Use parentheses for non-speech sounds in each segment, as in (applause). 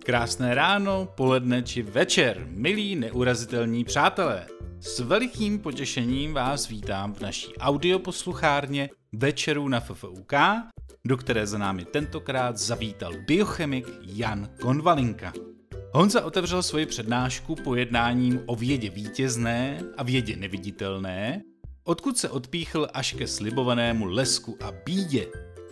Krásné ráno, poledne či večer, milí neurazitelní přátelé. S velikým potěšením vás vítám v naší audioposluchárně Večerů na FFUK, do které za námi tentokrát zavítal biochemik Jan Konvalinka. Honza otevřel svoji přednášku pojednáním o vědě vítězné a vědě neviditelné, odkud se odpíchl až ke slibovanému lesku a bídě,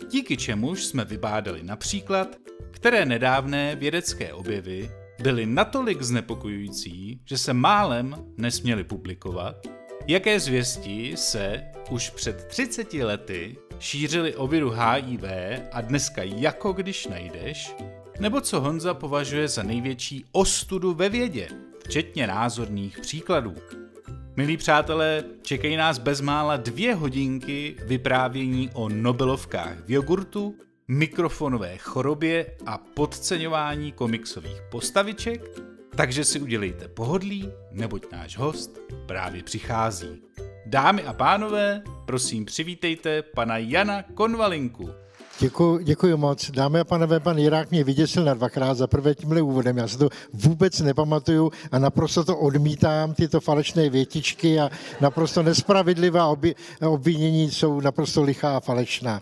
díky čemuž jsme vybádali například, které nedávné vědecké objevy byly natolik znepokojující, že se málem nesměly publikovat, jaké zvěsti se už před 30 lety šířily o viru HIV a dneska jako když najdeš, nebo co Honza považuje za největší ostudu ve vědě, včetně názorných příkladů. Milí přátelé, čekají nás bezmála dvě hodinky vyprávění o Nobelovkách v jogurtu, mikrofonové chorobě a podceňování komiksových postaviček, takže si udělejte pohodlí, neboť náš host právě přichází. Dámy a pánové, prosím přivítejte pana Jana Konvalinku. Děkuji, děkuji moc. Dámy a pánové, pan Jirák mě vyděsil na dvakrát, za prvé tímhle úvodem. Já se to vůbec nepamatuju a naprosto to odmítám, tyto falešné větičky a naprosto nespravedlivá obvinění jsou naprosto lichá a falešná.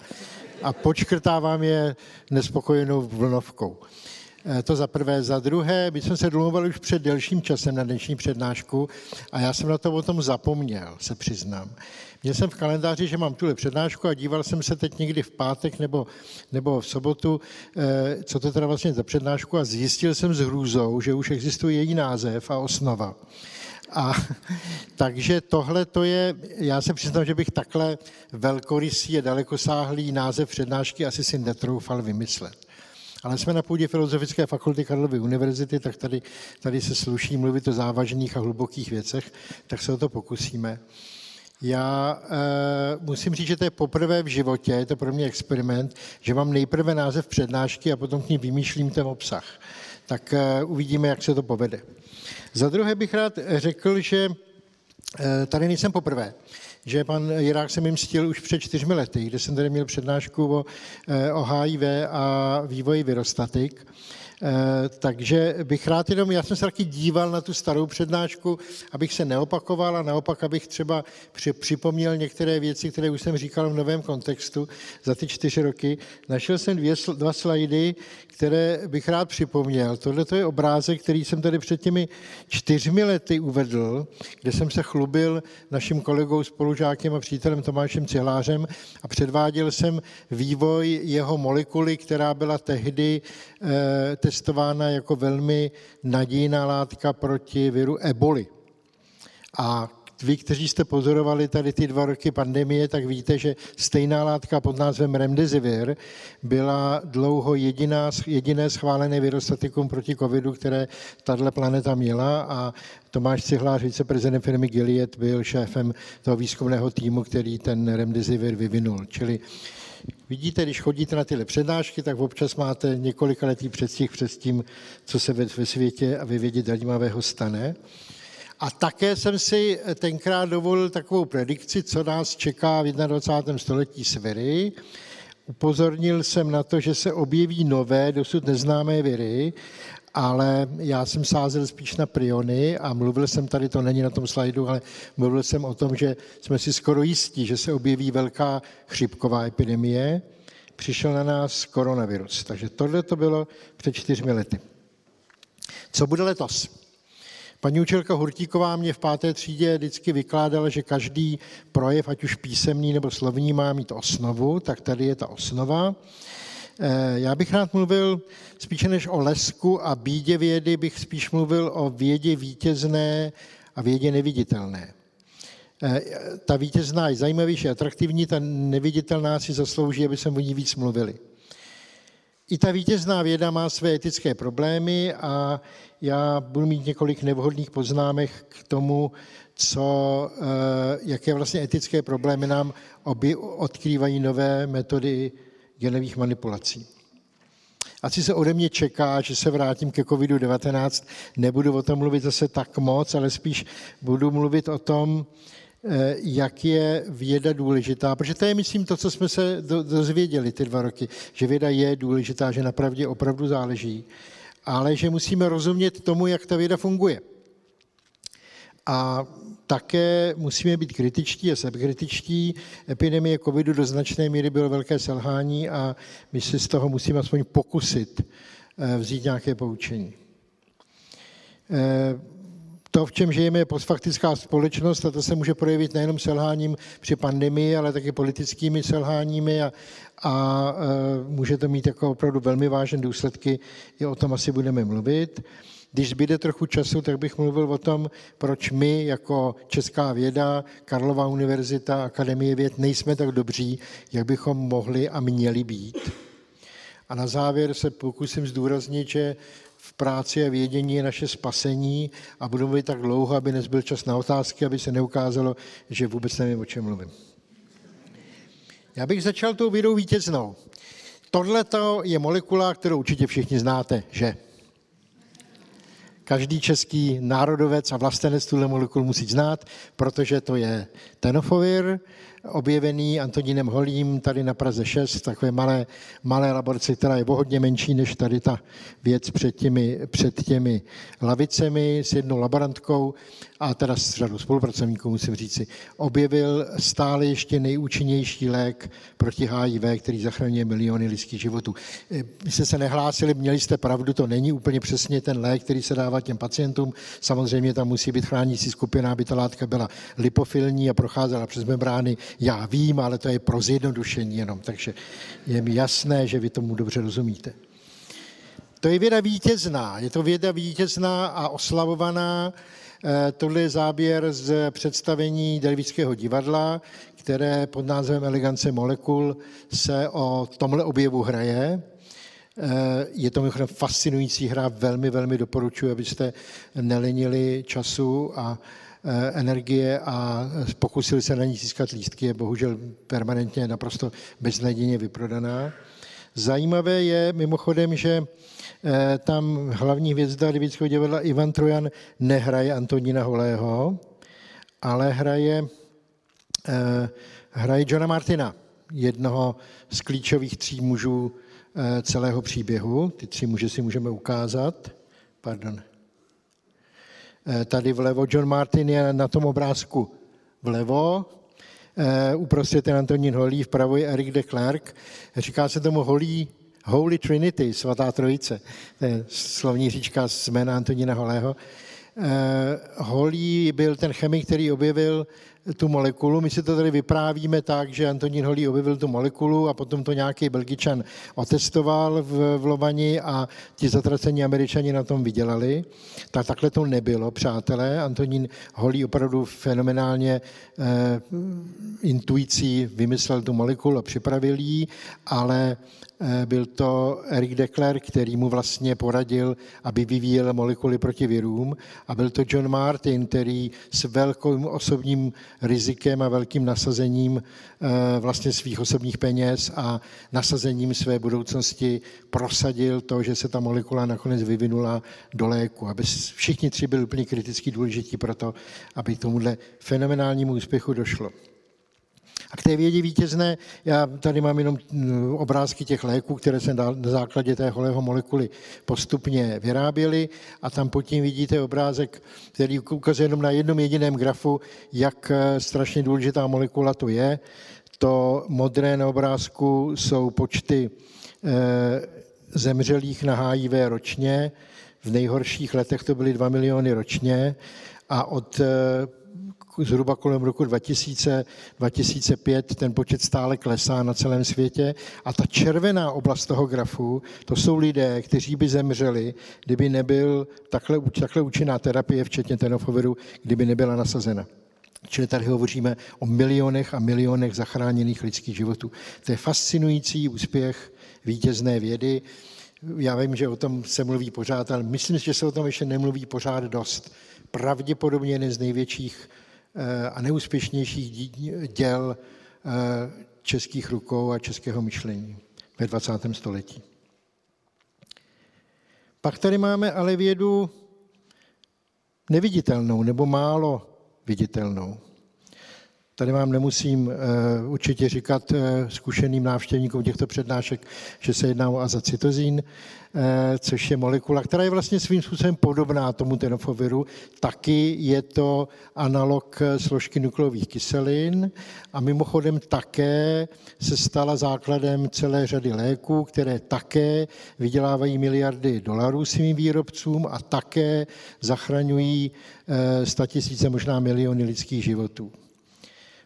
A počkrtávám je nespokojenou vlnovkou. Eh, to za prvé. Za druhé, my jsme se domluvili už před delším časem na dnešní přednášku a já jsem na to o tom zapomněl, se přiznám. Měl jsem v kalendáři, že mám tuhle přednášku a díval jsem se teď někdy v pátek nebo, nebo v sobotu, eh, co to teda vlastně za přednášku a zjistil jsem s hrůzou, že už existuje její název a osnova. A (laughs) takže tohle to je, já se přiznám, že bych takhle velkorysý a dalekosáhlý název přednášky asi si netroufal vymyslet. Ale jsme na půdě Filozofické fakulty Karlovy univerzity, tak tady, tady se sluší mluvit o závažných a hlubokých věcech, tak se o to pokusíme. Já e, musím říct, že to je poprvé v životě, je to pro mě experiment, že mám nejprve název přednášky a potom k ní vymýšlím ten obsah. Tak e, uvidíme, jak se to povede. Za druhé bych rád řekl, že e, tady nejsem poprvé že pan Jirák se mi mstil už před čtyřmi lety, kde jsem tady měl přednášku o, o HIV a vývoji virostatik. Eh, takže bych rád jenom, já jsem se taky díval na tu starou přednášku, abych se neopakoval a naopak, abych třeba připomněl některé věci, které už jsem říkal v novém kontextu za ty čtyři roky. Našel jsem dvě, dva slajdy, které bych rád připomněl. Tohle je obrázek, který jsem tady před těmi čtyřmi lety uvedl, kde jsem se chlubil naším kolegou, spolužákem a přítelem Tomášem Cihlářem a předváděl jsem vývoj jeho molekuly, která byla tehdy eh, testována jako velmi nadějná látka proti viru eboli. A vy, kteří jste pozorovali tady ty dva roky pandemie, tak víte, že stejná látka pod názvem Remdesivir byla dlouho jediná, jediné schválené virostatikum proti covidu, které tahle planeta měla a Tomáš Cihlář, viceprezident firmy Gilead, byl šéfem toho výzkumného týmu, který ten Remdesivir vyvinul. Čili Vidíte, když chodíte na tyhle přednášky, tak občas máte několika letý předstih před tím, co se ve světě a ve vědě zajímavého stane. A také jsem si tenkrát dovolil takovou predikci, co nás čeká v 21. století s viry. Upozornil jsem na to, že se objeví nové, dosud neznámé viry ale já jsem sázel spíš na priony a mluvil jsem tady, to není na tom slajdu, ale mluvil jsem o tom, že jsme si skoro jistí, že se objeví velká chřipková epidemie. Přišel na nás koronavirus. Takže tohle to bylo před čtyřmi lety. Co bude letos? Paní učitelka Hurtíková mě v páté třídě vždycky vykládala, že každý projev, ať už písemný nebo slovní, má mít osnovu, tak tady je ta osnova. Eh, já bych rád mluvil spíše než o lesku a bídě vědy, bych spíš mluvil o vědě vítězné a vědě neviditelné. Eh, ta vítězná je zajímavější, atraktivní, ta neviditelná si zaslouží, aby se o ní víc mluvili. I ta vítězná věda má své etické problémy a já budu mít několik nevhodných poznámek k tomu, co, eh, jaké vlastně etické problémy nám odkrývají nové metody genových manipulací. Asi se ode mě čeká, že se vrátím ke COVID-19. Nebudu o tom mluvit zase tak moc, ale spíš budu mluvit o tom, jak je věda důležitá, protože to je, myslím, to, co jsme se dozvěděli ty dva roky, že věda je důležitá, že na pravdě opravdu záleží. ale že musíme rozumět tomu, jak ta věda funguje. A také musíme být kritičtí a sebekritičtí. Epidemie covidu do značné míry bylo velké selhání a my se z toho musíme aspoň pokusit eh, vzít nějaké poučení. To, v čem žijeme, je postfaktická společnost a to se může projevit nejenom selháním při pandemii, ale také politickými selháními a, a e, může to mít jako opravdu velmi vážné důsledky. I o tom asi budeme mluvit. Když zbyde trochu času, tak bych mluvil o tom, proč my jako Česká věda, Karlova univerzita, Akademie věd nejsme tak dobří, jak bychom mohli a měli být. A na závěr se pokusím zdůraznit, že práci a vědění je naše spasení a budu mluvit tak dlouho, aby nezbyl čas na otázky, aby se neukázalo, že vůbec nevím, o čem mluvím. Já bych začal tou vědou vítěznou. Tohle je molekula, kterou určitě všichni znáte, že? Každý český národovec a vlastenec tuhle molekulu musí znát, protože to je tenofovir, objevený Antonínem Holím tady na Praze 6, takové malé, malé laborce, která je o hodně menší než tady ta věc před těmi, před těmi lavicemi s jednou laborantkou a teda s řadou spolupracovníků, musím říci, objevil stále ještě nejúčinnější lék proti HIV, který zachraňuje miliony lidských životů. My jste se nehlásili, měli jste pravdu, to není úplně přesně ten lék, který se dává těm pacientům. Samozřejmě tam musí být chránící skupina, aby ta látka byla lipofilní a procházela přes membrány já vím, ale to je pro zjednodušení jenom, takže je mi jasné, že vy tomu dobře rozumíte. To je věda vítězná, je to věda vítězná a oslavovaná. Eh, tohle je záběr z představení Delvického divadla, které pod názvem Elegance molekul se o tomhle objevu hraje. Eh, je to mimochodem fascinující hra, velmi, velmi doporučuji, abyste nelenili času a energie a pokusil se na ní získat lístky, je bohužel permanentně naprosto beznadějně vyprodaná. Zajímavé je mimochodem, že eh, tam hlavní hvězda Libického divadla Ivan Trojan nehraje Antonína Holého, ale hraje, eh, hraje Johna Martina, jednoho z klíčových tří mužů celého příběhu. Ty tři muže si můžeme ukázat. Pardon. Eh, tady vlevo John Martin je na tom obrázku vlevo, eh, uprostřed ten Antonín Holý, vpravo je Eric de Klerk. Říká se tomu Holý, Holy Trinity, svatá trojice. To je slovní říčka z jména Antonína Holého. Eh, Holý byl ten chemik, který objevil tu molekulu. My si to tady vyprávíme tak, že Antonín Holý objevil tu molekulu a potom to nějaký Belgičan otestoval v, v Lovani a ti zatracení Američani na tom vydělali. Tak takhle to nebylo, přátelé. Antonín Holý opravdu fenomenálně eh, intuicí vymyslel tu molekulu a připravil ji, ale byl to Eric Dekler, který mu vlastně poradil, aby vyvíjel molekuly proti virům. A byl to John Martin, který s velkým osobním rizikem a velkým nasazením eh, vlastně svých osobních peněz a nasazením své budoucnosti prosadil to, že se ta molekula nakonec vyvinula do léku. Aby všichni tři byli úplně kriticky důležití pro to, aby tomuhle fenomenálnímu úspěchu došlo. A k té vědě vítězné, já tady mám jenom mm, obrázky těch léků, které se na základě té holého molekuly postupně vyráběly a tam pod tím vidíte obrázek, který ukazuje jenom na jednom jediném grafu, jak eh, strašně důležitá molekula to je. To modré na obrázku jsou počty eh, zemřelých na HIV ročně. V nejhorších letech to byly 2 miliony ročně a od eh, zhruba kolem roku 2000, 2005 ten počet stále klesá na celém světě a ta červená oblast toho grafu, to jsou lidé, kteří by zemřeli, kdyby nebyl takhle, takhle účinná terapie, včetně tenofoviru, kdyby nebyla nasazena. Čili tady hovoříme o milionech a milionech zachráněných lidských životů. To je fascinující úspěch vítězné vědy. Já vím, že o tom se mluví pořád, ale myslím, že se o tom ještě nemluví pořád dost. Pravděpodobně jeden z největších a neúspěšnějších děl eh, českých rukou a českého myšlení ve 20. století. Pak tady máme ale vědu neviditelnou nebo málo viditelnou. Tady vám nemusím určitě říkat zkušeným návštěvníkům těchto přednášek, že se jedná o azacitozín. Eh, což je molekula, která je vlastně svým způsobem podobná tomu tenofoviru. Taky je to analog složky nukleových kyselin a mimochodem také se stala základem celé řady léků, které také vydělávají miliardy dolarů svým výrobcům a také zachraňují eh, tisíce, možná miliony lidských životů.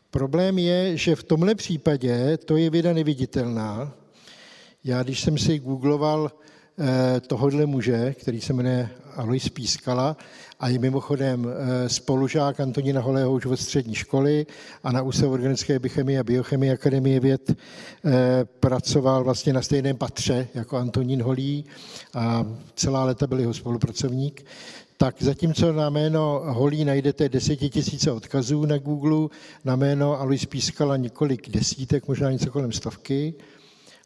Problém je, že v tomhle případě to je věda neviditelná. Já, když jsem si googloval Eh, tohohle muže, který se jmenuje Alois Pískala a je mimochodem eh, spolužák Antonína Holého už od střední školy a na Ústavu organické biochemie a biochemie Akademie věd eh, pracoval vlastně na stejném patře jako Antonín Holý a celá léta byl jeho spolupracovník. Tak zatímco na jméno Holí najdete desetitisíce odkazů na Google, na jméno Alois Pískala několik desítek, možná něco kolem stovky.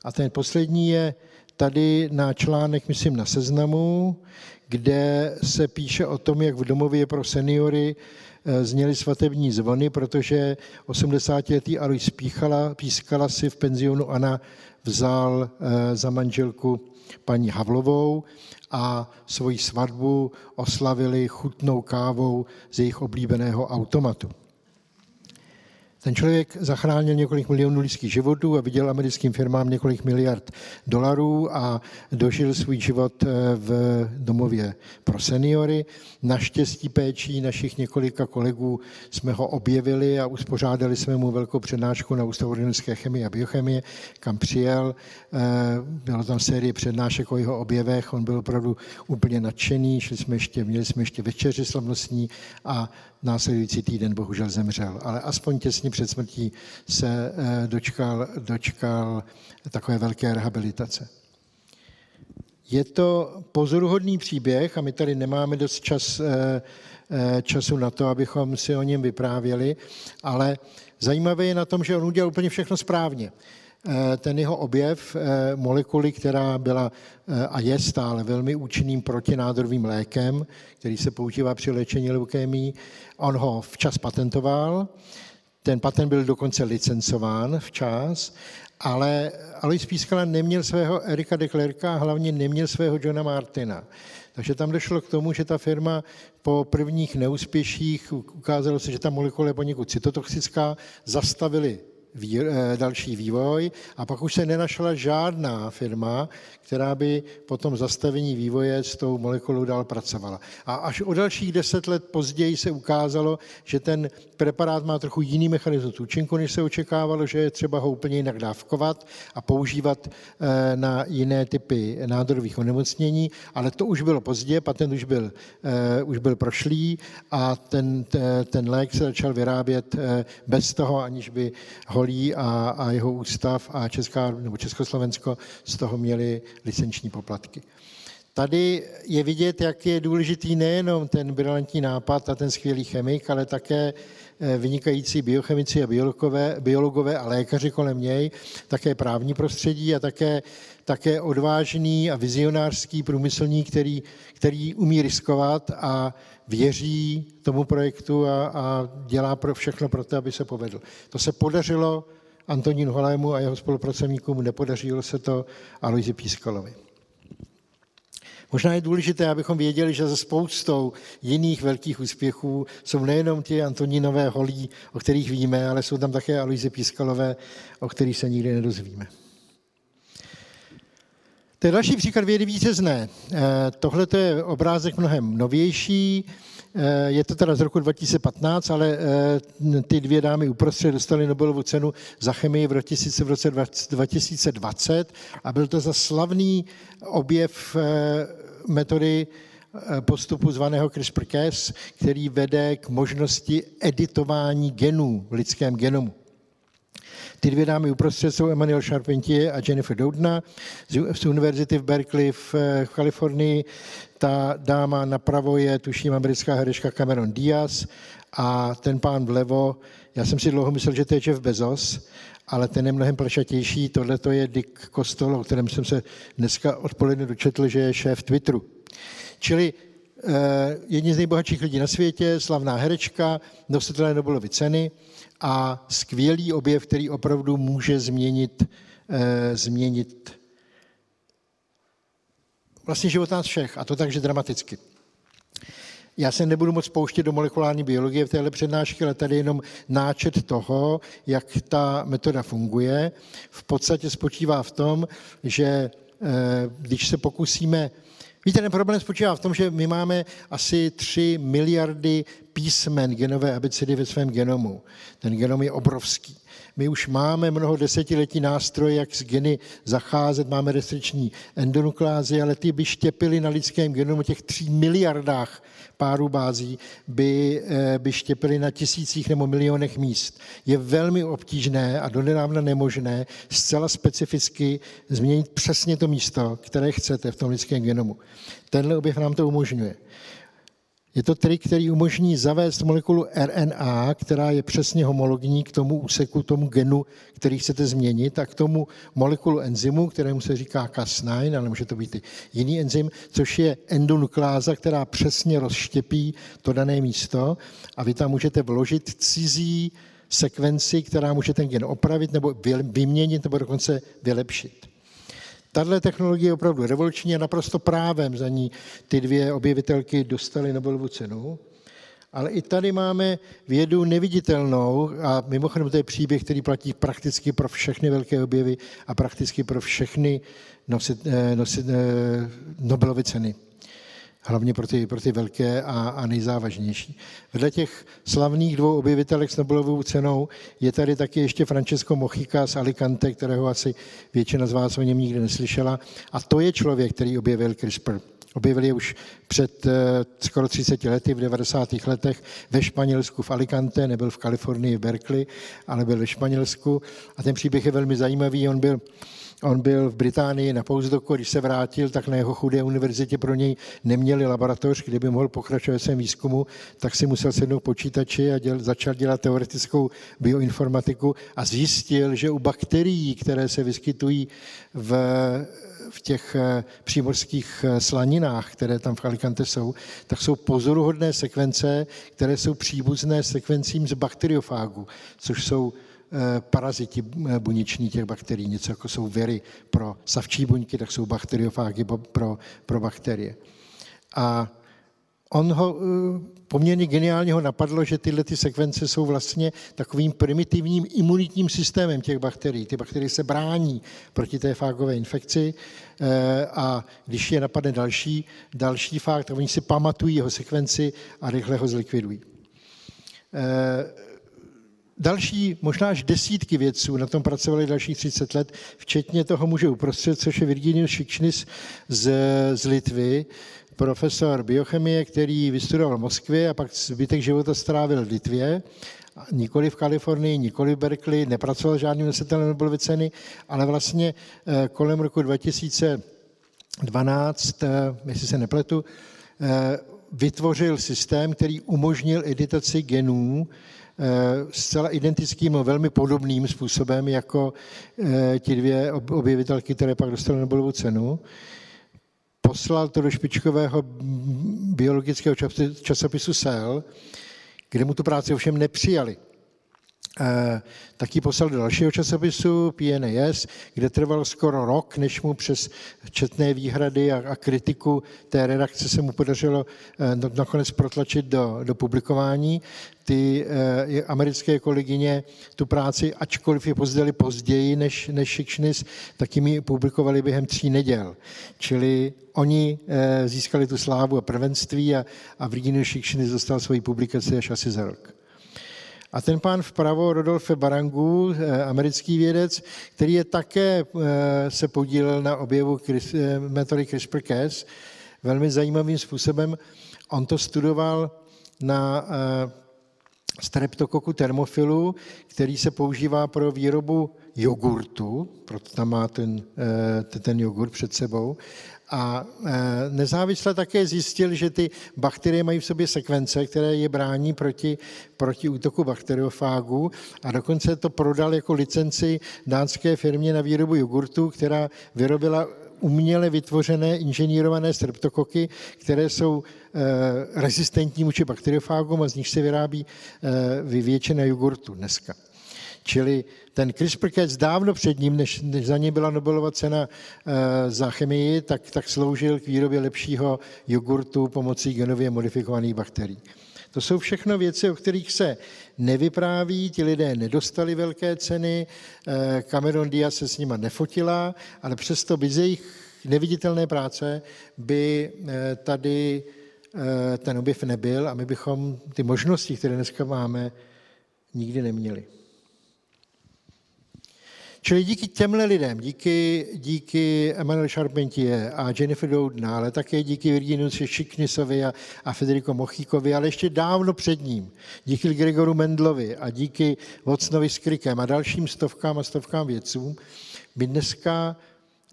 A ten poslední je tady na článek, myslím, na seznamu, kde se píše o tom, jak v domově pro seniory eh, zněly svatební zvony, protože 80-letý Alois Píchala, Pískala si v penzionu Ana vzal eh, za manželku paní Havlovou a svoji svatbu oslavili chutnou kávou z jejich oblíbeného automatu. Ten člověk zachránil několik milionů lidských životů a viděl americkým firmám několik miliard dolarů a dožil svůj život eh, v domově pro seniory. Naštěstí péčí našich několika kolegů jsme ho objevili a uspořádali jsme mu velkou přednášku na Ústavu organické chemie a biochemie, kam přijel. Eh, byla tam série přednášek o jeho objevech, on byl opravdu úplně nadšený, šli jsme ještě, měli jsme ještě večeři slavnostní a následující týden bohužel zemřel. Ale aspoň těsně před smrtí se eh, dočkal, dočkal takové velké rehabilitace. Je to pozoruhodný příběh a my tady nemáme dost čas, eh, eh, času na to, abychom si o něm vyprávěli, ale zajímavé je na tom, že on udělal úplně všechno správně. Ten jeho objev molekuly, která byla a je stále velmi účinným protinádorovým lékem, který se používá při léčení leukémii, on ho včas patentoval, ten patent byl dokonce licencován včas, ale Alois Pískala neměl svého Erika de Klerka a hlavně neměl svého Johna Martina. Takže tam došlo k tomu, že ta firma po prvních neúspěších ukázalo se, že ta molekula je poněkud cytotoxická, zastavili Eh, další vývoj a pak už se nenašla žádná firma, která by po tom zastavení vývoje s tou molekulou dál pracovala. A až o dalších deset let později se ukázalo, že ten preparát má trochu jiný mechanismus účinku, než se očekávalo, že je třeba ho úplně jinak dávkovat a používat eh, na jiné typy nádorových onemocnění, ale to už bylo pozdě, patent už byl, eh, už byl prošlý a ten, ten lék se začal vyrábět bez toho, aniž by ho Holí a, a jeho ústav a Česká, nebo Československo z toho měli licenční poplatky. Tady je vidět, jak je důležitý nejenom ten brilantní nápad a ten skvělý chemik, ale také eh, vynikající biochemici a biologové, biologové a lékaři kolem něj, také právní prostředí a také, také odvážný a vizionářský průmyslní, který, který umí riskovat a věří tomu projektu a, a dělá pro všechno pro to, aby se povedl. To se podařilo Antonínu Holému a jeho spolupracovníkům, nepodařilo se to Aloisi Pískalovi. Možná je důležité, abychom věděli, že za spoustou jiných velkých úspěchů jsou nejenom ty Antonínové holí, o kterých víme, ale jsou tam také Aloise Pískalové, o kterých se nikdy nedozvíme. To je další příklad vědy vítězné. Eh, tohle je obrázek mnohem novější, je to teda z roku 2015, ale eh, ty dvě dámy uprostřed dostaly Nobelovu cenu za chemii v roce 2020 a byl to za slavný objev metody postupu zvaného CRISPR-Cas, který vede k možnosti editování genů v lidském genomu. Ty dvě dámy uprostřed jsou Emmanuel Charpentier a Jennifer Doudna z univerzity v Berkeley v, v Kalifornii. Ta dáma napravo je, tuším, americká herečka Cameron Diaz a ten pán vlevo, já jsem si dlouho myslel, že to je Jeff Bezos, ale ten je mnohem plešatější. Tohle to je Dick Kostol, o kterém jsem se dneska odpoledne dočetl, že je šéf Twitteru. Čili jedni z nejbohatších lidí na světě, slavná herečka, nositelé Nobelovy ceny a skvělý objev, který opravdu může změnit, změnit vlastně život nás všech, a to takže dramaticky. Já se nebudu moc pouštět do molekulární biologie v téhle přednášce, ale tady jenom náčet toho, jak ta metoda funguje. V podstatě spočívá v tom, že eh, když se pokusíme Víte, ten problém spočívá v tom, že my máme asi 3 miliardy písmen genové abecedy ve svém genomu. Ten genom je obrovský. My už máme mnoho desetiletí nástroje, jak s geny zacházet, máme restriční endonukleázy, ale ty by štěpily na lidském genomu těch 3 miliardách párů bází by, eh, by štěpily na tisících nebo milionech míst. Je velmi obtížné a donedávna nemožné zcela specificky změnit přesně to místo, které chcete v tom lidském genomu. Tenhle objev nám to umožňuje. Je to trik, který umožní zavést molekulu RNA, která je přesně homologní k tomu úseku, tomu genu, který chcete změnit, a k tomu molekulu enzymu, kterému se říká Cas9, ale může to být i jiný enzym, což je endonukleáza, která přesně rozštěpí to dané místo a vy tam můžete vložit cizí sekvenci, která může ten gen opravit nebo vyměnit nebo dokonce vylepšit. Tahle technologie je opravdu revoluční a naprosto právem za ní ty dvě objevitelky dostaly Nobelovu cenu. Ale i tady máme vědu neviditelnou a mimochodem to je příběh, který platí prakticky pro všechny velké objevy a prakticky pro všechny nosit, eh, nosit, eh, Nobelovy ceny hlavně pro ty, pro ty velké a, a nejzávažnější. Vedle těch slavných dvou objevitelek s Nobelovou cenou je tady taky ještě Francesco Mochica z Alicante, kterého asi většina z vás o něm nikdy neslyšela. A to je člověk, který objevil CRISPR. Objevil je už před uh, skoro 30 lety, v 90. letech ve Španělsku v Alicante, nebyl v Kalifornii v Berkeley, ale byl ve Španělsku. A ten příběh je velmi zajímavý. On byl On byl v Británii na postdoku, když se vrátil, tak na jeho chudé univerzitě pro něj neměli laboratoř, kde by mohl pokračovat svém výzkumu, tak si musel sednout počítači a děl, začal dělat teoretickou bioinformatiku a zjistil, že u bakterií, které se vyskytují v, v těch eh, přímořských eh, slaninách, které tam v Alicante jsou, tak jsou pozoruhodné sekvence, které jsou příbuzné sekvencím z bakteriofágu, což jsou paraziti eh, buněční těch bakterií, něco jako jsou viry pro savčí buňky, tak jsou bakteriofágy pro, pro bakterie. A on ho eh, poměrně geniálně ho napadlo, že tyhle ty sekvence jsou vlastně takovým primitivním imunitním systémem těch bakterií. Ty bakterie se brání proti té fágové infekci a když je napadne další, další fák, tak oni si pamatují jeho sekvenci a rychle ho zlikvidují. Další, možná až desítky vědců na tom pracovali dalších 30 let, včetně toho muže uprostřed, což je Virginius Šikšnis z, z Litvy, profesor biochemie, který vystudoval v Moskvě a pak zbytek života strávil v Litvě, nikoli v Kalifornii, nikoli v Berkeley, nepracoval žádným nositelem Nobelovy ceny, ale vlastně eh, kolem roku 2012, eh, jestli se nepletu, eh, vytvořil systém, který umožnil editaci genů zcela identickým, velmi podobným způsobem jako eh, ti dvě objevitelky, které pak dostaly Nobelovu cenu. Poslal to do špičkového biologického časopisu Cell, kde mu tu práci ovšem nepřijali. Eh, taky poslal do dalšího časopisu PNAS, kde trval skoro rok, než mu přes četné výhrady a, a kritiku té redakce se mu podařilo eh, nakonec protlačit do, do publikování. Ty eh, americké kolegyně tu práci, ačkoliv je pozdali později než, než Šikšnis, tak jim ji publikovali během tří neděl. Čili oni eh, získali tu slávu a prvenství a, a Virginia Šikšnis dostal svoji publikaci až asi za rok. A ten pán vpravo, Rodolfe Barangu, eh, americký vědec, který je také eh, se podílel na objevu eh, metody CRISPR-Cas, velmi zajímavým způsobem. On to studoval na streptokoku termofilu, který se používá pro výrobu jogurtu, proto tam má ten, ten jogurt před sebou. A e, nezávisle také zjistil, že ty bakterie mají v sobě sekvence, které je brání proti, proti útoku bakteriofágů a dokonce to prodal jako licenci dánské firmě na výrobu jogurtu, která vyrobila uměle vytvořené inženýrované streptokoky, které jsou rezistentní vůči bakteriofágům a z nich se vyrábí většina jogurtu dneska. Čili ten CRISPR-Cas dávno před ním, než, než za něj byla Nobelova cena e, za chemii, tak, tak sloužil k výrobě lepšího jogurtu pomocí genově modifikovaných bakterií. To jsou všechno věci, o kterých se nevypráví, ti lidé nedostali velké ceny, e, Cameron Diaz se s nima nefotila, ale přesto bez jejich neviditelné práce by e, tady ten objev nebyl a my bychom ty možnosti, které dneska máme, nikdy neměli. Čili díky těmhle lidem, díky, díky Emmanuel Charpentier a Jennifer Doudna, ale také díky Virginiu Šiknisovi a, a Federico Mochíkovi, ale ještě dávno před ním, díky Gregoru Mendlovi a díky Vocnovi s Krikem a dalším stovkám a stovkám vědců, my dneska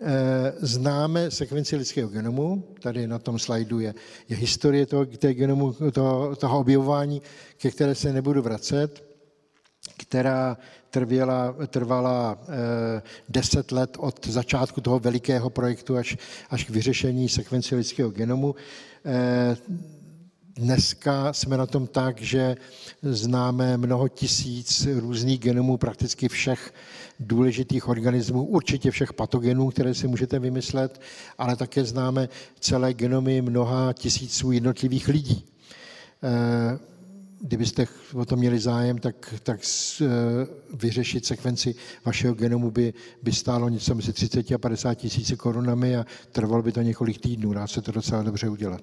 eh, známe sekvenci lidského genomu, tady na tom slajdu je, je historie toho, toho genomu, toho, toho objevování, ke které se nebudu vracet, která trvěla, trvala eh, deset let od začátku toho velikého projektu až, až k vyřešení sekvence lidského genomu. Eh, dneska jsme na tom tak, že známe mnoho tisíc různých genomů prakticky všech důležitých organismů, určitě všech patogenů, které si můžete vymyslet, ale také známe celé genomy mnoha tisíců jednotlivých lidí. Kdybyste o to měli zájem, tak, tak eh, vyřešit sekvenci vašeho genomu by, by stálo něco mezi 30 a 50 tisíci korunami a trvalo by to několik týdnů. Dá se to docela dobře udělat.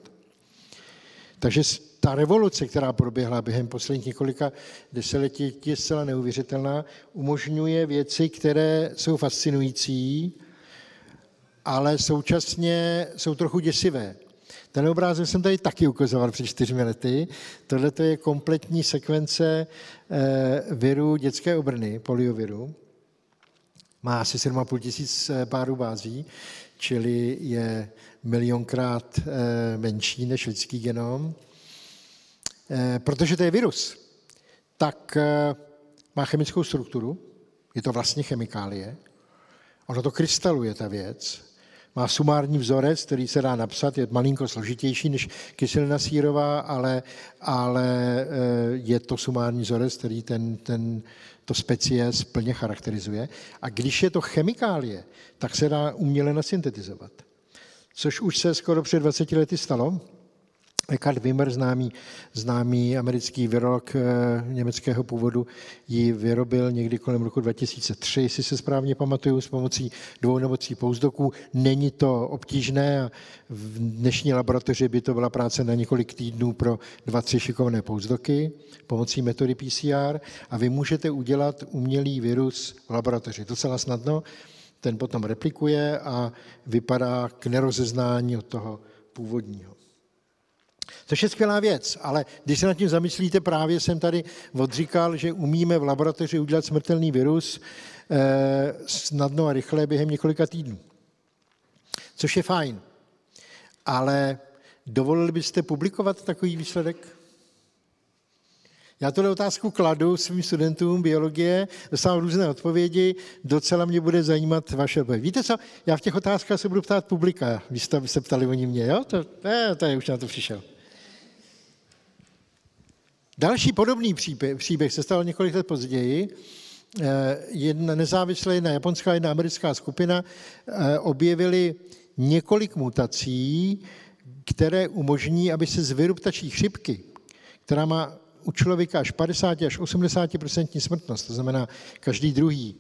Takže ta revoluce, která proběhla během posledních několika desetiletí, je zcela neuvěřitelná. Umožňuje věci, které jsou fascinující, ale současně jsou trochu děsivé. Ten obrázek jsem tady taky ukazoval před čtyřmi lety. Tohle je kompletní sekvence eh, viru dětské obrny, polioviru. Má asi 7,5 tisíc eh, párů bází, čili je milionkrát eh, menší než lidský genom. Protože to je virus, tak má chemickou strukturu, je to vlastně chemikálie, ono to krystaluje, ta věc, má sumární vzorec, který se dá napsat, je malinko složitější než kyselina sírová, ale, ale eh, je to sumární vzorec, který ten, ten, to specie plně charakterizuje. A když je to chemikálie, tak se dá uměle nasyntetizovat. Což už se skoro před 20 lety stalo. Eckhard Wimmer, známý, známý americký virolog eh, německého původu, ji vyrobil někdy kolem roku 2003, jestli se správně pamatuju, s pomocí dvou nebo tří pouzdoků. Není to obtížné a v dnešní laboratoři by to byla práce na několik týdnů pro dva, tři šikovné pouzdoky pomocí metody PCR a vy můžete udělat umělý virus v laboratoři. Docela snadno, ten potom replikuje a vypadá k nerozeznání od toho původního. Což je skvělá věc, ale když se nad tím zamyslíte, právě jsem tady odříkal, že umíme v laboratoři udělat smrtelný virus eh, snadno a rychle během několika týdnů. Což je fajn. Ale dovolili byste publikovat takový výsledek? Já tuhle otázku kladu svým studentům biologie, dostávám různé odpovědi, docela mě bude zajímat vaše odpověď. Víte co, já v těch otázkách se budu ptát publika, vy jste se ptali oni mě, jo? To, ne, to je, už na to přišel. Další podobný příběh, příběh se stal několik let později. Eh, jedna nezávislá, jedna japonská, jedna americká skupina eh, objevili několik mutací, které umožní, aby se z viru ptačí chřipky, která má u člověka až 50 až 80% smrtnost, to znamená každý druhý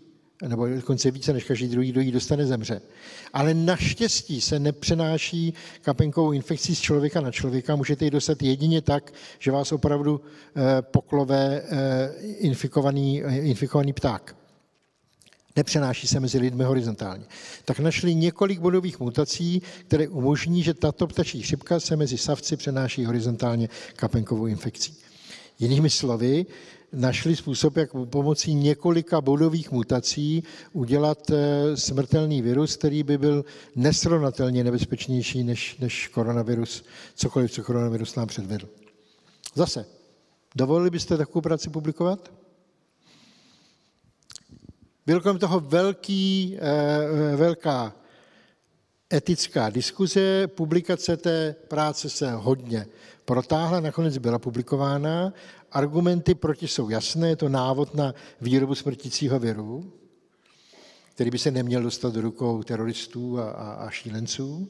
nebo dokonce více než každý druhý, kdo ji dostane, zemře. Ale naštěstí se nepřenáší kapenkovou infekcí z člověka na člověka. Můžete ji dostat jedině tak, že vás opravdu eh, poklové eh, infikovaný, eh, infikovaný pták. Nepřenáší se mezi lidmi horizontálně. Tak našli několik bodových mutací, které umožní, že tato ptačí chřipka se mezi savci přenáší horizontálně kapenkovou infekcí. Jinými slovy, našli způsob, jak pomocí několika bodových mutací udělat eh, smrtelný virus, který by byl nesrovnatelně nebezpečnější než, než koronavirus, cokoliv, co koronavirus nám předvedl. Zase, dovolili byste takovou práci publikovat? Byl kolem toho velký, eh, velká etická diskuze, publikace té práce se hodně protáhla, nakonec byla publikována. Argumenty proti jsou jasné, je to návod na výrobu smrtícího viru, který by se neměl dostat do rukou teroristů a, a, a šílenců.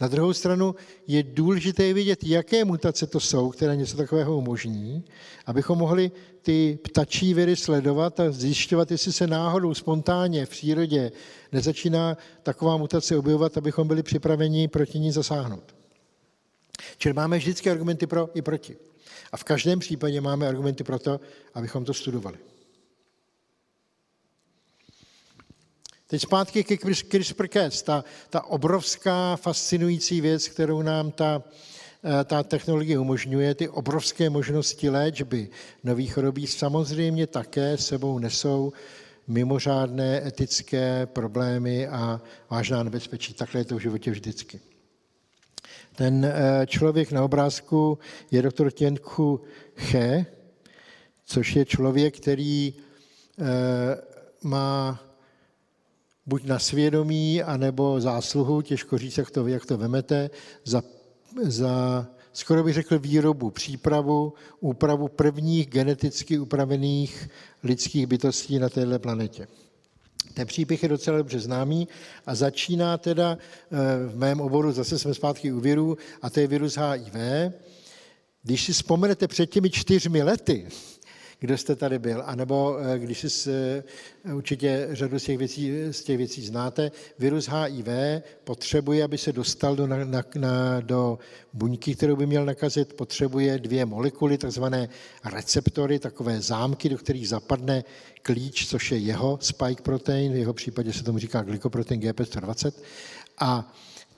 Na druhou stranu je důležité vidět, jaké mutace to jsou, které něco takového umožní, abychom mohli ty ptačí viry sledovat a zjišťovat, jestli se náhodou spontánně v přírodě nezačíná taková mutace objevovat, abychom byli připraveni proti ní zasáhnout. Čili máme vždycky argumenty pro i proti. A v každém případě máme argumenty pro to, abychom to studovali. Teď zpátky ke CRISPR-Cas, ta, ta obrovská fascinující věc, kterou nám ta, eh, ta technologie umožňuje, ty obrovské možnosti léčby nových chorobí samozřejmě také sebou nesou mimořádné etické problémy a vážná nebezpečí. Takhle je to v životě vždycky. Ten eh, člověk na obrázku je doktor Tienku Che, což je člověk, který eh, má buď na svědomí, anebo zásluhu, těžko říct, jak to, jak to vemete, za, za skoro bych řekl výrobu, přípravu, úpravu prvních geneticky upravených lidských bytostí na této planetě. Ten příběh je docela dobře známý a začíná teda eh, v mém oboru, zase jsme zpátky u viru, a to je virus HIV. Když si vzpomenete před těmi čtyřmi lety, kdo jste tady byl, anebo eh, když si eh, určitě řadu z těch, věcí, z těch věcí znáte, virus HIV potřebuje, aby se dostal do, na, na, na, do buňky, kterou by měl nakazit, potřebuje dvě molekuly, takzvané receptory, takové zámky, do kterých zapadne klíč, což je jeho spike protein, v jeho případě se tomu říká glykoprotein GP120. A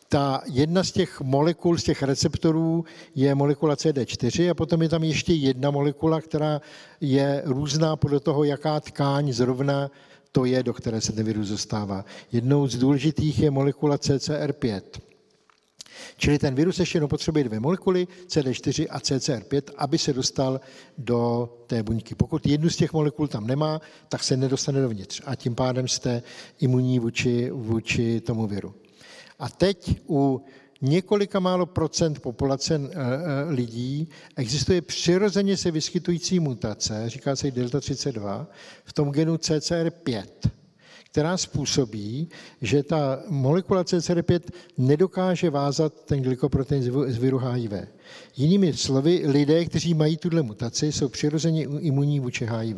ta jedna z těch molekul, z těch receptorů je molekula CD4 a potom je tam ještě jedna molekula, která je různá podle toho, jaká tkáň zrovna to je, do které se ten virus dostává. Jednou z důležitých je molekula CCR5. Čili ten virus ještě jenom potřebuje dvě molekuly, CD4 a CCR5, aby se dostal do té buňky. Pokud jednu z těch molekul tam nemá, tak se nedostane dovnitř a tím pádem jste imunní vůči, vůči tomu viru. A teď u několika málo procent populace eh, eh, lidí existuje přirozeně se vyskytující mutace, říká se delta 32, v tom genu CCR5, která způsobí, že ta molekula CCR5 nedokáže vázat ten glykoprotein z viru HIV. Jinými slovy, lidé, kteří mají tuhle mutaci, jsou přirozeně imunní vůči HIV.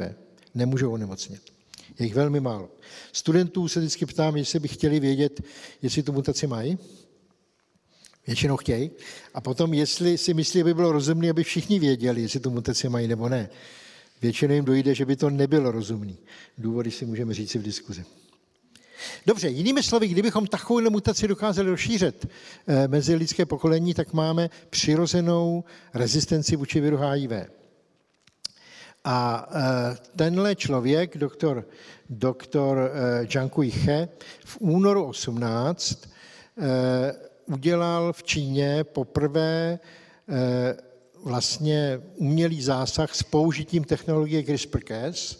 Nemůžou onemocnit. Je jich velmi málo. Studentů se vždycky ptám, jestli by chtěli vědět, jestli tu mutaci mají. Většinou chtějí. A potom, jestli si myslí, aby bylo rozumné, aby všichni věděli, jestli tu mutaci mají nebo ne. Většinou jim dojde, že by to nebylo rozumné. Důvody si můžeme říct v diskuzi. Dobře, jinými slovy, kdybychom takovou mutaci dokázali rozšířit eh, mezi lidské pokolení, tak máme přirozenou rezistenci vůči viru HIV. A e, tenhle člověk, doktor, doktor Zhang Kuiche, v únoru 18 e, udělal v Číně poprvé e, vlastně umělý zásah s použitím technologie CRISPR-Cas,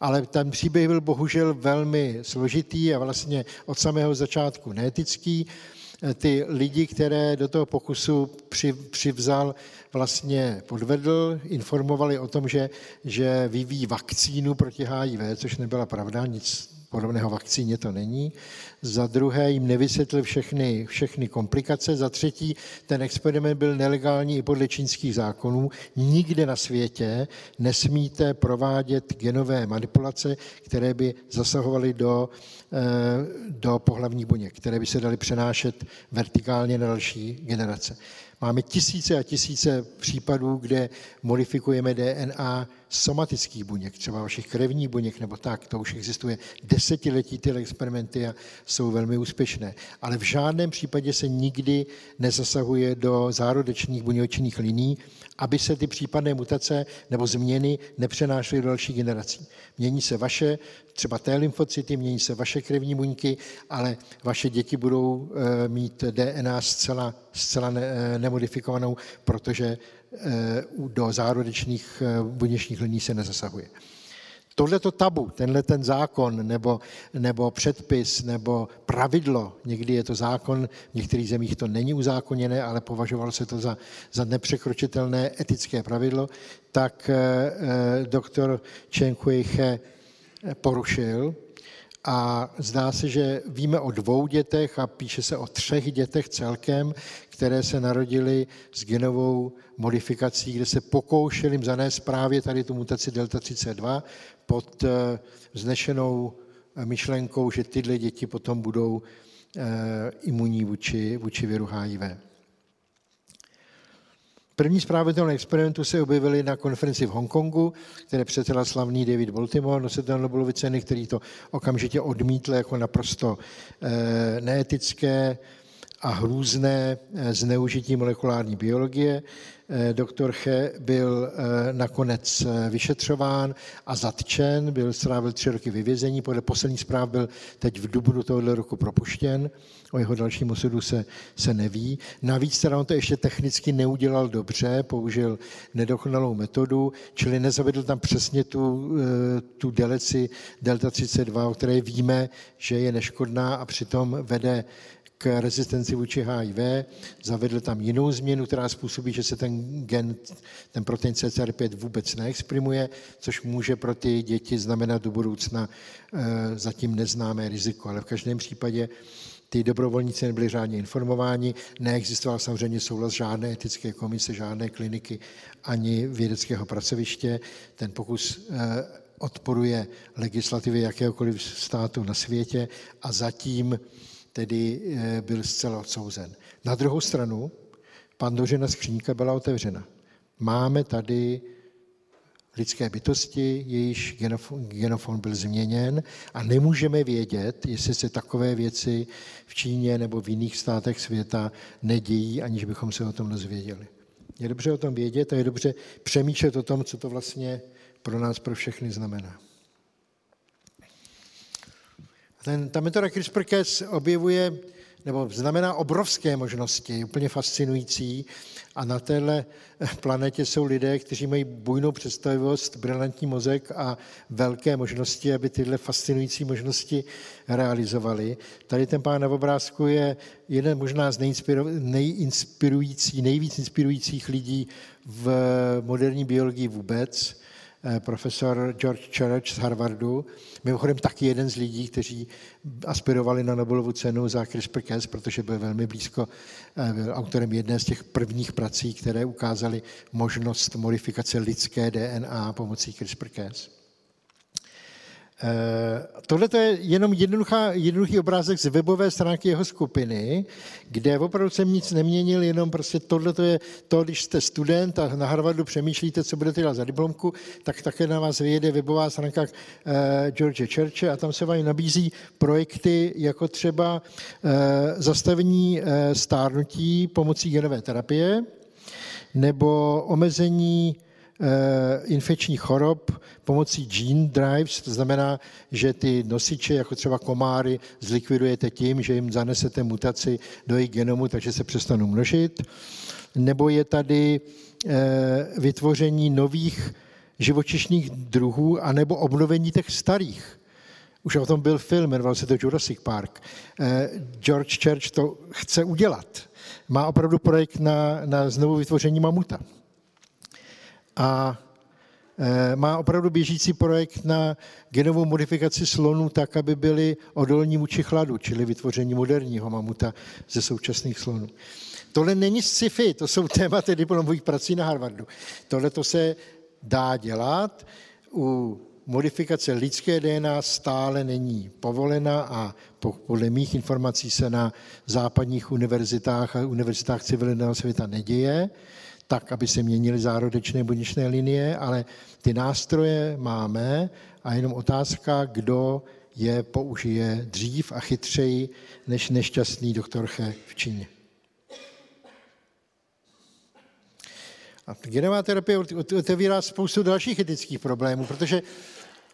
ale ten příběh byl bohužel velmi složitý a vlastně od samého začátku neetický. Ty lidi, které do toho pokusu přivzal, vlastně podvedl, informovali o tom, že, že vyvíjí vakcínu proti HIV, což nebyla pravda, nic podobného vakcíně to není. Za druhé jim nevysvětlil všechny, všechny komplikace. Za třetí, ten experiment byl nelegální i podle čínských zákonů. Nikde na světě nesmíte provádět genové manipulace, které by zasahovaly do, eh, do pohlavních buněk, které by se daly přenášet vertikálně na další generace. Máme tisíce a tisíce případů, kde modifikujeme DNA somatických buněk, třeba vašich krevních buněk nebo tak. To už existuje desetiletí ty experimenty a jsou velmi úspěšné. Ale v žádném případě se nikdy nezasahuje do zárodečných buněčných liní, aby se ty případné mutace nebo změny nepřenášely do dalších generací. Mění se vaše, třeba té lymfocyty, mění se vaše krevní buňky, ale vaše děti budou eh, mít DNA zcela, zcela eh, nemodifikovanou, protože do zárodečných buněčních liní se nezasahuje. tohleto tabu, tenhle ten zákon nebo, nebo předpis nebo pravidlo, někdy je to zákon, v některých zemích to není uzákoněné, ale považovalo se to za, za nepřekročitelné etické pravidlo, tak eh, doktor Chen Kuiche porušil a zdá se, že víme o dvou dětech a píše se o třech dětech celkem, které se narodily s genovou modifikací, kde se pokoušeli zanést právě tady tu mutaci delta 32 pod eh, vznešenou myšlenkou, že tyhle děti potom budou eh, imunní vůči, vůči viru HIV. První zprávy toho experimentu se objevily na konferenci v Hongkongu, které předsedal slavný David Baltimore, nositel Nobelovy ceny, který to okamžitě odmítl jako naprosto eh, neetické a hrůzné eh, zneužití molekulární biologie. Eh, doktor Che byl nakonec vyšetřován a zatčen, byl strávil tři roky vyvězení, podle posledních zpráv byl teď v dubnu tohoto roku propuštěn o jeho dalším osudu se, se neví. Navíc teda on to ještě technicky neudělal dobře, použil nedokonalou metodu, čili nezavedl tam přesně tu, eh, tu deleci delta 32, o které víme, že je neškodná a přitom vede k rezistenci vůči HIV, zavedl tam jinou změnu, která způsobí, že se ten gen, ten protein CCR5 vůbec neexprimuje, což může pro ty děti znamenat do budoucna e, zatím neznámé riziko. Ale v každém případě ty dobrovolníci nebyli řádně informováni, neexistoval samozřejmě souhlas žádné etické komise, žádné kliniky ani vědeckého pracoviště. Ten pokus eh, odporuje legislativě jakéhokoliv státu na světě a zatím tedy eh, byl zcela odsouzen. Na druhou stranu, pandořina skříňka byla otevřena. Máme tady lidské bytosti, jejíž genofon byl změněn a nemůžeme vědět, jestli se takové věci v Číně nebo v jiných státech světa nedějí, aniž bychom se o tom dozvěděli. Je dobře o tom vědět a je dobře přemýšlet o tom, co to vlastně pro nás, pro všechny znamená. Ten, ta metoda CRISPR-Cas objevuje nebo znamená obrovské možnosti, úplně fascinující. A na téhle planetě jsou lidé, kteří mají bujnou představivost, brilantní mozek a velké možnosti, aby tyhle fascinující možnosti realizovali. Tady ten pán na obrázku je jeden možná z nejinspirující, nejvíc inspirujících lidí v moderní biologii vůbec Eh, profesor George Church z Harvardu, mimochodem taky jeden z lidí, kteří aspirovali na Nobelovu cenu za CRISPR-Cas, protože byl velmi blízko, eh, byl autorem jedné z těch prvních prací, které ukázaly možnost modifikace lidské DNA pomocí CRISPR-Cas. Eh, tohle je jenom jednoduchá, jednoduchý obrázek z webové stránky jeho skupiny, kde opravdu jsem nic neměnil, jenom prostě tohle je to, když jste student a na Harvardu přemýšlíte, co budete dělat za diplomku, tak také na vás vyjede webová stránka eh, George Churche a tam se vám nabízí projekty jako třeba eh, zastavení stárnutí pomocí genové terapie nebo omezení infekčních chorob pomocí gene drives, to znamená, že ty nosiče, jako třeba komáry, zlikvidujete tím, že jim zanesete mutaci do jejich genomu, takže se přestanou množit. Nebo je tady eh, vytvoření nových živočišných druhů, anebo obnovení těch starých. Už o tom byl film, jmenoval se to Jurassic Park. Eh, George Church to chce udělat. Má opravdu projekt na, na znovu vytvoření mamuta a e, má opravdu běžící projekt na genovou modifikaci slonů tak, aby byly odolní vůči chladu, čili vytvoření moderního mamuta ze současných slonů. Tohle není sci-fi, to jsou (laughs) tématy diplomových prací na Harvardu. Tohle to se dá dělat. U modifikace lidské DNA stále není povolena a podle mých informací se na západních univerzitách a univerzitách civilního světa neděje tak, aby se měnily zárodečné buněčné linie, ale ty nástroje máme a jenom otázka, kdo je použije dřív a chytřeji než nešťastný doktor Che v Číně. A genová terapie otevírá spoustu dalších etických problémů, protože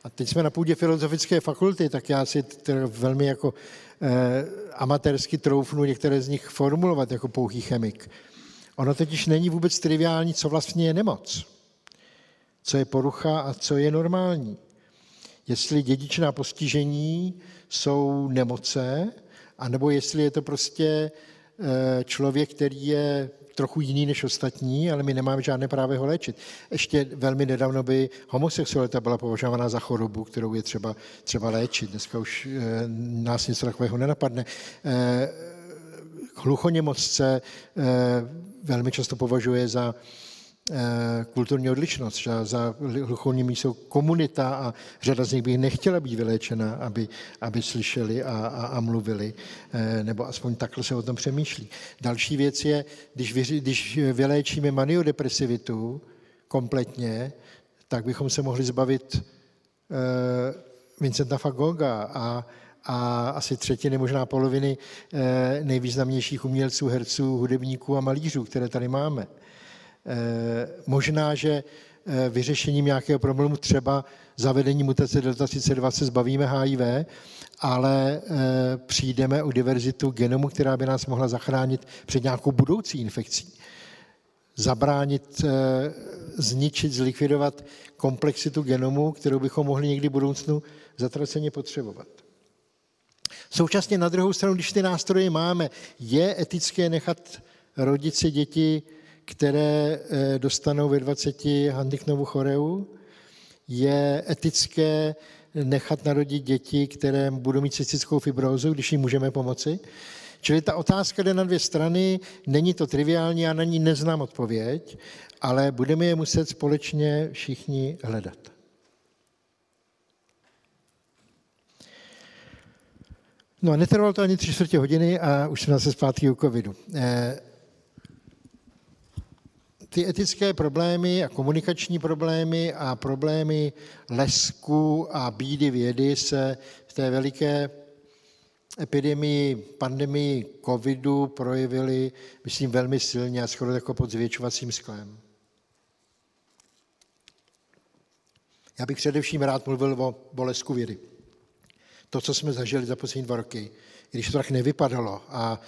a teď jsme na půdě filozofické fakulty, tak já si velmi jako eh, amatérsky troufnu některé z nich formulovat jako pouhý chemik. Ono totiž není vůbec triviální, co vlastně je nemoc, co je porucha a co je normální. jestli dědičná postižení jsou nemoce, anebo jestli je to prostě eh, člověk, který je trochu jiný než ostatní, ale my nemáme žádné právo ho léčit. Ještě velmi nedávno by homosexualita byla považována za chorobu, kterou je třeba, třeba léčit. Dneska už e, nás něco takového nenapadne. Hluchoněmocce e, velmi často považuje za Eh, kulturní odlišnost. Že za hluchoními jsou komunita a řada z nich by nechtěla být vyléčena, aby, aby slyšeli a, a, a mluvili, eh, nebo aspoň takhle se o tom přemýšlí. Další věc je, když, vy, když vyléčíme maniodepresivitu kompletně, tak bychom se mohli zbavit Vincenta Fagoga a, a asi třetiny, možná poloviny nejvýznamnějších umělců, herců, hudebníků a malířů, které tady máme. Eh, možná, že eh, vyřešením nějakého problému třeba zavedení mutace delta 32 se zbavíme HIV, ale eh, přijdeme o diverzitu genomu, která by nás mohla zachránit před nějakou budoucí infekcí. Zabránit, zničit, zlikvidovat komplexitu genomu, kterou bychom mohli někdy v budoucnu zatraceně potřebovat. Současně na druhou stranu, když ty nástroje máme, je etické nechat rodiče děti které eh, dostanou ve 20 Handiknovu choreu. Je etické nechat narodit děti, které budou mít cystickou fibrózu, když jim můžeme pomoci. Čili ta otázka jde na dvě strany, není to triviální, já na ní neznám odpověď, ale budeme je muset společně všichni hledat. No a netrvalo to ani tři čtvrtě hodiny a už jsme zase zpátky u covidu. Eh, ty etické problémy a komunikační problémy a problémy lesku a bídy vědy se v té veliké epidemii, pandemii covidu projevily, myslím, velmi silně a skoro jako pod zvětšovacím sklem. Já bych především rád mluvil o, o lesku vědy. To, co jsme zažili za poslední dva roky, když to tak nevypadalo a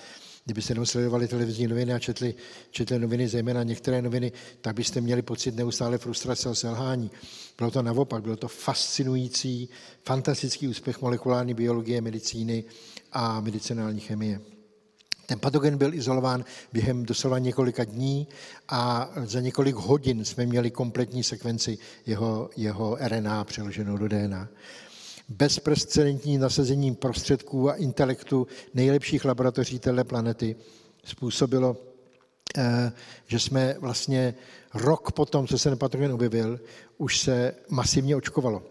Kdybyste jenom sledovali televizní noviny a četli, četli noviny, zejména některé noviny, tak byste měli pocit neustále frustrace a selhání. Bylo to naopak, bylo to fascinující, fantastický úspěch molekulární biologie, medicíny a medicinální chemie. Ten patogen byl izolován během doslova několika dní a za několik hodin jsme měli kompletní sekvenci jeho, jeho RNA přeloženou do DNA bezprecedentní nasazení prostředků a intelektu nejlepších laboratoří téhle planety způsobilo, eh, že jsme vlastně rok potom, co se patogen objevil, už se masivně očkovalo.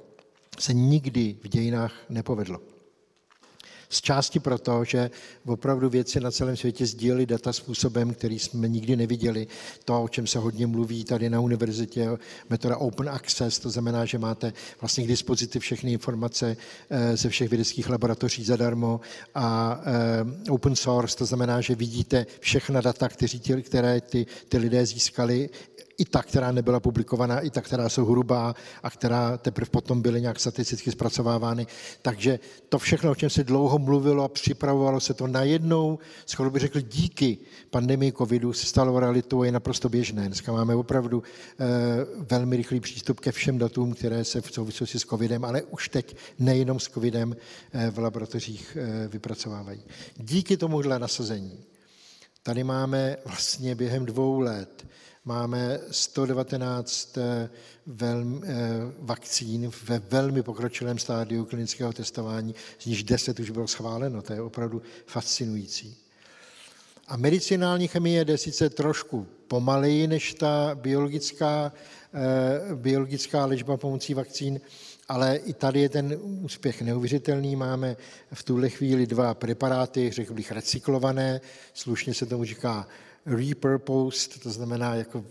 Se nikdy v dějinách nepovedlo. Z části proto, že opravdu věci na celém světě sdíleli data způsobem, který jsme nikdy neviděli. To, o čem se hodně mluví tady na univerzitě, metoda open access, to znamená, že máte vlastně k dispozici všechny informace eh, ze všech vědeckých laboratoří zadarmo a eh, open source, to znamená, že vidíte všechna data, které ty, ty lidé získali i ta, která nebyla publikovaná, i ta, která jsou hrubá a která teprve potom byly nějak statisticky zpracovávány. Takže to všechno, o čem se dlouho mluvilo a připravovalo se to najednou, skoro bych řekl díky pandemii covidu, se stalo realitou a je naprosto běžné. Dneska máme opravdu e, velmi rychlý přístup ke všem datům, které se v souvislosti s covidem, ale už teď nejenom s covidem e, v laboratořích e, vypracovávají. Díky tomuhle nasazení tady máme vlastně během dvou let máme 119 eh, velmi, eh, vakcín ve velmi pokročilém stádiu klinického testování, z nich 10 už bylo schváleno, to je opravdu fascinující. A medicinální chemie jde sice trošku pomaleji než ta biologická, eh, biologická léčba pomocí vakcín, ale i tady je ten úspěch neuvěřitelný. Máme v tuhle chvíli dva preparáty, řekl bych, recyklované, slušně se tomu říká repurposed, to znamená jako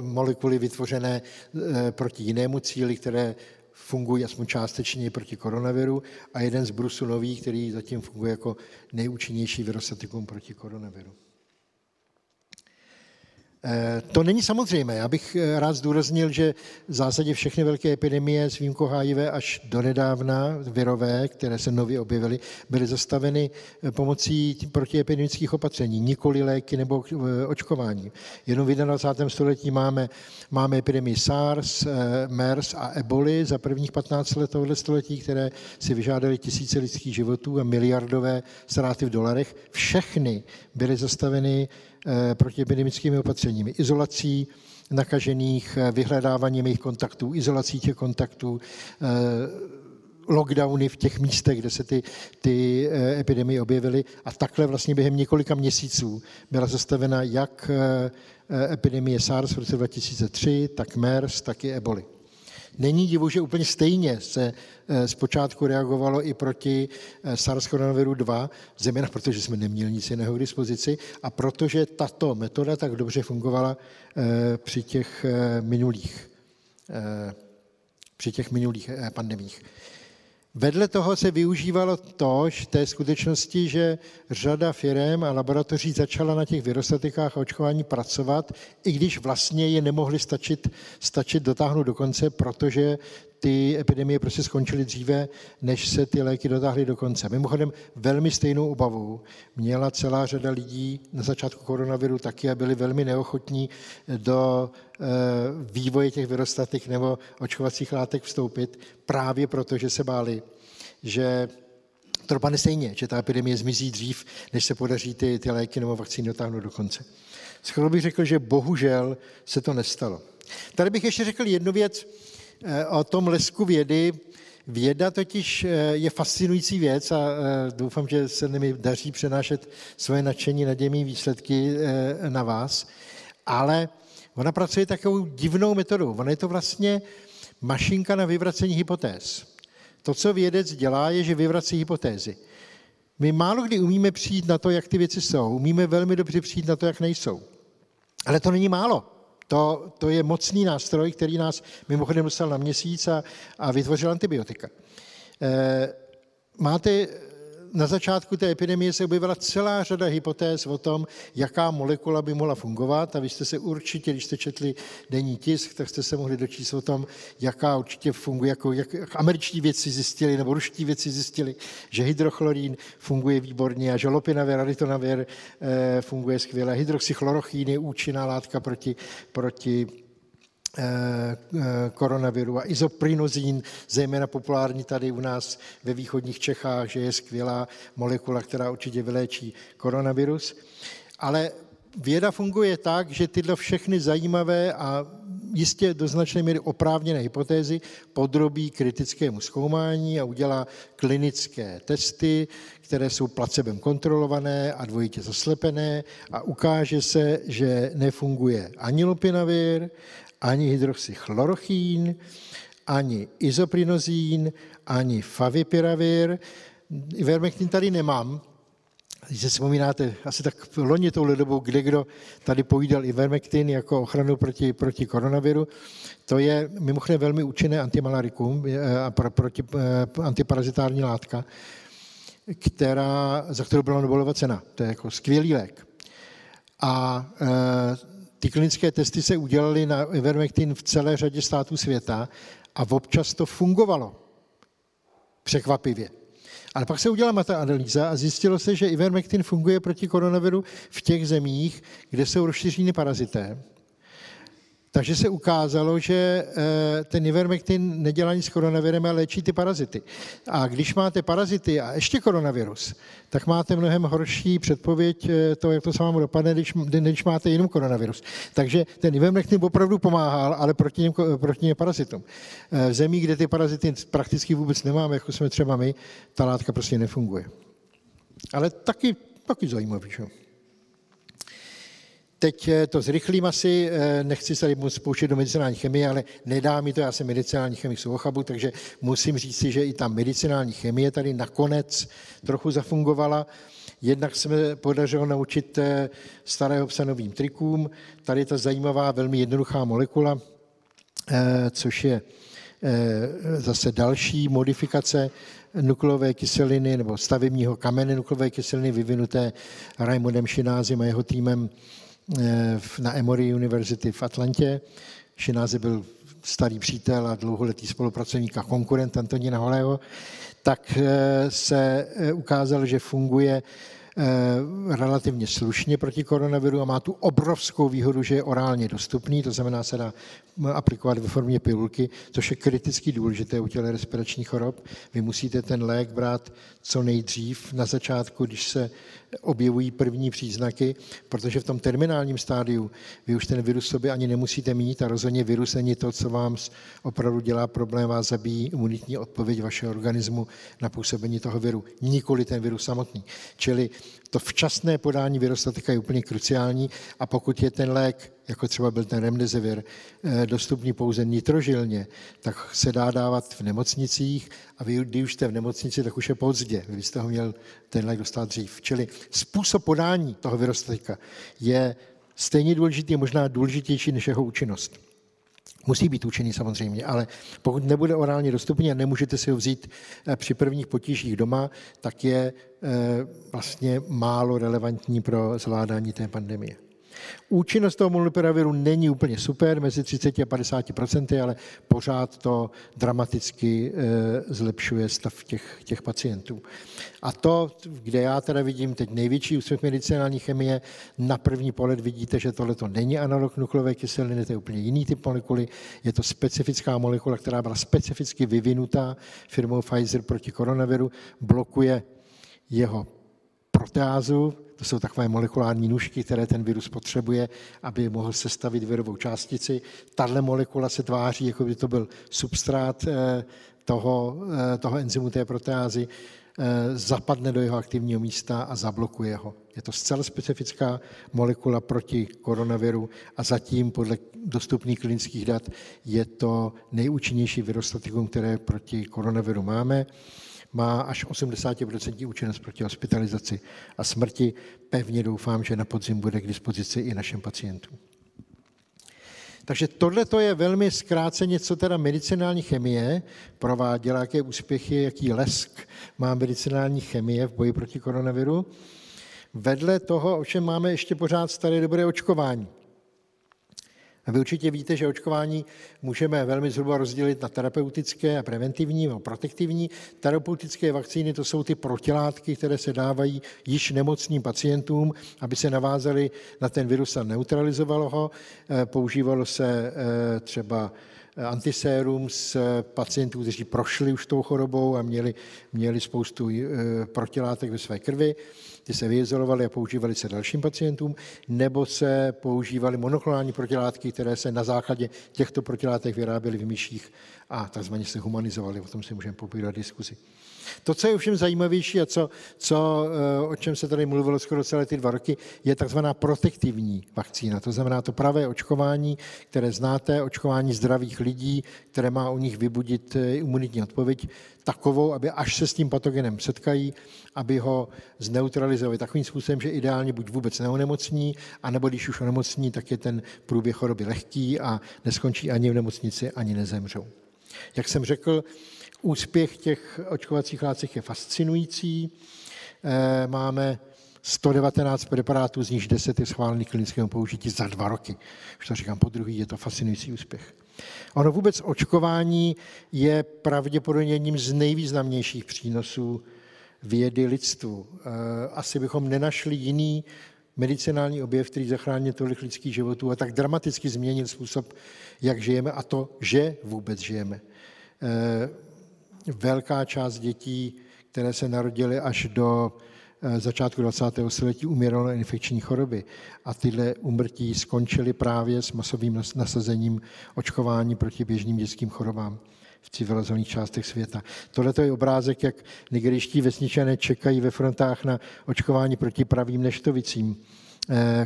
molekuly vytvořené eh, proti jinému cíli, které fungují aspoň částečně proti koronaviru a jeden z brusu nový, který zatím funguje jako nejúčinnější virostatikum proti koronaviru. Eh, to není samozřejmé. Já bych eh, rád zdůraznil, že v zásadě všechny velké epidemie s výjimkou HIV až do nedávna, virové, které se nově objevily, byly zastaveny eh, pomocí protiepidemických opatření, nikoli léky nebo očkování. Jenom v 21. století máme, máme epidemii SARS, MERS a eboli za prvních 15 let tohoto století, které si vyžádaly tisíce lidských životů a miliardové ztráty v dolarech. Všechny byly zastaveny protiepidemickými opatřeními, izolací nakažených, eh, vyhledáváním jejich kontaktů, izolací těch kontaktů, eh, lockdowny v těch místech, kde se ty, ty epidemie objevily. A takhle vlastně během několika měsíců byla zastavena jak epidemie SARS v roce 2003, tak MERS, tak i eboli. Není divu, že úplně stejně se eh, zpočátku reagovalo i proti eh, SARS-CoV-2, 2, zejména protože jsme neměli nic jiného k dispozici a protože tato metoda tak dobře fungovala eh, při těch minulých, při těch minulých pandemích. Vedle toho se využívalo to, že té skutečnosti, že řada firm a laboratoří začala na těch virostatikách a očkování pracovat, i když vlastně je nemohli stačit, stačit dotáhnout do konce, protože ty epidemie prostě skončily dříve, než se ty léky dotáhly do konce. Mimochodem velmi stejnou obavu měla celá řada lidí na začátku koronaviru taky a byli velmi neochotní do eh, vývoje těch virostatik nebo očkovacích látek vstoupit, právě proto, že se báli, že to dopadne stejně, že ta epidemie zmizí dřív, než se podaří ty, ty léky nebo vakcíny dotáhnout do konce. Skoro bych řekl, že bohužel se to nestalo. Tady bych ještě řekl jednu věc, o tom lesku vědy. Věda totiž eh, je fascinující věc a eh, doufám, že se mi daří přenášet svoje nadšení, nadějné výsledky na vás, ale ona pracuje takovou divnou metodou. Ona je to vlastně mašinka na vyvracení hypotéz. To, co vědec dělá, je, že vyvrací hypotézy. My málo kdy umíme přijít na to, jak ty věci jsou. Umíme velmi dobře přijít na to, jak nejsou. Ale to není málo. To, to je mocný nástroj, který nás mimochodem dostal na měsíc a, a vytvořil antibiotika. E, máte na začátku té epidemie se objevila celá řada hypotéz o tom, jaká molekula by mohla fungovat a vy jste se určitě, když jste četli denní tisk, tak jste se mohli dočíst o tom, jaká určitě funguje, jako jak, američtí věci zjistili, nebo ruští věci zjistili, že hydrochlorín funguje výborně a že lopinavir, aritonavir e, funguje skvěle. Hydroxychlorochín je účinná látka proti, proti Eh, eh, koronaviru a izoprinozín, zejména populární tady u nás ve východních Čechách, že je skvělá molekula, která určitě vyléčí koronavirus. Ale věda funguje tak, že tyhle všechny zajímavé a jistě do značné míry oprávněné hypotézy podrobí kritickému zkoumání a udělá klinické testy, které jsou placebem kontrolované a dvojitě zaslepené a ukáže se, že nefunguje ani lopinavir, ani hydroxychlorochín, ani izoprinozín, ani favipiravir. Ivermectin tady nemám, když si vzpomínáte, asi tak v loni touhle dobou, kde kdo tady pojídal Ivermectin jako ochranu proti, proti koronaviru, to je mimochodem velmi účinné antimalarikum, eh, a proti, eh, antiparazitární látka, která, za kterou byla Nobelova cena. To je jako skvělý lék. A e, ty klinické testy se udělaly na Ivermectin v celé řadě států světa a občas to fungovalo. Překvapivě. Ale pak se udělala meta-analýza a zjistilo se, že Ivermectin funguje proti koronaviru v těch zemích, kde jsou rozšířeny parazité. Takže se ukázalo, že eh, ten Ivermectin nedělá nic s koronavirem, ale léčí ty parazity. A když máte parazity a ještě koronavirus, tak máte mnohem horší předpověď eh, toho, jak to se vám dopadne, když, když máte jenom koronavirus. Takže ten Ivermectin opravdu pomáhal, ale proti něm, proti něm parazitům. Eh, v zemí, kde ty parazity prakticky vůbec nemáme, jako jsme třeba my, ta látka prostě nefunguje. Ale taky, taky zajímavý, že? Teď eh, to zrychlím asi, eh, nechci se tady moc pouštět do medicinální chemie, ale nedá mi to, já jsem medicinální chemik z Ochabu, takže musím říct si, že i ta medicinální chemie tady nakonec trochu zafungovala. Jednak jsme podařilo naučit eh, starého psa novým trikům. Tady je ta zajímavá, velmi jednoduchá molekula, což je zase další modifikace nukleové kyseliny nebo stavebního kamene nukleové kyseliny vyvinuté Raimondem Šinázem a jeho týmem na Emory University v Atlantě. Šináze byl starý přítel a dlouholetý spolupracovník a konkurent Antonína Holého, tak se ukázalo, že funguje Eh, relativně slušně proti koronaviru a má tu obrovskou výhodu, že je orálně dostupný, to znamená, se dá aplikovat ve formě pilulky, což je kriticky důležité u těle respiračních chorob. Vy musíte ten lék brát co nejdřív na začátku, když se objevují první příznaky, protože v tom terminálním stádiu vy už ten virus sobě ani nemusíte mít a rozhodně virus není to, co vám opravdu dělá problém, vás zabíjí imunitní odpověď vašeho organismu na působení toho viru, nikoli ten virus samotný. Čili to včasné podání virostatika je úplně kruciální a pokud je ten lék, jako třeba byl ten remdesivir, eh, dostupný pouze nitrožilně, tak se dá dávat v nemocnicích a vy, když už jste v nemocnici, tak už je pozdě. Vy jste ho měl ten lék dostat dřív. Čili způsob podání toho virostatika je stejně důležitý, možná důležitější než jeho účinnost. Musí být účinný samozřejmě, ale pokud nebude orálně dostupný a nemůžete si ho vzít eh, při prvních potížích doma, tak je eh, vlastně málo relevantní pro zvládání té pandemie. Účinnost toho molnupiraviru není úplně super, mezi 30 a 50 procenty, ale pořád to dramaticky eh, zlepšuje stav těch, těch pacientů. A to, kde já teda vidím teď největší úspěch medicinální chemie, na první pohled vidíte, že tohle to není analog nukleové kyseliny, to je úplně jiný typ molekuly, je to specifická molekula, která byla specificky vyvinutá firmou Pfizer proti koronaviru, blokuje jeho proteázu, to jsou takové molekulární nůžky, které ten virus potřebuje, aby mohl sestavit virovou částici. Tahle molekula se tváří, jako by to byl substrát eh, toho, eh, toho enzymu té proteázy, eh, zapadne do jeho aktivního místa a zablokuje ho. Je to zcela specifická molekula proti koronaviru a zatím podle dostupných klinických dat je to nejúčinnější virostatikum, které proti koronaviru máme má až 80% účinnost proti hospitalizaci a smrti. Pevně doufám, že na podzim bude k dispozici i našim pacientům. Takže tohle je velmi zkráceně, co teda medicinální chemie prováděla, jaké úspěchy, jaký lesk má medicinální chemie v boji proti koronaviru. Vedle toho ovšem máme ještě pořád staré dobré očkování. A vy určitě víte, že očkování můžeme velmi zhruba rozdělit na terapeutické a preventivní nebo protektivní. Terapeutické vakcíny to jsou ty protilátky, které se dávají již nemocným pacientům, aby se navázaly na ten virus a neutralizovalo ho. Eh, používalo se eh, třeba antisérum z pacientů, kteří prošli už tou chorobou a měli, měli spoustu eh, protilátek ve své krvi ty se vyizolovaly a používaly se dalším pacientům, nebo se používaly monoklonální protilátky, které se na základě těchto protilátek vyráběly v myších a takzvaně se humanizovaly. O tom si můžeme popírat diskuzi. To, co je ovšem zajímavější a co, co, eh, o čem se tady mluvilo skoro celé ty dva roky, je takzvaná protektivní vakcína. To znamená to pravé očkování, které znáte, očkování zdravých lidí, které má u nich vybudit eh, imunitní odpověď, takovou, aby až se s tím patogenem setkají, aby ho zneutralizovali takovým způsobem, že ideálně buď vůbec neonemocní, anebo když už onemocní, tak je ten průběh choroby lehký a neskončí ani v nemocnici, ani nezemřou. Jak jsem řekl, Úspěch těch očkovacích látek je fascinující. Eh, máme 119 preparátů, z nich 10 je schválených klinickému použití za dva roky. Už to říkám po druhý, je to fascinující úspěch. Ono vůbec očkování je pravděpodobně jedním z nejvýznamnějších přínosů vědy lidstvu. Eh, asi bychom nenašli jiný medicinální objev, který zachránil tolik lidských životů a tak dramaticky změnil způsob, jak žijeme a to, že vůbec žijeme. Velká část dětí, které se narodily až do eh, začátku 20. století, umíralo na infekční choroby. A tyhle umrtí skončily právě s masovým nasazením očkování proti běžným dětským chorobám v civilizovaných částech světa. Tohle je obrázek, jak nigerijští vesničané čekají ve frontách na očkování proti pravým neštovicím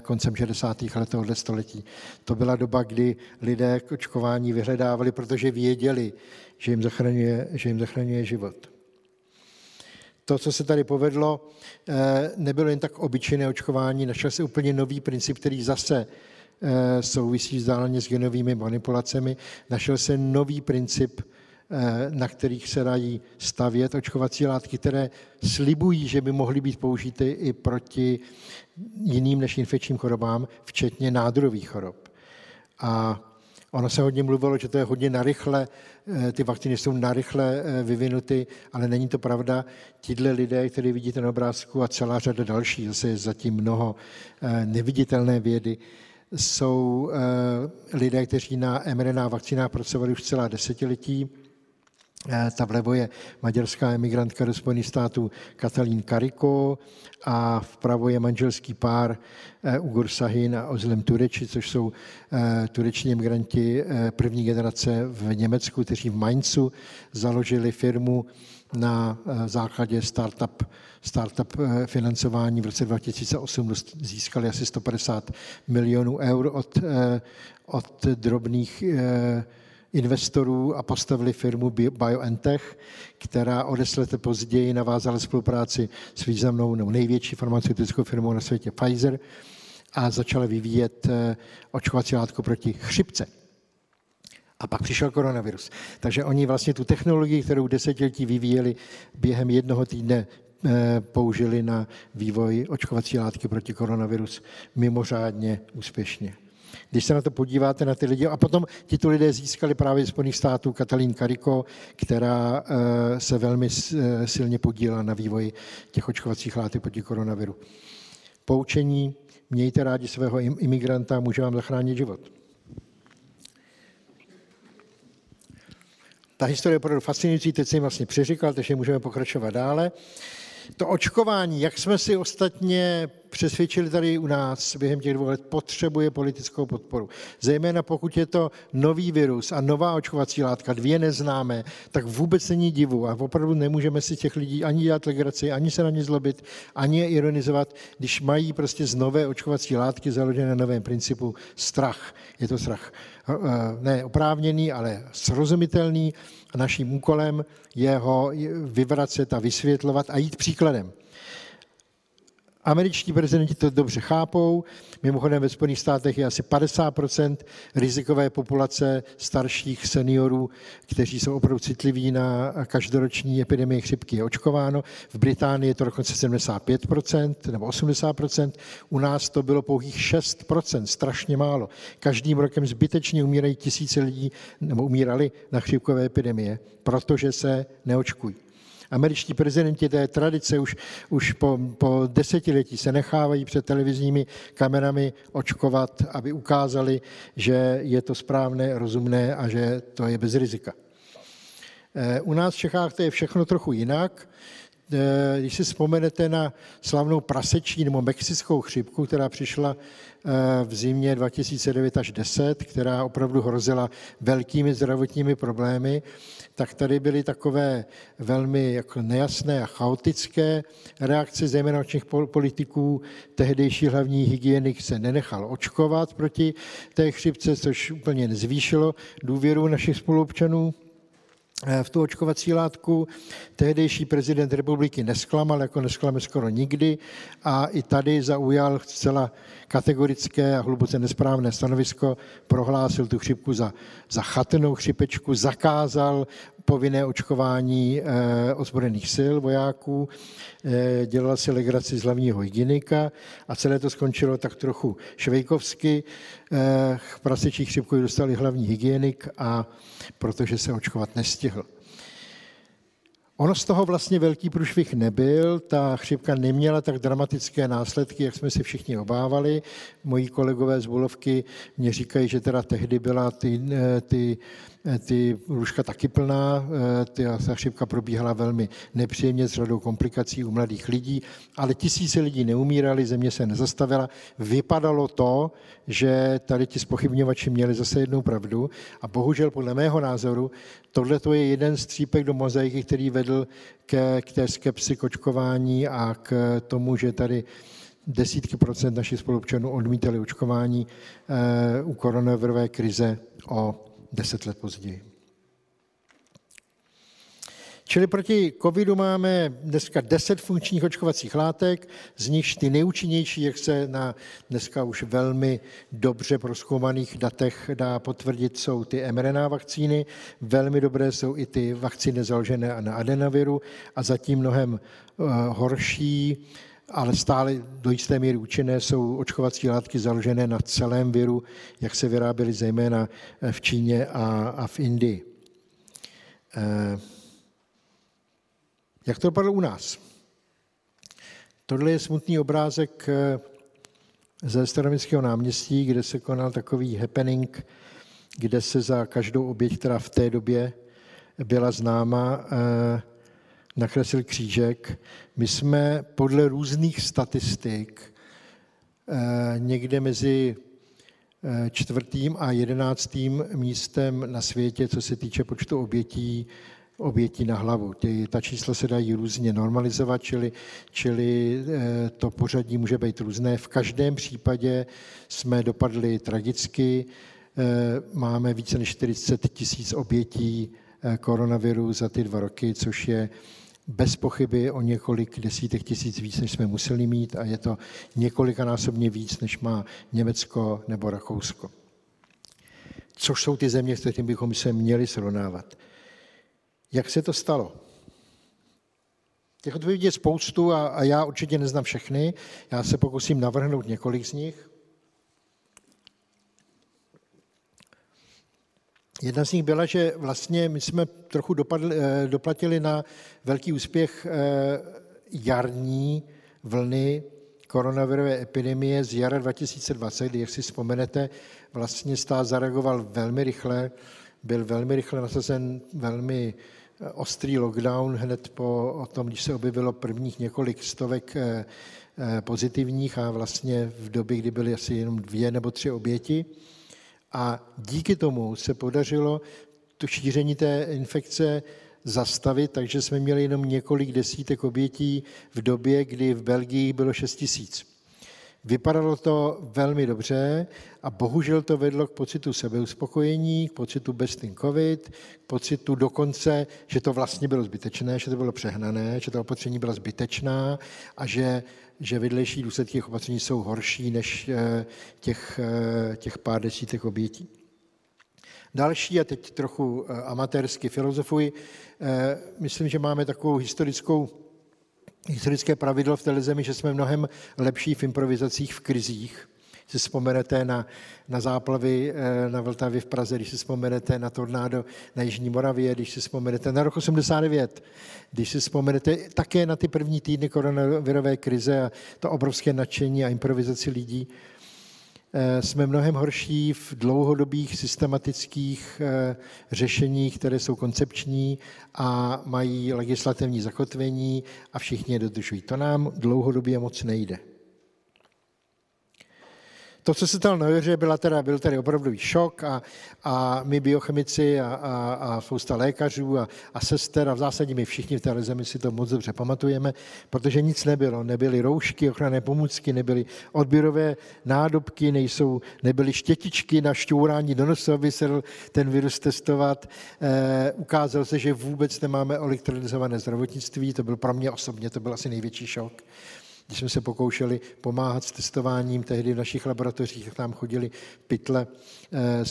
koncem 60. let tohoto století. To byla doba, kdy lidé k očkování vyhledávali, protože věděli, že jim zachraňuje, že jim zachraňuje život. To, co se tady povedlo, eh, nebylo jen tak obyčejné očkování, našel se úplně nový princip, který zase eh, souvisí vzdáleně s genovými manipulacemi. Našel se nový princip na kterých se dají stavět očkovací látky, které slibují, že by mohly být použity i proti jiným než infekčním chorobám, včetně nádorových chorob. A Ono se hodně mluvilo, že to je hodně narychle, eh, ty vakcíny jsou narychle eh, vyvinuty, ale není to pravda. Tidle lidé, které vidíte na obrázku a celá řada dalších, zase je zatím mnoho eh, neviditelné vědy, jsou lidé, kteří na mRNA vakcínách pracovali už celá desetiletí, Eh, ta vlevo je maďarská emigrantka do Spojených států Katalín Kariko a vpravo je manželský pár eh, Ugur Sahin a Ozlem Tureči, což jsou eh, tureční emigranti první generace v Německu, kteří v Mainzu založili firmu na základě startup, startup financování. V roce 2008 získali asi 150 milionů eur od, od drobných investorů a postavili firmu BioNTech, která o deset let později navázala spolupráci s významnou nebo největší farmaceutickou firmou na světě Pfizer a začala vyvíjet eh, očkovací látku proti chřipce. A pak přišel koronavirus. Takže oni vlastně tu technologii, kterou desetiletí vyvíjeli, během jednoho týdne eh, použili na vývoj očkovací látky proti koronavirus mimořádně úspěšně. Když se na to podíváte na ty lidi, a potom tito lidé získali právě z Spojených států Katalín Kariko, která eh, se velmi eh, silně podílela na vývoji těch očkovacích látek proti koronaviru. Poučení, mějte rádi svého imigranta, může vám zachránit život. Ta historie je opravdu fascinující, teď jsem vlastně přeříkal, takže můžeme pokračovat dále. To očkování, jak jsme si ostatně přesvědčili tady u nás během těch dvou let, potřebuje politickou podporu. Zejména pokud je to nový virus a nová očkovací látka, dvě neznámé, tak vůbec není divu a opravdu nemůžeme si těch lidí ani dělat legraci, ani se na ně zlobit, ani je ironizovat, když mají prostě z nové očkovací látky založené na novém principu strach. Je to strach eh, ne oprávněný, ale srozumitelný a naším úkolem je ho vyvracet a vysvětlovat a jít příkladem. Američtí prezidenti to dobře chápou. Mimochodem ve Spojených státech je asi 50% rizikové populace starších seniorů, kteří jsou opravdu citliví na každoroční epidemii chřipky, je očkováno. V Británii je to dokonce 75% nebo 80% U nás to bylo pouhých 6% strašně málo. Každým rokem zbytečně umírají tisíce lidí, nebo umírali na chřipkové epidemie, protože se neočkují. Američtí prezidenti té tradice už, už po, po desetiletí se nechávají před televizními kamerami očkovat, aby ukázali, že je to správné, rozumné a že to je bez rizika. Eh, u nás v Čechách to je všechno trochu jinak. Eh, když si vzpomenete na slavnou praseční nebo mexickou chřipku, která přišla eh, v zimě 2009 až 10, která opravdu hrozila velkými zdravotními problémy, tak tady byly takové velmi jako nejasné a chaotické reakce, zejména od těch politiků. Tehdejší hlavní hygienik se nenechal očkovat proti té chřipce, což úplně nezvýšilo důvěru našich spoluobčanů. Eh, v tu očkovací látku. Tehdejší prezident republiky nesklamal, jako nesklame skoro nikdy a i tady zaujal zcela kategorické a hluboce nesprávné stanovisko, prohlásil tu chřipku za, za chatrnou chřipečku, zakázal povinné očkování eh, ozbrojených sil vojáků, eh, dělal si legraci z hlavního hygienika a celé to skončilo tak trochu švejkovsky. Eh, prasečí chřipku dostali hlavní hygienik a protože se očkovat nestihl. Ono z toho vlastně velký průšvih nebyl, ta chřipka neměla tak dramatické následky, jak jsme si všichni obávali. Moji kolegové z Bulovky mě říkají, že teda tehdy byla ty, ty ty lůžka taky plná, eh, ta chřipka probíhala velmi nepříjemně s řadou komplikací u mladých lidí, ale tisíce lidí neumírali, země se nezastavila. Vypadalo to, že tady ti spochybňovači měli zase jednou pravdu a bohužel podle mého názoru tohle je jeden z třípek do mozaiky, který vedl ke, k té skepsi kočkování a k tomu, že tady desítky procent našich spolupčanů odmítali očkování eh, u koronavirové krize o deset let později. Čili proti covidu máme dneska 10 funkčních očkovacích látek, z nichž ty nejúčinnější, jak se na dneska už velmi dobře proskoumaných datech dá potvrdit, jsou ty mRNA vakcíny. Velmi dobré jsou i ty vakcíny založené na adenoviru a zatím mnohem uh, horší ale stále do jisté míry účinné jsou očkovací látky založené na celém viru, jak se vyráběly zejména v Číně a, a v Indii. Uh, jak to dopadlo u nás? Tohle je smutný obrázek eh, ze Staroměstského náměstí, kde se konal takový happening, kde se za každou oběť, která v té době byla známa, eh, nakreslil křížek. My jsme podle různých statistik eh, někde mezi čtvrtým a jedenáctým místem na světě, co se týče počtu obětí obětí na hlavu. Ty, ta čísla se dají různě normalizovat, čili, čili eh, to pořadí může být různé. V každém případě jsme dopadli tragicky. Eh, máme více než 40 tisíc obětí eh, koronaviru za ty dva roky, což je bez pochyby o několik desítek tisíc víc, než jsme museli mít a je to několikanásobně víc, než má Německo nebo Rakousko. Což jsou ty země, s kterými bychom se měli srovnávat. Jak se to stalo? Těch odpovědí je spoustu a, a já určitě neznám všechny. Já se pokusím navrhnout několik z nich. Jedna z nich byla, že vlastně my jsme trochu dopadli, eh, doplatili na velký úspěch eh, jarní vlny koronavirové epidemie z jara 2020, kdy, jak si vzpomenete, vlastně stát zareagoval velmi rychle, byl velmi rychle nasazen velmi ostrý lockdown hned po o tom, když se objevilo prvních několik stovek eh, eh, pozitivních a vlastně v době, kdy byly asi jenom dvě nebo tři oběti. A díky tomu se podařilo to šíření té infekce zastavit, takže jsme měli jenom několik desítek obětí v době, kdy v Belgii bylo 6 tisíc. Vypadalo to velmi dobře a bohužel to vedlo k pocitu sebeuspokojení, k pocitu bez ten covid, k pocitu dokonce, že to vlastně bylo zbytečné, že to bylo přehnané, že ta opatření byla zbytečná a že, že vedlejší důsledky těch opatření jsou horší než eh, těch, eh, těch pár desítek obětí. Další, a teď trochu eh, amatérsky filozofuji, myslím, že máme takovou historickou historické pravidlo v této zemi, že jsme mnohem lepší v improvizacích v krizích. Si vzpomenete na, na záplavy eh, na Vltavě v Praze, když si vzpomenete na tornádo na Jižní Moravě, když si vzpomenete na rok 89, když si vzpomenete také na ty první týdny koronavirové krize a to obrovské nadšení a improvizaci lidí, Eh, jsme mnohem horší v dlouhodobých systematických eh, řešeních, které jsou koncepční a mají legislativní zakotvení a všichni je dodržují. To nám dlouhodobě moc nejde. To, co se stalo na jaře, byla teda, byl tady opravdový šok a, a my biochemici a, a, a spousta lékařů a, a sester a v zásadě my všichni v té zemi si to moc dobře pamatujeme, protože nic nebylo. Nebyly roušky, ochranné pomůcky, nebyly odběrové nádobky, nejsou, nebyly štětičky na šťourání do nosu, aby se ten virus testovat. E, ukázalo se, že vůbec nemáme elektronizované zdravotnictví, to byl pro mě osobně, to byl asi největší šok když jsme se pokoušeli pomáhat s testováním, tehdy v našich laboratořích tam chodili pytle eh,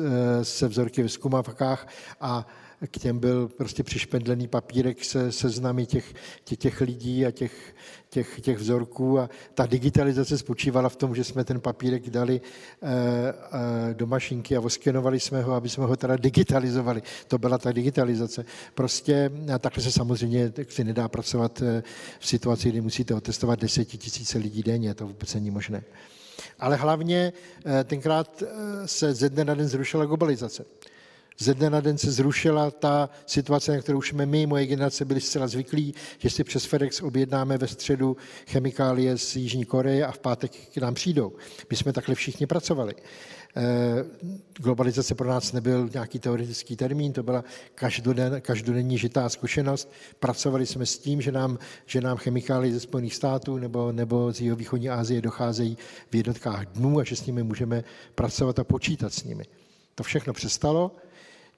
eh, se vzorky ve zkumavkách a k těm byl prostě přišpendlený papírek se seznamy těch, těch, těch lidí a těch, těch, těch vzorků a ta digitalizace spočívala v tom, že jsme ten papírek dali eh, eh, do mašinky a oskenovali jsme ho, aby jsme ho teda digitalizovali. To byla ta digitalizace. Prostě takhle se samozřejmě si nedá pracovat eh, v situaci, kdy musíte otestovat desetitisíce lidí denně, to vůbec není možné. Ale hlavně tenkrát se ze dne na den zrušila globalizace ze dne na den se zrušila ta situace, na kterou už jsme my, moje generace, byli zcela zvyklí, že si přes FedEx objednáme ve středu chemikálie z Jižní Koreje a v pátek k nám přijdou. My jsme takhle všichni pracovali. Eh, globalizace pro nás nebyl nějaký teoretický termín, to byla každoden, každodenní žitá zkušenost. Pracovali jsme s tím, že nám, že nám chemikálie ze Spojených států nebo, nebo z jihovýchodní Asie docházejí v jednotkách dnů a že s nimi můžeme pracovat a počítat s nimi. To všechno přestalo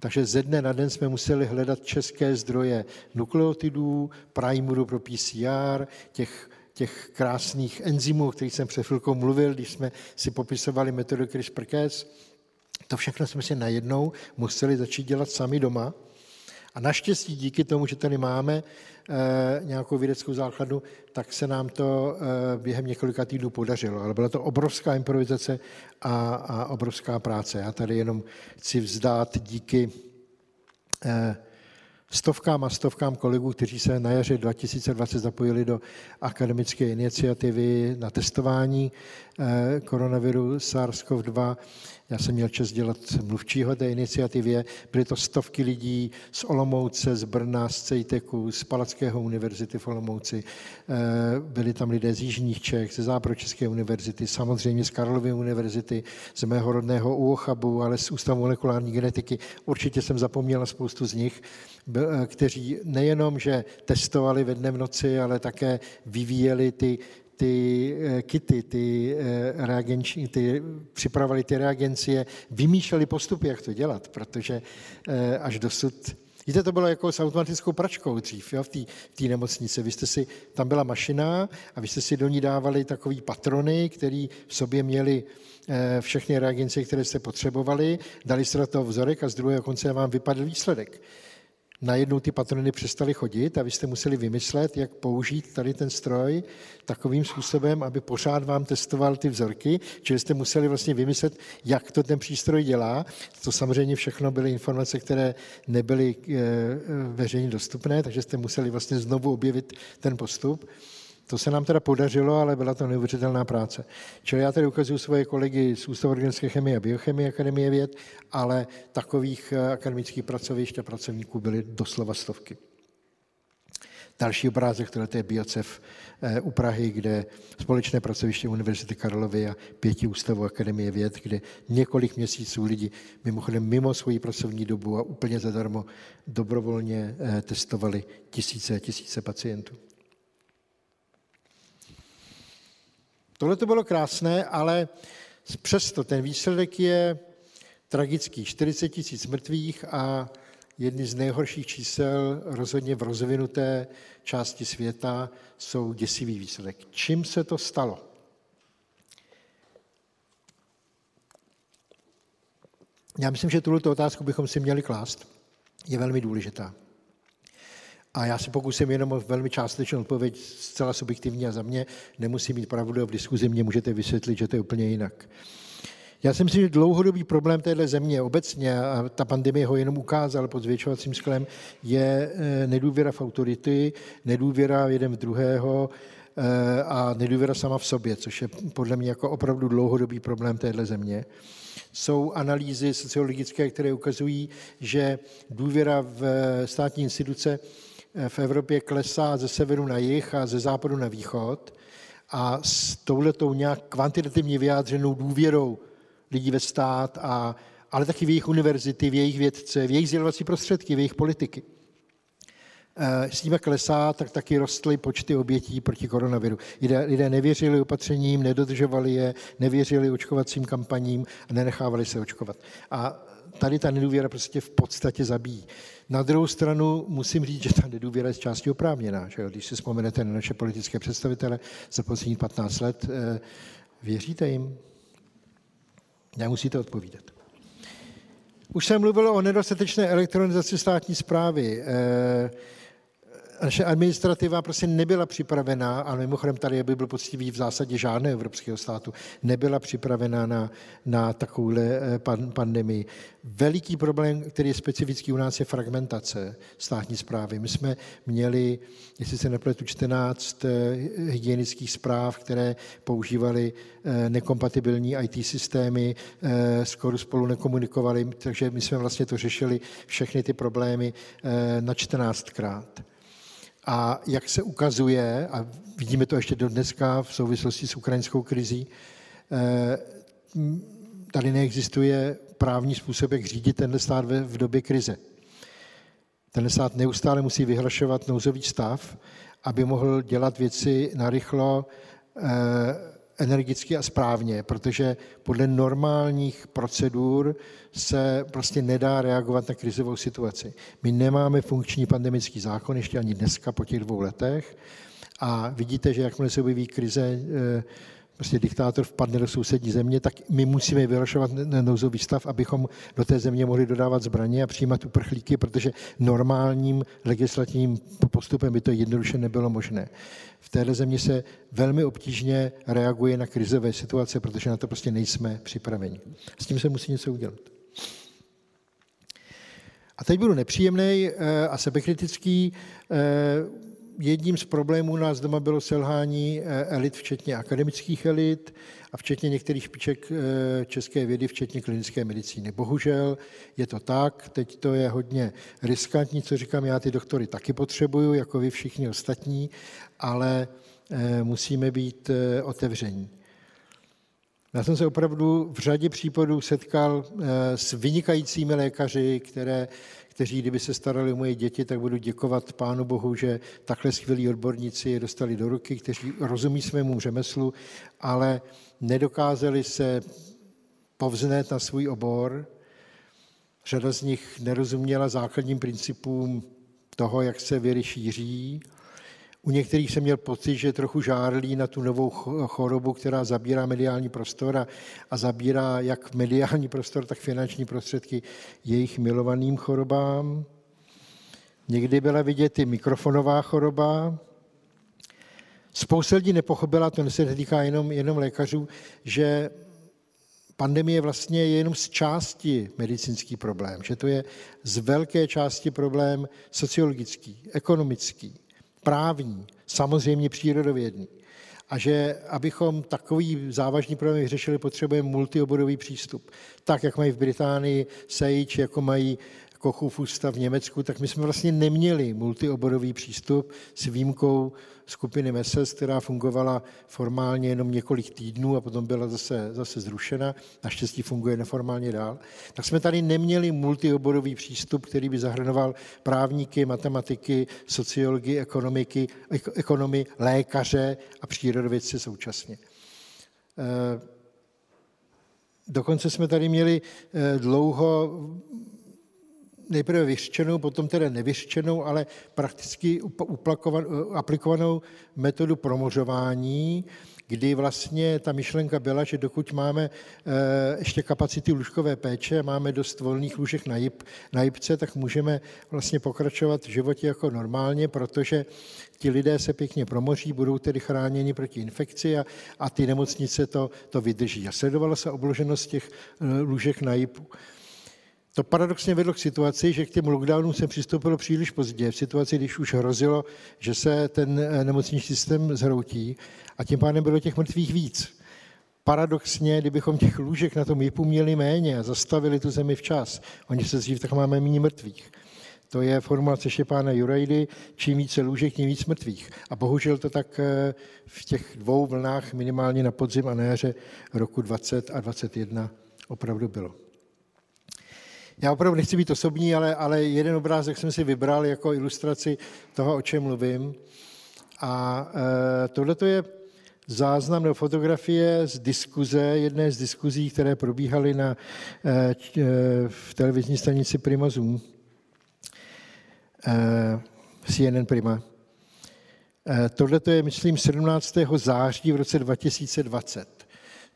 Takže ze dne na den jsme museli hledat české zdroje nukleotidů, primuru pro PCR, těch, těch krásných enzymů, o kterých jsem před chvilkou mluvil, když jsme si popisovali metodu CRISPR-Cas. To všechno jsme si najednou museli začít dělat sami doma. A naštěstí díky tomu, že tady máme e, nějakou vědeckou základnu, tak se nám to e, během několika týdnů podařilo. Ale byla to obrovská improvizace a, a obrovská práce. Já tady jenom chci vzdát díky e, stovkám a stovkám kolegů, kteří se na jaře 2020 zapojili do akademické iniciativy na testování koronaviru SARS-CoV-2. Já jsem měl čas dělat mluvčího té iniciativě. Byly to stovky lidí z Olomouce, z Brna, z Cejteku, z Palackého univerzity v Olomouci. Eh, byli tam lidé z Jižních Čech, ze Zápročeské univerzity, samozřejmě z Karlovy univerzity, z mého rodného UOCHABu, ale z Ústavu molekulární genetiky. Určitě jsem zapomněl spoustu z nich, kteří nejenom, že testovali ve dne v noci, ale také vyvíjeli ty ty eh, kity, ty, eh, reagenční, ty připravovali ty reagencie, vymýšleli postupy, jak to dělat, protože eh, až dosud Víte, to bylo jako s automatickou pračkou dřív jo, v té nemocnici. Vy jste si, tam byla mašina a vy jste si do ní dávali takový patrony, které v sobě měli všechny reagencie, které jste potřebovali, dali jste do toho vzorek a z druhého konce vám vypadl výsledek najednou ty patrony přestaly chodit a vy jste museli vymyslet, jak použít tady ten stroj takovým způsobem, aby pořád vám testoval ty vzorky, čili jste museli vlastně vymyslet, jak to ten přístroj dělá. To samozřejmě všechno byly informace, které nebyly eh, veřejně dostupné, takže jste museli vlastně znovu objevit ten postup. To se nám teda podařilo, ale byla to neuvěřitelná práce. Čili já tady ukazuju svoje kolegy z Ústavu organické chemie a biochemie Akademie věd, ale takových eh, akademických pracovišť a pracovníků byly doslova stovky. Další obrázek, to je Biocev eh, u Prahy, kde společné pracoviště Univerzity Karlovy a pěti ústavů Akademie věd, kde několik měsíců lidi mimochodem mimo svoji pracovní dobu a úplně zadarmo dobrovolně eh, testovali tisíce a tisíce pacientů. Tohle to bylo krásné, ale přesto ten výsledek je tragický. 40 tisíc mrtvých a jedny z nejhorších čísel rozhodně v rozvinuté části světa jsou děsivý výsledek. Čím se to stalo? Já myslím, že tuto otázku bychom si měli klást. Je velmi důležitá. A já se pokusím jenom o velmi částečnou odpověď, zcela subjektivní a za mě nemusí mít pravdu a v diskuzi mě můžete vysvětlit, že to je úplně jinak. Já si myslím, že dlouhodobý problém téhle země obecně, a ta pandemie ho jenom ukázala pod zvětšovacím sklem, je eh, nedůvěra v autority, nedůvěra jeden v druhého eh, a nedůvěra sama v sobě, což je podle mě jako opravdu dlouhodobý problém téhle země. Jsou analýzy sociologické, které ukazují, že důvěra v státní instituce v Evropě klesá ze severu na jih a ze západu na východ a s touhletou nějak kvantitativně vyjádřenou důvěrou lidí ve stát, a, ale taky v jejich univerzity, v jejich vědce, v jejich sdělovací prostředky, v jejich politiky. Eh, s tím, jak klesá, tak taky rostly počty obětí proti koronaviru. Lidé, lidé nevěřili opatřením, nedodržovali je, nevěřili očkovacím kampaním a nenechávali se očkovat. A tady ta nedůvěra prostě v podstatě zabíjí. Na druhou stranu musím říct, že ta nedůvěra je z části oprávněná. Že Když si vzpomenete na naše politické představitele za posledních 15 let, eh, věříte jim? Nemusíte odpovídat. Už jsem mluvil o nedostatečné elektronizaci státní zprávy. Eh, naše administrativa prostě nebyla připravená, a mimochodem tady by byl poctivý v zásadě žádného evropského státu, nebyla připravená na, na takovouhle eh, pan, pandemii. Veliký problém, který je specifický u nás, je fragmentace státní zprávy. My jsme měli, jestli se nepletu, 14 eh, hygienických zpráv, které používaly eh, nekompatibilní IT systémy, skoro spolu nekomunikovali, takže my jsme vlastně to řešili všechny ty problémy na 14krát. A jak se ukazuje, a vidíme to ještě do dneska v souvislosti s ukrajinskou krizí, eh, tady neexistuje právní způsob, jak řídit tenhle stát v době krize. Ten stát neustále musí vyhlašovat nouzový stav, aby mohl dělat věci narychlo, eh, energicky a správně, protože podle normálních procedur se prostě nedá reagovat na krizovou situaci. My nemáme funkční pandemický zákon ještě ani dneska po těch dvou letech a vidíte, že jakmile se objeví krize, eh, prostě diktátor vpadne do sousední země, tak my musíme vyhlašovat nouzový stav, abychom do té země mohli dodávat zbraně a přijímat uprchlíky, protože normálním legislativním postupem by to jednoduše nebylo možné. V této zemi se velmi obtížně reaguje na krizové situace, protože na to prostě nejsme připraveni. S tím se musí něco udělat. A teď budu nepříjemný eh, a sebekritický. Jedním z problémů nás doma bylo selhání eh, elit, včetně akademických elit a včetně některých špiček eh, české vědy, včetně klinické medicíny. Bohužel je to tak, teď to je hodně riskantní, co říkám, já ty doktory taky potřebuju, jako vy všichni ostatní, ale eh, musíme být otevření. Já jsem se opravdu v řadě případů setkal s vynikajícími lékaři, které kteří, kdyby se starali o moje děti, tak budu děkovat Pánu Bohu, že takhle skvělí odborníci je dostali do ruky, kteří rozumí svému řemeslu, ale nedokázali se povznet na svůj obor. Řada z nich nerozuměla základním principům toho, jak se věry šíří u některých jsem měl pocit, že trochu žárlí na tu novou chorobu, která zabírá mediální prostor a, a zabírá jak mediální prostor, tak finanční prostředky jejich milovaným chorobám. Někdy byla vidět i mikrofonová choroba. Spousta lidí nepochopila, to se netýká jenom, jenom lékařů, že pandemie vlastně je jenom z části medicínský problém, že to je z velké části problém sociologický, ekonomický, právní, samozřejmě přírodovědný. A že abychom takový závažný problém vyřešili, potřebujeme multioborový přístup. Tak, jak mají v Británii Sage, jako mají Kochův ústav v Německu, tak my jsme vlastně neměli multioborový přístup s výjimkou skupiny MESES, která fungovala formálně jenom několik týdnů a potom byla zase, zase zrušena. Naštěstí funguje neformálně dál. Tak jsme tady neměli multioborový přístup, který by zahrnoval právníky, matematiky, sociologii, ekonomiky, ekonomy, lékaře a přírodovědce současně. Eh, dokonce jsme tady měli eh, dlouho nejprve vyřčenou, potom teda nevyřčenou, ale prakticky aplikovanou metodu promořování, kdy vlastně ta myšlenka byla, že dokud máme eh, ještě kapacity lůžkové péče, máme dost volných lůžek na, jib, na jibce, tak můžeme vlastně pokračovat v životě jako normálně, protože ti lidé se pěkně promoří, budou tedy chráněni proti infekci a, a ty nemocnice to, to vydrží. A sledovala se obloženost těch eh, lůžek na jibu. To paradoxně vedlo k situaci, že k těm lockdownům se přistoupilo příliš pozdě, v situaci, když už hrozilo, že se ten eh, nemocniční systém zhroutí a tím pádem bylo těch mrtvých víc. Paradoxně, kdybychom těch lůžek na tom JIPu měli méně a zastavili tu zemi včas, oni se dřív, tak máme méně mrtvých. To je formulace Šepána Jurajdy, čím více lůžek, tím víc mrtvých. A bohužel to tak eh, v těch dvou vlnách, minimálně na podzim a na jaře roku 20 a 21 opravdu bylo. Já opravdu nechci být osobní, ale, ale jeden obrázek jsem si vybral jako ilustraci toho, o čem mluvím. A e, tohle je záznam nebo fotografie z diskuze, jedné z diskuzí, které probíhaly na, e, e, v televizní stanici Prima Zoom, e, CNN Prima. E, tohle je, myslím, 17. září v roce 2020.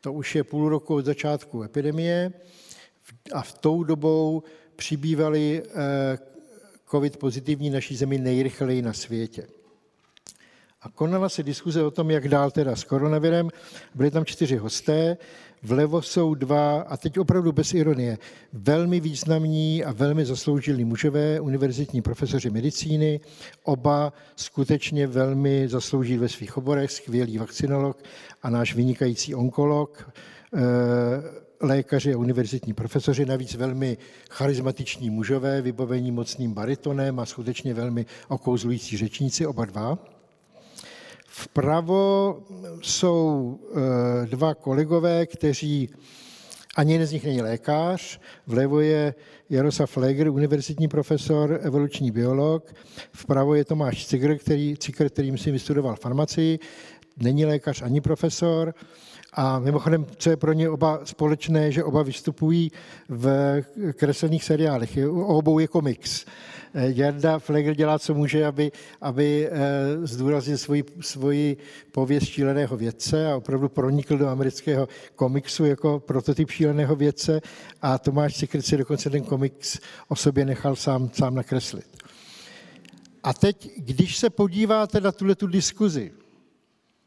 To už je půl roku od začátku epidemie a v tou dobou přibývali eh, covid pozitivní naší zemi nejrychleji na světě. A konala se diskuze o tom, jak dál teda s koronavirem. Byli tam čtyři hosté, vlevo jsou dva, a teď opravdu bez ironie, velmi významní a velmi zasloužilí mužové, univerzitní profesoři medicíny, oba skutečně velmi zaslouží ve svých oborech, skvělý vakcinolog a náš vynikající onkolog, eh, lékaři a univerzitní profesoři, navíc velmi charismatiční mužové, vybavení mocným baritonem a skutečně velmi okouzlující řečníci, oba dva. Vpravo jsou eh, dva kolegové, kteří ani jeden z nich není lékař, vlevo je Jaroslav Leger, univerzitní profesor, evoluční biolog, vpravo je Tomáš Cikr, který, Cikr, který myslím vystudoval farmacii, není lékař ani profesor, A mimochodem, co je pro ně oba společné, že oba vystupují v kreslených seriálech. Obou je komiks. Jarda Flegel dělá, co může, aby, aby eh, zdůraznil svoji, svoji pověst šíleného vědce a opravdu pronikl do amerického komiksu jako prototyp šíleného vědce a Tomáš Cikr si dokonce ten komiks o sobě nechal sám, sám nakreslit. A teď, když se podíváte na tuhle tu diskuzi,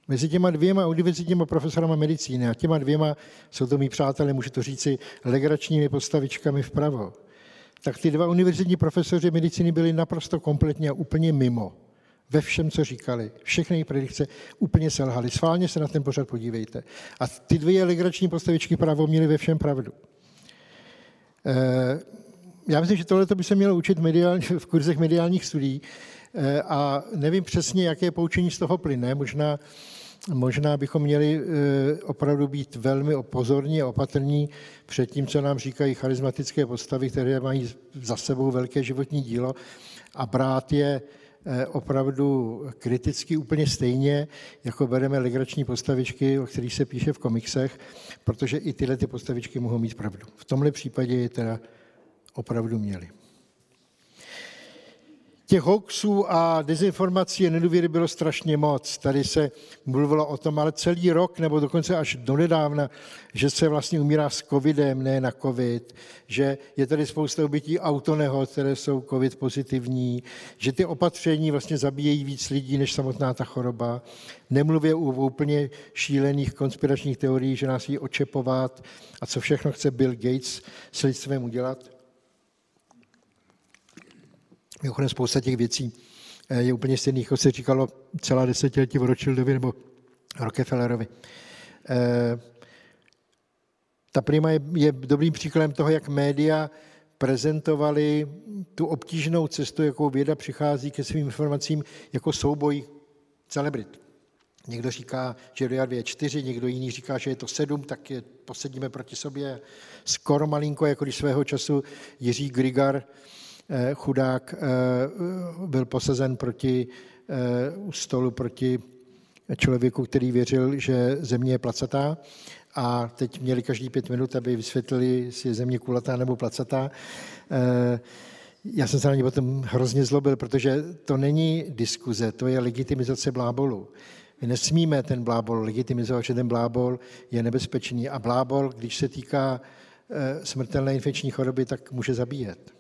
mezi těma dvěma univerzitníma profesorama medicíny a těma dvěma, jsou to mý přátelé, můžu to říci, legračními postavičkami vpravo, tak ty dva univerzitní profesoři medicíny byli naprosto kompletně a úplně mimo. Ve všem, co říkali. Všechny jejich predikce úplně selhaly. Sválně se na ten pořad podívejte. A ty dvě legrační postavičky právo měly ve všem pravdu. Eh, já myslím, že tohle by se mělo učit v kurzech mediálních studií eh, a nevím přesně, jaké poučení z toho plyne. Možná Možná bychom měli eh, opravdu být velmi pozorní a opatrní před tím, co nám říkají charismatické postavy, které mají za sebou velké životní dílo a brát je eh, opravdu kriticky úplně stejně, jako bereme legrační postavičky, o kterých se píše v komiksech, protože i tyhle ty postavičky mohou mít pravdu. V tomhle případě je teda opravdu měli. Těch hoaxů a dezinformací a nedůvěry bylo strašně moc. Tady se mluvilo o tom, ale celý rok, nebo dokonce až do nedávna, že se vlastně umírá s covidem, ne na covid, že je tady spousta obětí autonehod, které jsou covid pozitivní, že ty opatření vlastně zabíjejí víc lidí než samotná ta choroba. Nemluvě o úplně šílených konspiračních teoriích, že nás jí očepovat a co všechno chce Bill Gates s lidstvem udělat. Mimochodem spousta těch věcí eh, je úplně stejných, jako se říkalo celá desetiletí o Rothschildovi nebo Rockefellerovi. Eh, ta prima je, je dobrým příkladem toho, jak média prezentovali tu obtížnou cestu, jakou věda přichází ke svým informacím jako souboj celebrit. Někdo říká, že RIA je čtyři, někdo jiný říká, že je to sedm, tak je posedíme proti sobě. Skoro malinko, jako když svého času Jiří Grigar chudák eh, byl posazen proti eh, stolu proti člověku, který věřil, že země je placatá a teď měli každý pět minut, aby vysvětlili, jestli je země kulatá nebo placatá. Já jsem se na ně potom hrozně zlobil, protože to není diskuze, to je legitimizace blábolu. My nesmíme ten blábol legitimizovat, že ten blábol je nebezpečný a blábol, když se týká smrtelné infekční choroby, tak může zabíjet.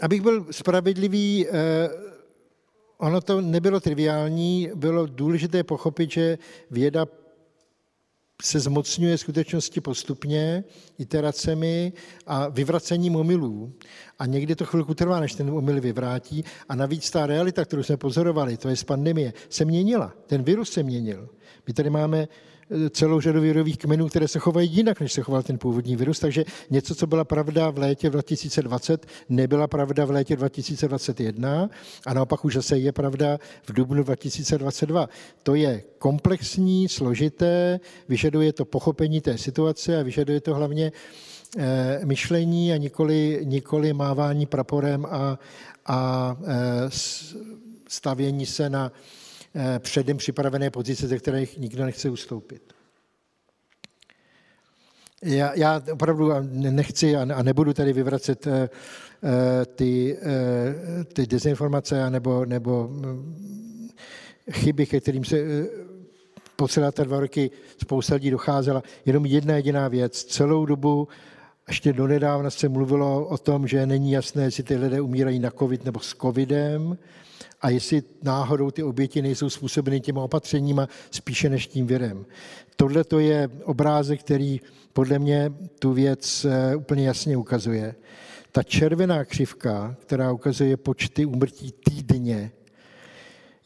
Abych byl spravedlivý, eh, ono to nebylo triviální, bylo důležité pochopit, že věda se zmocňuje skutečnosti postupně, iteracemi a vyvracením omylů. A někdy to chvilku trvá, než ten omyl vyvrátí. A navíc ta realita, kterou jsme pozorovali, to je z pandemie, se měnila. Ten virus se měnil. My tady máme celou řadu virových kmenů, které se chovají jinak, než se choval ten původní virus. Takže něco, co byla pravda v létě 2020, nebyla pravda v létě 2021 a naopak už zase je pravda v dubnu 2022. To je komplexní, složité, vyžaduje to pochopení té situace a vyžaduje to hlavně eh, myšlení a nikoli, nikoli mávání praporem a, a eh, stavění se na předem připravené pozice, ze kterých nikdo nechce ustoupit. Já, já opravdu nechci a nebudu tady vyvracet eh, eh, ty, ty dezinformace nebo, nebo mm, chyby, ke kterým se po celé ty dva roky spousta lidí docházela. Jenom jedna jediná věc. Celou dobu ještě donedávna se mluvilo o tom, že není jasné, jestli ty lidé umírají na covid nebo s covidem a jestli náhodou ty oběti nejsou způsobeny těma opatřeníma spíše než tím virem. Tohle to je obrázek, který podle mě tu věc eh, úplně jasně ukazuje. Ta červená křivka, která ukazuje počty úmrtí týdně,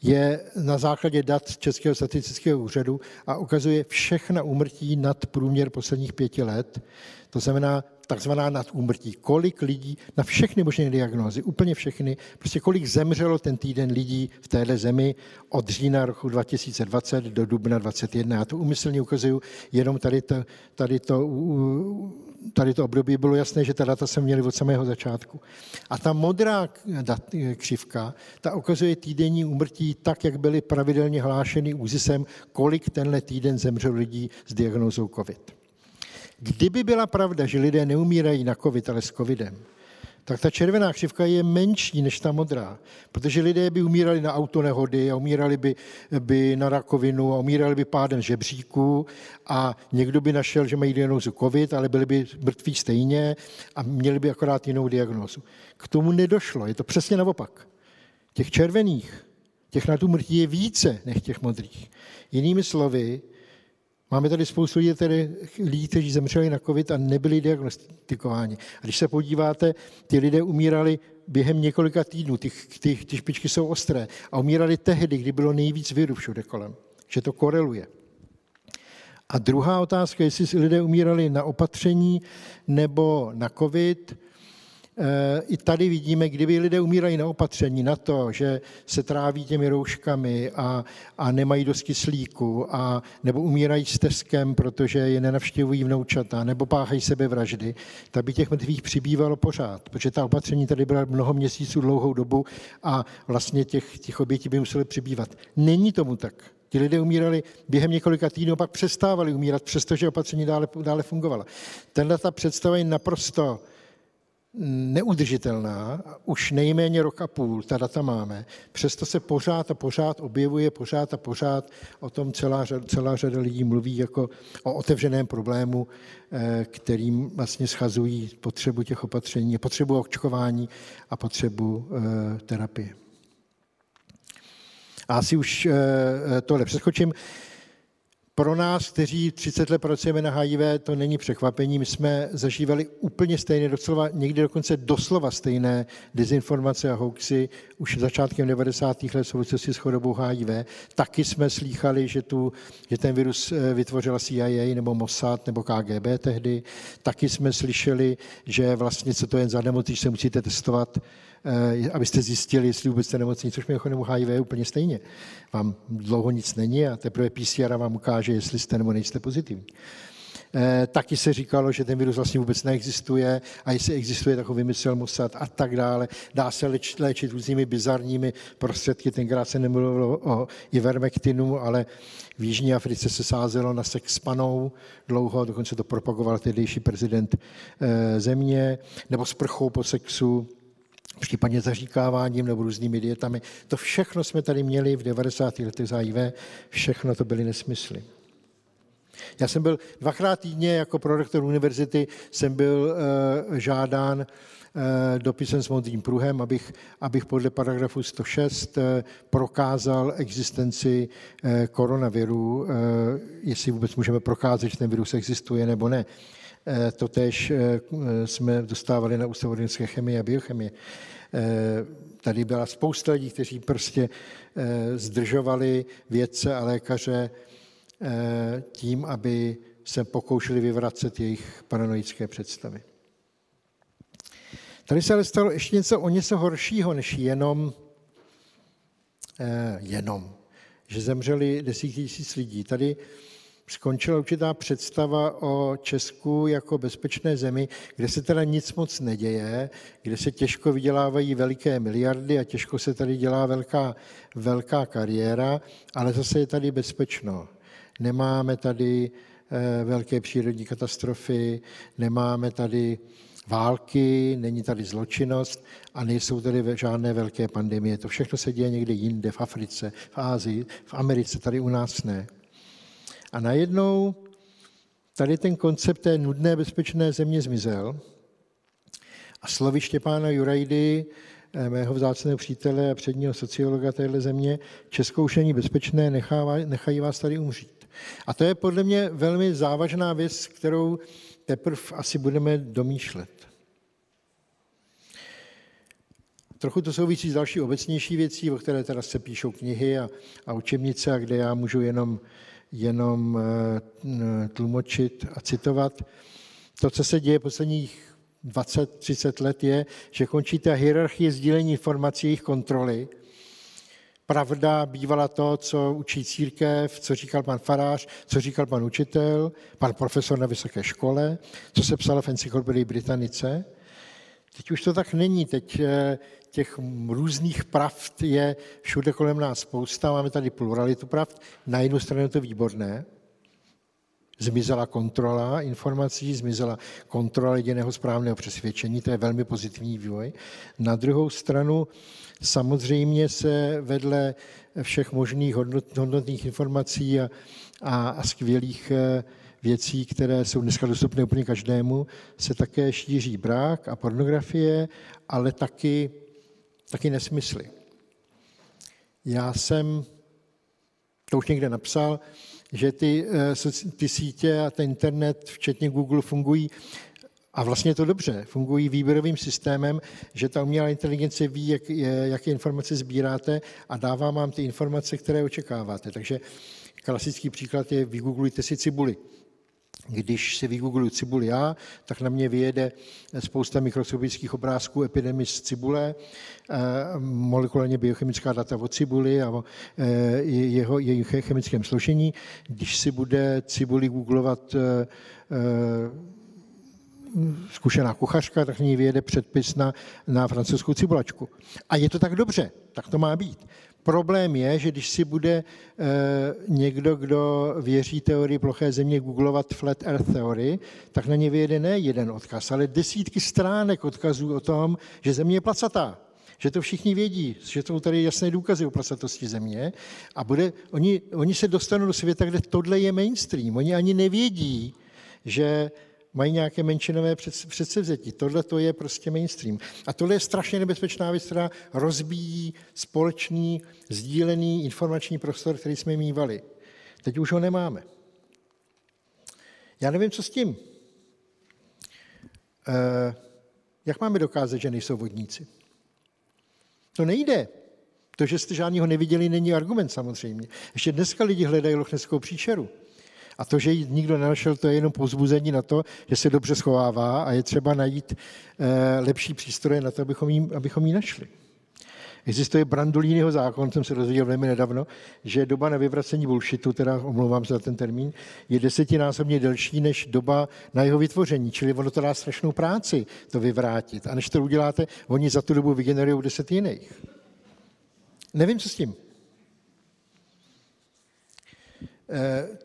je na základě dat Českého statistického úřadu a ukazuje všechna úmrtí nad průměr posledních pěti let. To znamená takzvaná nadúmrtí. Kolik lidí na všechny možné diagnózy, úplně všechny, prostě kolik zemřelo ten týden lidí v téhle zemi od října roku 2020 do dubna 2021. Já to umyslně ukazuju, jenom tady to, tady to, tady to období bylo jasné, že ta data jsme měli od samého začátku. A ta modrá křivka, ta ukazuje týdenní úmrtí tak, jak byly pravidelně hlášeny úzisem, kolik tenhle týden zemřelo lidí s diagnózou COVID. Kdyby byla pravda, že lidé neumírají na covid, ale s covidem, tak ta červená křivka je menší než ta modrá, protože lidé by umírali na autonehody a umírali by, by na rakovinu a umírali by pádem žebříků a někdo by našel, že mají diagnózu covid, ale byli by mrtví stejně a měli by akorát jinou diagnózu. K tomu nedošlo, je to přesně naopak. Těch červených, těch na tu mrtví je více než těch modrých. Jinými slovy, Máme tady spoustu lidí, tady, lidí, kteří zemřeli na COVID a nebyli diagnostikováni. A když se podíváte, ty lidé umírali během několika týdnů, ty, ty, ty špičky jsou ostré, a umírali tehdy, kdy bylo nejvíc viru všude kolem, že to koreluje. A druhá otázka, jestli lidé umírali na opatření nebo na COVID, I tady vidíme, kdyby lidé umírají na opatření, na to, že se tráví těmi rouškami a, a nemají dost kyslíku, a, nebo umírají s teskem, protože je nenavštěvují vnoučata, nebo páchají sebevraždy, tak by těch mrtvých přibývalo pořád, protože ta opatření tady byla mnoho měsíců, dlouhou dobu a vlastně těch, těch obětí by museli přibývat. Není tomu tak. Ti lidé umírali během několika týdnů, pak přestávali umírat, přestože opatření dále, dále fungovala. Tenhle ta představa je naprosto neudržitelná, už nejméně rok a půl, ta data máme, přesto se pořád a pořád objevuje, pořád a pořád o tom celá, celá řada lidí mluví jako o otevřeném problému, eh, kterým vlastně schazují potřebu těch opatření, potřebu očkování a potřebu eh, terapie. A asi už eh, tohle přeskočím. Pro nás, kteří 30 let pracujeme na HIV, to není překvapení. My jsme zažívali úplně stejné, docela, někdy dokonce doslova stejné dezinformace a hoaxy už začátkem 90. let v souvislosti s chorobou HIV. Taky jsme slýchali, že, tu, že ten virus eh, vytvořila CIA nebo Mossad nebo KGB tehdy. Taky jsme slyšeli, že vlastně co to je za nemoc, když se musíte testovat abyste zjistili, jestli vůbec jste nemocní, což mimochodem HIV je úplně stejně. Vám dlouho nic není a teprve PCR vám ukáže, jestli jste nebo nejste pozitivní. Eh, taky se říkalo, že ten virus vlastně vůbec neexistuje a jestli existuje, tak ho vymyslel Mossad a tak dále. Dá se léčit, léčit různými bizarními prostředky. Tenkrát se nemluvilo o ivermektinu, ale v Jižní Africe se sázelo na sex s panou dlouho, dokonce to propagoval tehdejší prezident eh, země, nebo s prchou po sexu případně zaříkáváním nebo různými dietami. To všechno jsme tady měli v 90. letech za HIV, všechno to byly nesmysly. Já jsem byl dvakrát týdně jako prorektor univerzity, jsem byl uh, žádán uh, dopisem s modrým pruhem, abych, abych podle paragrafu 106 uh, eh, prokázal existenci uh, koronaviru, uh, jestli vůbec můžeme prokázat, že ten virus existuje nebo ne. Uh, totež uh, jsme dostávali na Ústavu chemie a biochemie. Eh, tady byla spousta lidí, kteří prostě eh, zdržovali vědce a lékaře eh, tím, aby se pokoušeli vyvracet jejich paranoické představy. Tady se ale stalo ještě něco o něco horšího, než jenom, jenom, že zemřeli desítky tisíc lidí. Tady skončila určitá představa o Česku jako bezpečné zemi, kde se teda nic moc neděje, kde se těžko vydělávají veliké miliardy a těžko se tady dělá velká, velká kariéra, ale zase je tady bezpečno. Nemáme tady eh, velké přírodní katastrofy, nemáme tady války, není tady zločinnost a nejsou tady žádné velké pandemie. To všechno se děje někde jinde, v Africe, v Ázii, v Americe, tady u nás ne. A najednou tady ten koncept té nudné bezpečné země zmizel a slovy Štěpána Jurajdy, eh, mého vzácného přítele a předního sociologa téhle země, Českou už není bezpečné, nechává, nechají vás tady umřít. A to je podle mě velmi závažná věc, kterou teprve asi budeme domýšlet. Trochu to souvisí s další obecnější věcí, o které teda se píšou knihy a, a učebnice, a kde já můžu jenom jenom eh, tlumočit a citovat. to, co se děje posledních 20-30 let, je, že končí ta hierarchie sdílení informací, jejich kontroly. Pravda bývala to, co učí církev, co říkal pan farář, co říkal pan učitel, pan profesor na vysoké škole, co se psalo v encyklopedii Britannice. Teď už to tak není. Teď eh, těch různých pravd je všude kolem nás spousta. Máme tady pluralitu pravd. Na jednu stranu je to výborné, Zmizela kontrola informací, zmizela kontrola jediného správného přesvědčení, to je velmi pozitivní vývoj. Na druhou stranu samozřejmě se vedle všech možných hodnot, hodnotných informací a, a, a skvělých eh, věcí, které jsou dneska dostupné úplně každému, se také šíří brák a pornografie, ale taky, taky nesmysly. Já jsem to už někde napsal, že ty, eh, ty sítě a ten internet, včetně Google, fungují a vlastně je to dobře, fungují výběrovým systémem, že ta umělá inteligence ví, jak, jaké informace sbíráte a dává vám ty informace, které očekáváte. Takže klasický příklad je, vygooglujte si cibuli. Když si vygoogluji cibuli já, tak na mě vyjede spousta mikroskopických obrázků epidemii z cibule, eh, molekulárně biochemická data o cibuli a o eh, jeho, jejich chemickém složení. Když si bude cibuli googlovat eh, zkušená kuchařka, tak ní vyjede předpis na, na francouzskou cibulačku. A je to tak dobře, tak to má být. Problém je, že když si bude e, někdo, kdo věří teorii ploché země, googlovat Flat Earth Theory, tak na ně vyjede ne jeden odkaz, ale desítky stránek odkazů o tom, že země je placatá že to všichni vědí, že jsou tady jasné důkazy o placatosti země a bude, oni, oni se dostanou do světa, kde tohle je mainstream. Oni ani nevědí, že mají nějaké menšinové předsevzetí. Tohle to je prostě mainstream. A tohle je strašně nebezpečná věc, která rozbíjí společný, sdílený informační prostor, který jsme mývali. Teď už ho nemáme. Já nevím, co s tím. E, jak máme dokázat, že nejsou vodníci? To nejde. To, že jste žádného neviděli, není argument samozřejmě. Ještě dneska lidi hledají lochneskou příčeru. A to, že ji nikdo nenašel, to je jenom pozbuzení na to, že se dobře schovává a je třeba najít eh, lepší přístroje na to, abychom ji, abychom ji našli. Existuje Brandolínyho zákon, jsem se dozvěděl velmi nedávno, že doba na vyvracení bullshitu, teda omlouvám se za ten termín, je desetinásobně delší než doba na jeho vytvoření. Čili ono to dá strašnou práci to vyvrátit. A než to uděláte, oni za tu dobu vygenerují deset jiných. Nevím, co s tím. Eh,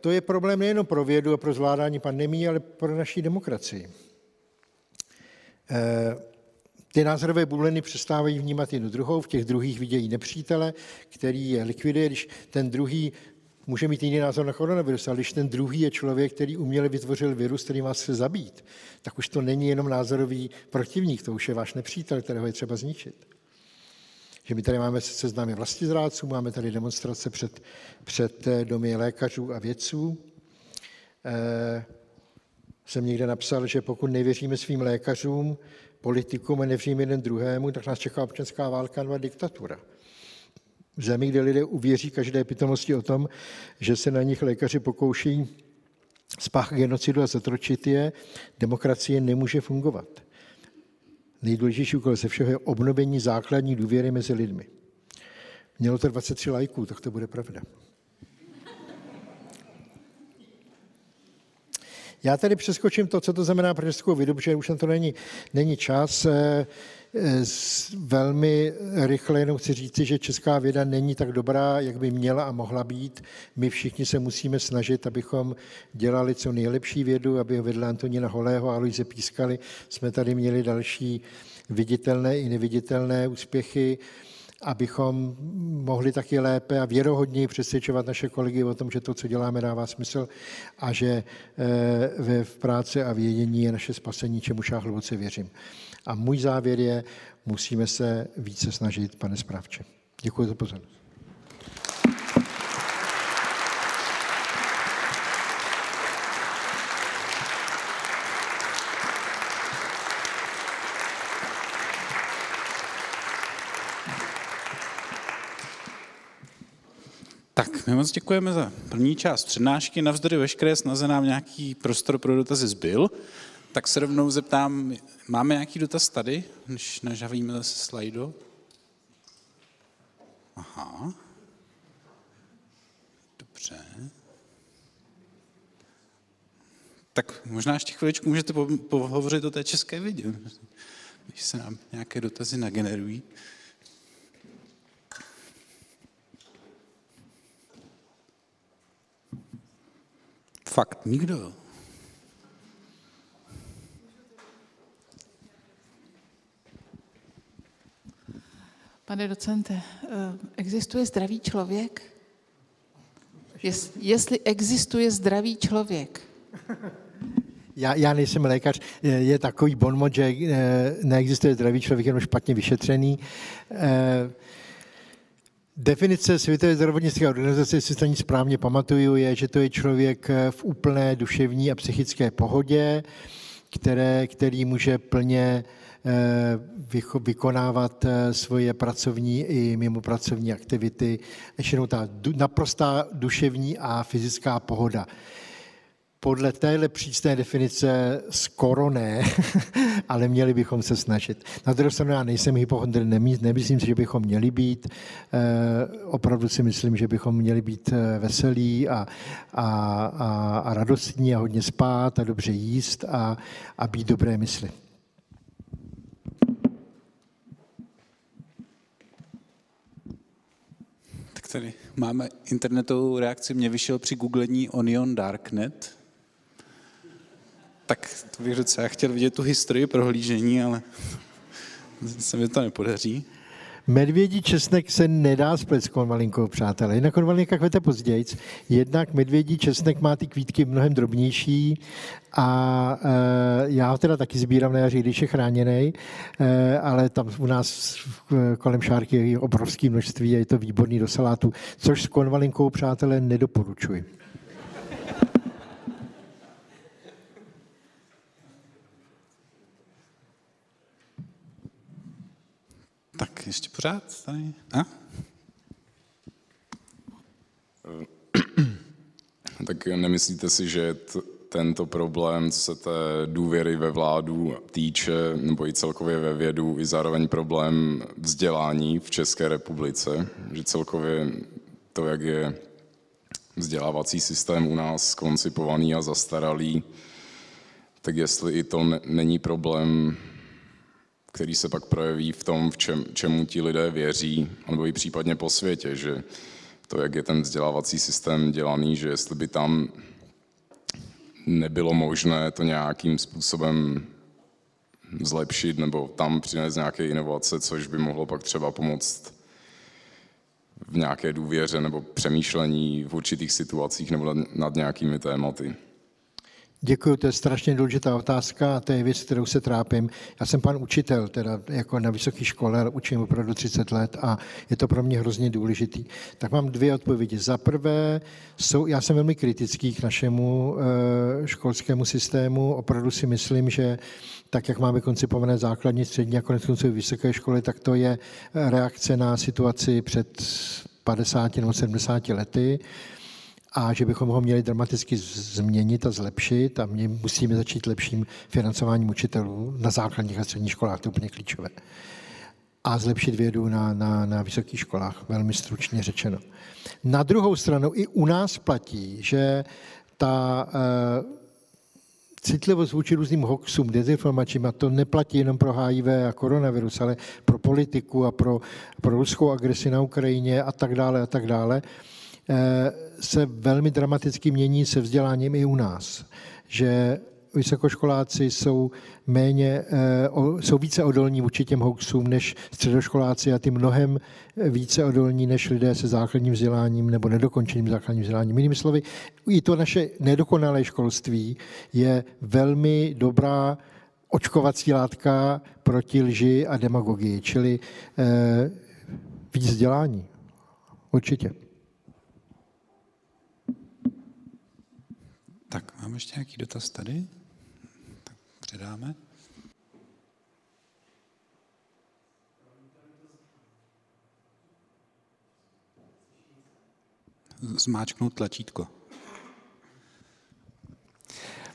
to je problém nejen pro vědu a pro zvládání pandemí, ale pro naší demokracii. Eh, ty názorové bubliny přestávají vnímat jednu druhou, v těch druhých vidějí nepřítele, který je likviduje, když ten druhý může mít jiný názor na koronavirus, ale když ten druhý je člověk, který uměle vytvořil virus, který vás chce zabít, tak už to není jenom názorový protivník, to už je váš nepřítel, kterého je třeba zničit že my tady máme seznamy vlastizrádců, máme tady demonstrace před, před eh, domy lékařů a vědců. E, jsem někde napsal, že pokud nevěříme svým lékařům, politikům a nevěříme jeden druhému, tak nás čeká občanská válka a diktatura. V zemi, kde lidé uvěří každé pitomosti o tom, že se na nich lékaři pokouší spáchat genocidu a zatročit je, demokracie nemůže fungovat nejdůležitější úkol ze všeho je obnovení základní důvěry mezi lidmi. Mělo to 23 lajků, tak to bude pravda. Já tady přeskočím to, co to znamená pro českou vědu, protože už na to není, není čas. Eh, velmi rychle jenom chci říci, že česká věda není tak dobrá, jak by měla a mohla být. My všichni se musíme snažit, abychom dělali co nejlepší vědu, aby vedle Antonína Holého a Aloise Pískali jsme tady měli další viditelné i neviditelné úspěchy abychom mohli taky lépe a věrohodněji přesvědčovat naše kolegy o tom, že to, co děláme, dává smysl a že eh, ve v práci a vědění je naše spasení, čemu já hluboce věřím. A můj závěr je, musíme se více snažit, pane správče. Děkuji za pozornost. My moc děkujeme za první část přednášky. Navzdory veškeré snaze nám nějaký prostor pro dotazy zbyl. Tak se rovnou zeptám, máme nějaký dotaz tady, než nažavíme zase slajdo? Aha. Dobře. Tak možná ještě chviličku můžete pohovořit o té české vidě, když se nám nějaké dotazy nagenerují. Fakt nikdo. Pane docente, eh, existuje zdravý člověk? Jestli existuje zdravý člověk? Já, já nejsem lékař, je takový bonmot, že eh, neexistuje zdravý člověk, jenom špatně vyšetřený. Eh, definice Světové zdravotnické organizace, jestli se to nic správně pamatuju, je, že to je člověk v úplné duševní a psychické pohodě, které, který může plně vykonávat eh, svoje pracovní i mimo pracovní aktivity, ještě jenom ta naprostá duševní a fyzická pohoda. Podle téhle přísné definice skoro ne, (laughs) ale měli bychom se snažit. Na druhou stranu já nejsem hypochondr, nemyslím si, že bychom měli být. Eh, opravdu si myslím, že bychom měli být veselí a, a, a, a radostní a hodně spát a dobře jíst a, a být dobré mysli. Tady máme internetovou reakci. Mně vyšel při googlení Onion Darknet. Tak to bych docela chtěl vidět tu historii prohlížení, ale (laughs) se mi to nepodaří. Medvědí česnek se nedá splet s konvalinkou, přátelé. Jinak konvalinka kvete později. Jednak medvědí česnek má ty kvítky mnohem drobnější a e, já ho teda taky sbírám na jaří, když je chráněný, e, ale tam u nás kolem šárky je obrovské množství a je to výborný do salátu, což s konvalinkou, přátelé, nedoporučuji. Tak ještě pořád tady. A? (clears throat) Tak nemyslíte si, že t- tento problém, co se té důvěry ve vládu týče, nebo i celkově ve vědu, i zároveň problém vzdělání v České republice, že celkově to, jak je vzdělávací systém u nás koncipovaný a zastaralý, tak jestli i to není problém který se pak projeví v tom, v čem, čemu ti lidé věří, nebo i případně po světě, že to, jak je ten vzdělávací systém dělaný, že jestli by tam nebylo možné to nějakým způsobem zlepšit nebo tam přinést nějaké inovace, což by mohlo pak třeba pomoct v nějaké důvěře nebo přemýšlení v určitých situacích nebo nad, nějakými tématy. Děkuji, to je strašně důležitá otázka a to je věc, kterou se trápím. Já jsem pan učitel, teda jako na vysoké škole, ale učím opravdu 30 let a je to pro mě hrozně důležitý. Tak mám dvě odpovědi. Za prvé, jsou, já jsem velmi kritický k našemu e, školskému systému. Opravdu si myslím, že tak, jak máme koncipované základní, střední a konec konců vysoké školy, tak to je reakce na situaci před 50 nebo 70 lety a že bychom ho měli dramaticky změnit a zlepšit a my musíme začít lepším financováním učitelů na základních a středních školách, to je úplně klíčové. A zlepšit vědu na, na, na vysokých školách, velmi stručně řečeno. Na druhou stranu i u nás platí, že ta uh, citlivost vůči různým hoaxům, dezinformacím, a to neplatí jenom pro HIV a koronavirus, ale pro politiku a pro, pro ruskou agresi na Ukrajině a tak dále a tak dále, Eh, se velmi dramaticky mění se vzděláním i u nás. Že vysokoškoláci jsou méně, eh, jsou více odolní vůči těm hoaxům než středoškoláci a ty mnohem více odolní než lidé se základním vzděláním nebo nedokončeným základním vzděláním. Jinými slovy, i to naše nedokonalé školství je velmi dobrá očkovací látka proti lži a demagogii, čili eh, víc vzdělání. Určitě. Tak, máme ještě nějaký dotaz tady? Tak předáme. Zmáčknout tlačítko.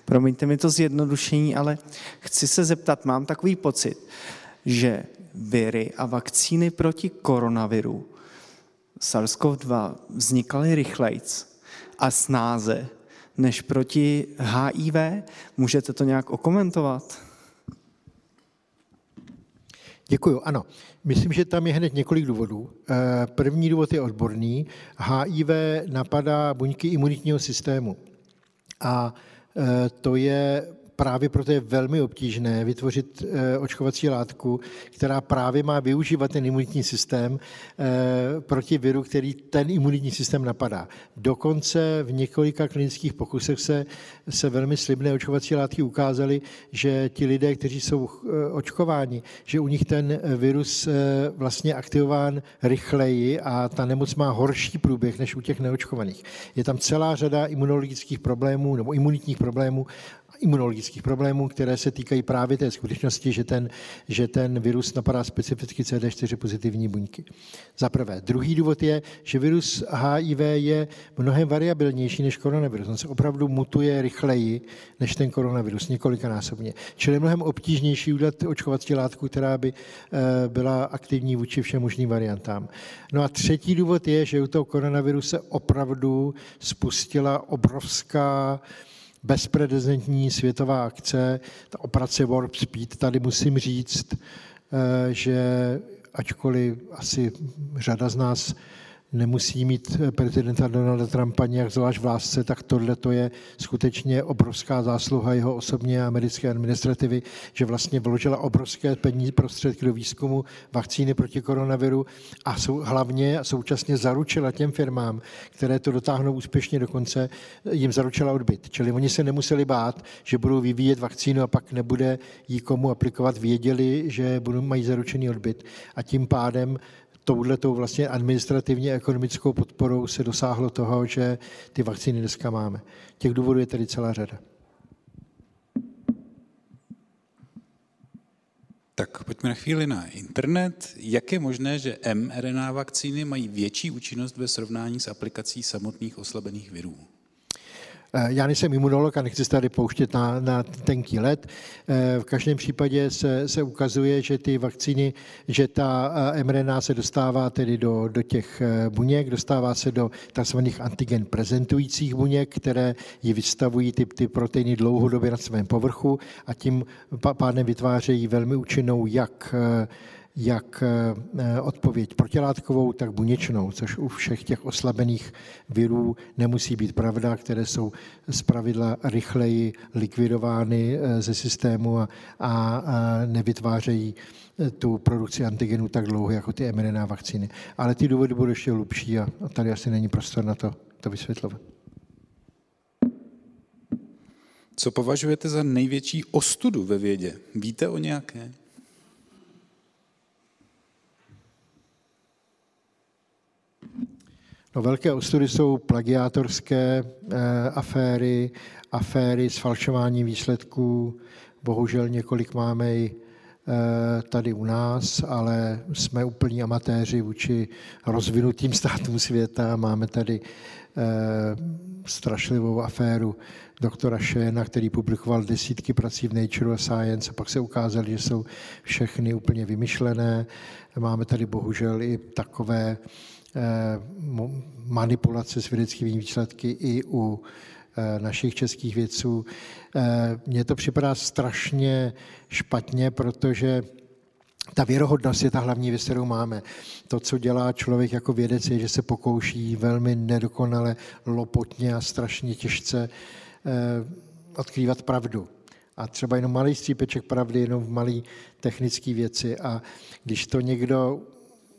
Promiňte mi to zjednodušení, ale chci se zeptat, mám takový pocit, že viry a vakcíny proti koronaviru SARS-CoV-2 vznikaly rychlejc a snáze než proti HIV. Můžete to nějak okomentovat? Děkuju, ano. Myslím, že tam je hned několik důvodů. Eh, první důvod je odborný. HIV napadá buňky imunitního systému. A eh, to je právě proto je velmi obtížné vytvořit eh, očkovací látku, která právě má využívat ten imunitní systém eh, proti viru, který ten imunitní systém napadá. Dokonce v několika klinických pokusech se, se velmi slibné očkovací látky ukázaly, že ti lidé, kteří jsou eh, očkováni, že u nich ten virus vlastně aktivován rychleji a ta nemoc má horší průběh než u těch neočkovaných. Je tam celá řada imunologických problémů nebo imunitních problémů imunologických problémů, které se týkají právě té skutečnosti, že ten, že ten virus napadá specificky CD4 pozitivní buňky. Za prvé. Druhý důvod je, že virus HIV je mnohem variabilnější než koronavirus. On se opravdu mutuje rychleji než ten koronavirus, několikanásobně. Čili je mnohem obtížnější udělat očkovací látku, která by eh, byla aktivní vůči všem možným variantám. No a třetí důvod je, že u toho koronaviru se opravdu spustila obrovská bezprecedentní světová akce, ta operace Warp Speed. Tady musím říct, eh, že ačkoliv asi řada z nás nemusí mít prezidenta Donalda Trumpa nějak zvlášť v lásce, tak tohle to je skutečně obrovská zásluha jeho osobně americké administrativy, že vlastně vložila obrovské peníze prostředky do výzkumu vakcíny proti koronaviru a sou, hlavně současně zaručila těm firmám, které to dotáhnou úspěšně do konce, jim zaručila odbyt. Čili oni se nemuseli bát, že budou vyvíjet vakcínu a pak nebude jí komu aplikovat, věděli, že budou mají zaručený odbyt a tím pádem touhletou vlastně administrativně ekonomickou podporou se dosáhlo toho, že ty vakcíny dneska máme. Těch důvodů je tady celá řada. Tak pojďme na chvíli na internet. Jak je možné, že mRNA vakcíny mají větší účinnost ve srovnání s aplikací samotných oslabených virů? Eh, já nejsem imunolog a nechci se tady pouštět na, na tenký let. Eh, v každém případě se, se ukazuje, že ty vakcíny, že ta eh, mRNA se dostává tedy do, do těch buněk, dostává se do tzv. antigen prezentujících buněk, které ji vystavují ty, ty proteiny dlouhodobě na svém povrchu a tím pádem vytvářejí velmi účinnou jak jak eh, odpověď protilátkovou, tak buněčnou, což u všech těch oslabených virů nemusí být pravda, které jsou pravidla rychleji likvidovány eh, ze systému a, a nevytvářejí eh, tu produkci antigenů tak dlouho jako ty mRNA vakcíny. Ale ty důvody budou ještě hlubší a tady asi není prostor na to, to vysvětlovat. Co považujete za největší ostudu ve vědě? Víte o nějaké? No, velké ostudy jsou plagiátorské eh, aféry, aféry s falšováním výsledků. Bohužel několik máme i eh, tady u nás, ale jsme úplní amatéři vůči rozvinutým (laughs) státům světa. Máme tady eh, strašlivou aféru doktora Šéna, který publikoval desítky prací v Nature a Science a pak se ukázalo, že jsou všechny úplně vymyšlené. Máme tady bohužel i takové manipulace s vědeckými výsledky i u eh, našich českých vědců. Eh, mně to připadá strašně špatně, protože ta věrohodnost je ta hlavní věc, kterou máme. To, co dělá člověk jako vědec, je, že se pokouší velmi nedokonale, lopotně a strašně těžce odkrývat pravdu. A třeba jenom malý střípeček pravdy, jenom v malé technické věci. A když to někdo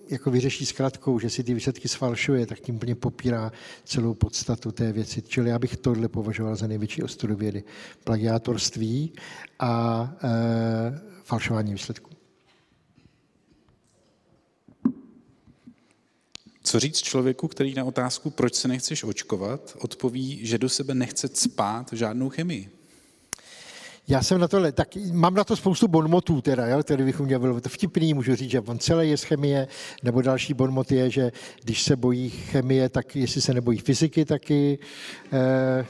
jako vyřeší zkratkou, že si ty výsledky sfalšuje, tak tím úplně popírá celou podstatu té věci. Čili já bych tohle považoval za největší ostudu vědy. Plagiátorství a e, falšování výsledků. Co říct člověku, který na otázku, proč se nechceš očkovat, odpoví, že do sebe nechce spát žádnou chemii? Já jsem na tohle, tak mám na to spoustu bonmotů teda, jo, který bychom měli, bylo to vtipný, můžu říct, že on celé je z chemie, nebo další bonmot je, že když se bojí chemie, tak jestli se nebojí fyziky taky. Eh,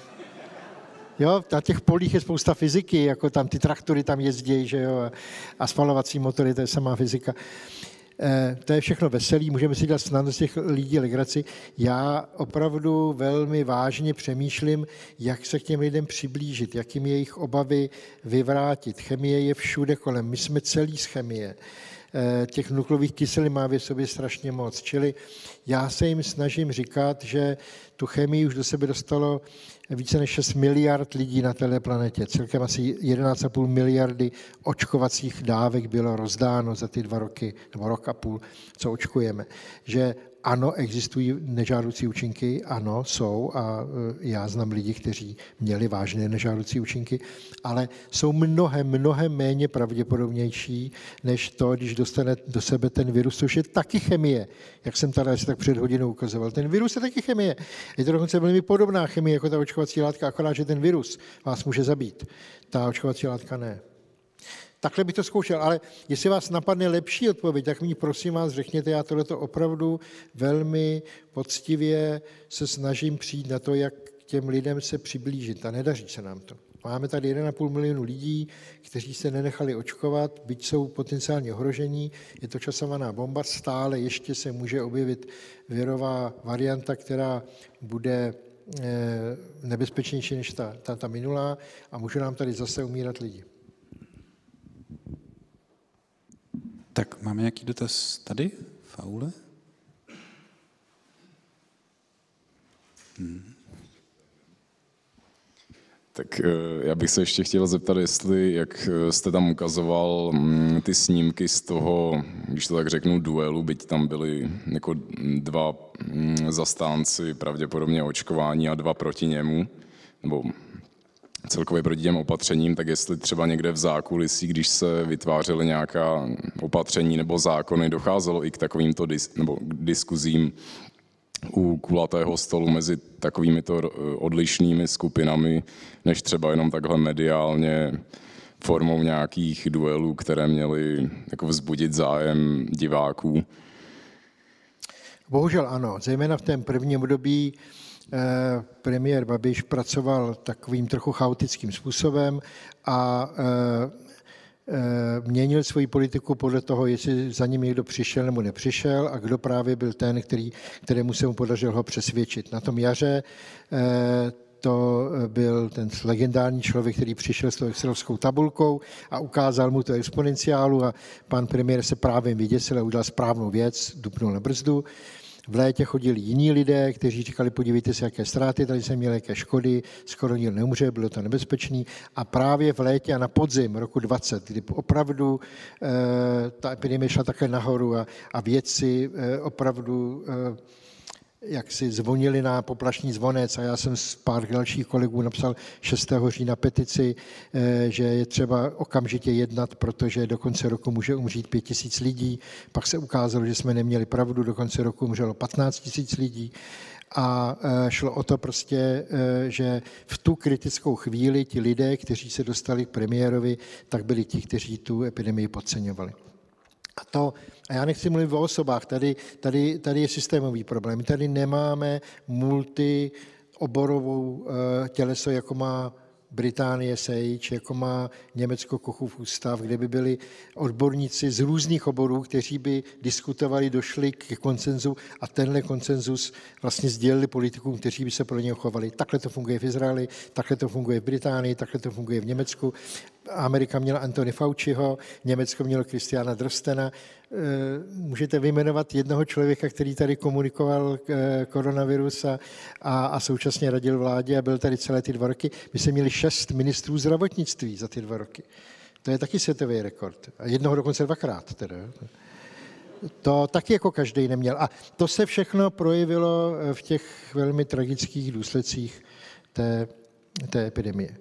Jo, na těch polích je spousta fyziky, jako tam ty traktory tam jezdí, že jo, a spalovací motory, to je samá fyzika. Eh, to je všechno veselý, můžeme si dělat snadno z těch lidí legraci. Já opravdu velmi vážně přemýšlím, jak se k těm lidem přiblížit, jak jim jejich obavy vyvrátit. Chemie je všude kolem, my jsme celý z chemie. Eh, těch nuklových kyselin má v sobě strašně moc. Čili já se jim snažím říkat, že tu chemii už do sebe dostalo více než 6 miliard lidí na této planetě. Celkem asi 11,5 miliardy očkovacích dávek bylo rozdáno za ty dva roky, nebo rok a půl, co očkujeme. Že ano, existují nežádoucí účinky, ano, jsou a e, já znám lidi, kteří měli vážné nežádoucí účinky, ale jsou mnohem, mnohem méně pravděpodobnější, než to, když dostane do sebe ten virus, což je taky chemie, jak jsem tady asi tak před hodinou ukazoval. Ten virus je taky chemie. Je to dokonce velmi podobná chemie jako ta očkovací látka, akorát, že ten virus vás může zabít. Ta očkovací látka ne. Takhle bych to zkoušel, ale jestli vás napadne lepší odpověď, tak mi prosím vás řekněte, já tohleto opravdu velmi poctivě se snažím přijít na to, jak k těm lidem se přiblížit a nedaří se nám to. Máme tady 1,5 milionu lidí, kteří se nenechali očkovat, byť jsou potenciálně ohrožení, je to časovaná bomba, stále ještě se může objevit virová varianta, která bude eh, nebezpečnější než ta, ta, ta minulá a může nám tady zase umírat lidi. Tak máme nějaký dotaz tady, Faule? Hmm. Tak eh, já bych se ještě chtěl zeptat, jestli, jak eh, jste tam ukazoval mm, ty snímky z toho, když to tak řeknu, duelu, byť tam byli jako dva mm, zastánci pravděpodobně očkování a dva proti němu, nebo celkově proti těm opatřením, tak jestli třeba někde v zákulisí, když se vytvářely nějaká opatření nebo zákony, docházelo i k takovýmto dis, nebo diskuzím u kulatého stolu mezi takovými to odlišnými skupinami, než třeba jenom takhle mediálně formou nějakých duelů, které měly jako vzbudit zájem diváků. Bohužel ano, zejména v tom prvním období Eh, premiér Babiš pracoval takovým trochu chaotickým způsobem a eh, eh, měnil svoji politiku podle toho, jestli za ním někdo přišel nebo nepřišel a kdo právě byl ten, který, kterému se mu podařilo ho přesvědčit. Na tom jaře to byl ten legendární člověk, který přišel s tou excelovskou tabulkou a ukázal mu to exponenciálu a pan premiér se právě vyděsil a udělal správnou věc, dupnul na brzdu. V létě chodili jiní lidé, kteří říkali, podívejte se, jaké ztráty, tady jsem měl jaké škody, skoro nikdo neumře, bylo to nebezpečný. A právě v létě a na podzim roku 20, kdy opravdu e, ta epidemie šla také nahoru a, a vědci e, opravdu e, jak si zvonili na poplašní zvonec a já jsem s pár dalších kolegů napsal 6. října petici, eh, že je třeba okamžitě jednat, protože do konce roku může umřít 5 tisíc lidí. Pak se ukázalo, že jsme neměli pravdu, do konce roku umřelo 15 tisíc lidí. A eh, šlo o to prostě, eh, že v tu kritickou chvíli ti lidé, kteří se dostali k premiérovi, tak byli ti, kteří tu epidemii podceňovali. A to, a já nechci mluvit o osobách, tady, tady, tady je systémový problém. My tady nemáme multioborovou eh, těleso, jako má Británie Sage, jako má Německo Kochův ústav, kde by byli odborníci z různých oborů, kteří by diskutovali, došli k koncenzu a tenhle koncenzus vlastně sdělili politikům, kteří by se pro ně chovali. Takhle to funguje v Izraeli, takhle to funguje v Británii, takhle to funguje v Německu Amerika měla Antony Fauciho, Německo mělo Kristiana Drostena. Eh, můžete vyjmenovat jednoho člověka, který tady komunikoval eh, koronavirus a, a, a současně radil vládě a byl tady celé ty dva roky. My jsme měli šest ministrů zdravotnictví za ty dva roky. To je taky světový rekord. A jednoho dokonce dvakrát. Teda. To taky jako každý neměl. A to se všechno projevilo eh, v těch velmi tragických důsledcích té té epidemie.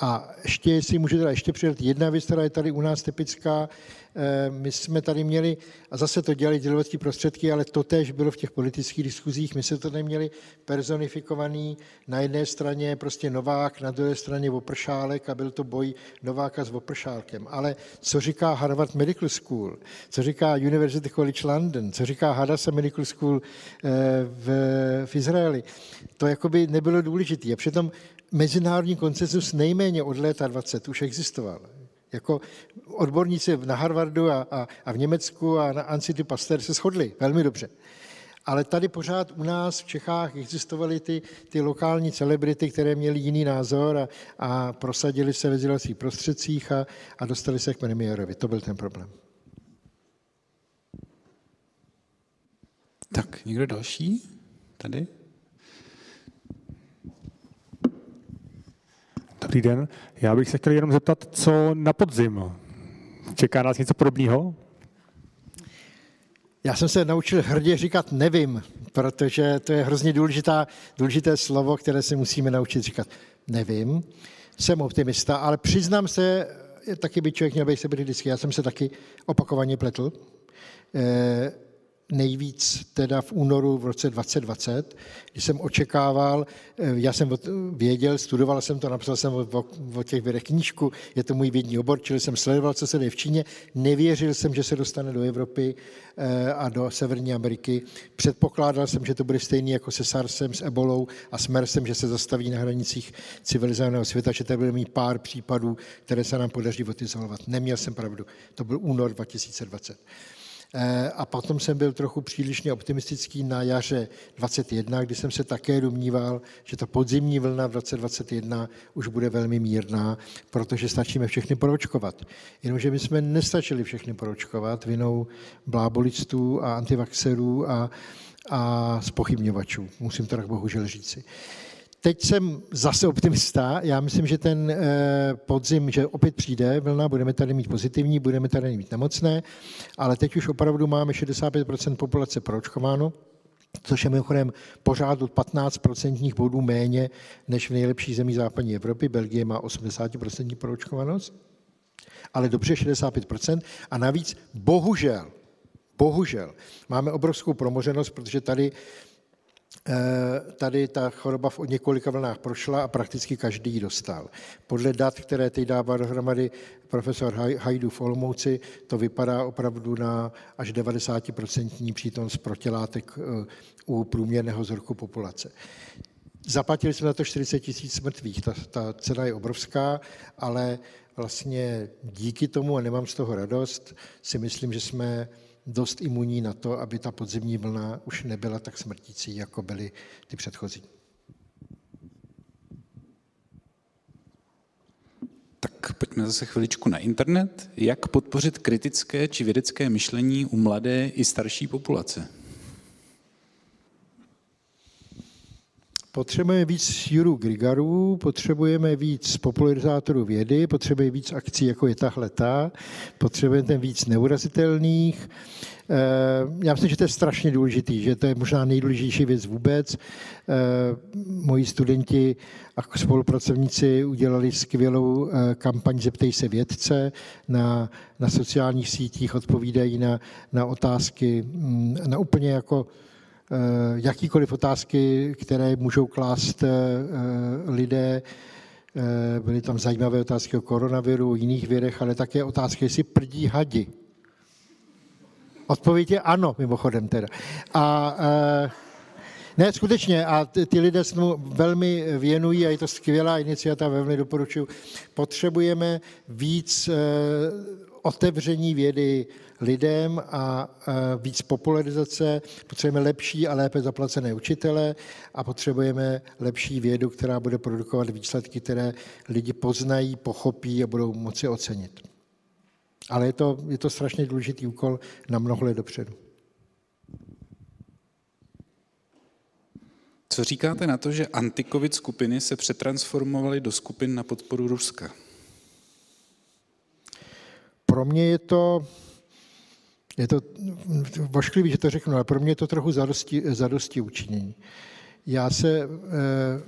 A ještě, jestli můžu teda ještě přidat jedna věc, která je tady u nás typická, eh, my jsme tady měli, a zase to dělali dělovací prostředky, ale to tež bylo v těch politických diskuzích, my jsme to neměli personifikovaný na jedné straně prostě Novák, na druhé straně Opršálek a byl to boj Nováka s Opršálkem. Ale co říká Harvard Medical School, co říká University College London, co říká Hadassah Medical School eh, v, v Izraeli, to jakoby nebylo důležité. A přitom mezinárodní koncensus nejméně od léta 20 už existoval. Jako odborníci na Harvardu a, a, a v Německu a na Ancity Pasteur se shodli velmi dobře. Ale tady pořád u nás v Čechách existovaly ty, ty lokální celebrity, které měly jiný názor a, a prosadili se ve sdělovacích prostředcích a, a dostali se k premiérovi. To byl ten problém. Tak, někdo další? Tady? Dobrý den. Já bych se chtěl jenom zeptat, co na podzim. Čeká nás něco podobného? Já jsem se naučil hrdě říkat nevím, protože to je hrozně důležitá, důležité slovo, které si musíme naučit říkat. Nevím, jsem optimista, ale přiznám se, taky by člověk měl být sebekritický, já jsem se taky opakovaně pletl. Eh, nejvíc teda v únoru v roce 2020, kdy jsem očekával, eh, já jsem věděl, studoval jsem to, napsal jsem o, o těch vědech knížku, je to můj vědní obor, čili jsem sledoval, co se děje v Číně, nevěřil jsem, že se dostane do Evropy eh, a do Severní Ameriky. Předpokládal jsem, že to bude stejný jako se SARSem, s Ebolou a s MERSem, že se zastaví na hranicích civilizovaného světa, že tady bude mít pár případů, které se nám podaří odizolovat. Neměl jsem pravdu. To byl únor 2020. Eh, a potom jsem byl trochu přílišně optimistický na jaře 21, kdy jsem se také domníval, že ta podzimní vlna v roce 21 už bude velmi mírná, protože stačíme všechny proočkovat. Jenomže my jsme nestačili všechny proočkovat vinou blábolistů a antivaxerů a, a spochybňovačů, musím to tak bohužel říci. Teď jsem zase optimista. Já myslím, že ten eh, podzim, že opět přijde vlna, budeme tady mít pozitivní, budeme tady mít nemocné, ale teď už opravdu máme 65% populace proočkováno, což je mimochodem pořád od 15% bodů méně než v nejlepší zemí západní Evropy. Belgie má 80% proočkovanost, ale dobře 65%. A navíc bohužel, bohužel, máme obrovskou promoženost, protože tady tady ta choroba v několika vlnách prošla a prakticky každý ji dostal. Podle dat, které teď dává dohromady profesor Hajdu v Olomouci, to vypadá opravdu na až 90% přítomnost protilátek eh, u průměrného vzorku populace. Zaplatili jsme na to 40 tisíc mrtvých, ta, ta cena je obrovská, ale vlastně díky tomu, a nemám z toho radost, si myslím, že jsme dost imunní na to, aby ta podzimní vlna už nebyla tak smrtící, jako byly ty předchozí. Tak pojďme zase chviličku na internet. Jak podpořit kritické či vědecké myšlení u mladé i starší populace? Potřebujeme víc Juru Grigarů, potřebujeme víc popularizátorů vědy, potřebujeme víc akcí, jako je tahle ta, potřebujeme víc neurazitelných. Eh, já myslím, že to je strašně důležitý, že to je možná nejdůležitější věc vůbec. Eh, moji studenti a spolupracovníci udělali skvělou eh, kampaň Zeptej se vědce na, na sociálních sítích, odpovídají na, na otázky, mm, na úplně jako jakýkoliv otázky, které můžou klást eh, lidé. Eh, byly tam zajímavé otázky o koronaviru, o jiných vědech, ale také otázky, jestli prdí hadi. Odpověď je ano, mimochodem teda. A ne, skutečně, a ty lidé se mu velmi věnují a je to skvělá iniciativa, velmi doporučuji. Potřebujeme víc otevření vědy lidem a víc popularizace. Potřebujeme lepší a lépe zaplacené učitele a potřebujeme lepší vědu, která bude produkovat výsledky, které lidi poznají, pochopí a budou moci ocenit. Ale je to, je to strašně důležitý úkol na mnoho let dopředu. Co říkáte na to, že antikovid skupiny se přetransformovaly do skupin na podporu Ruska? Pro mě je to, je to vošklivý, že to řeknu, ale pro mě je to trochu zadosti, zadosti učinění. Já se, eh,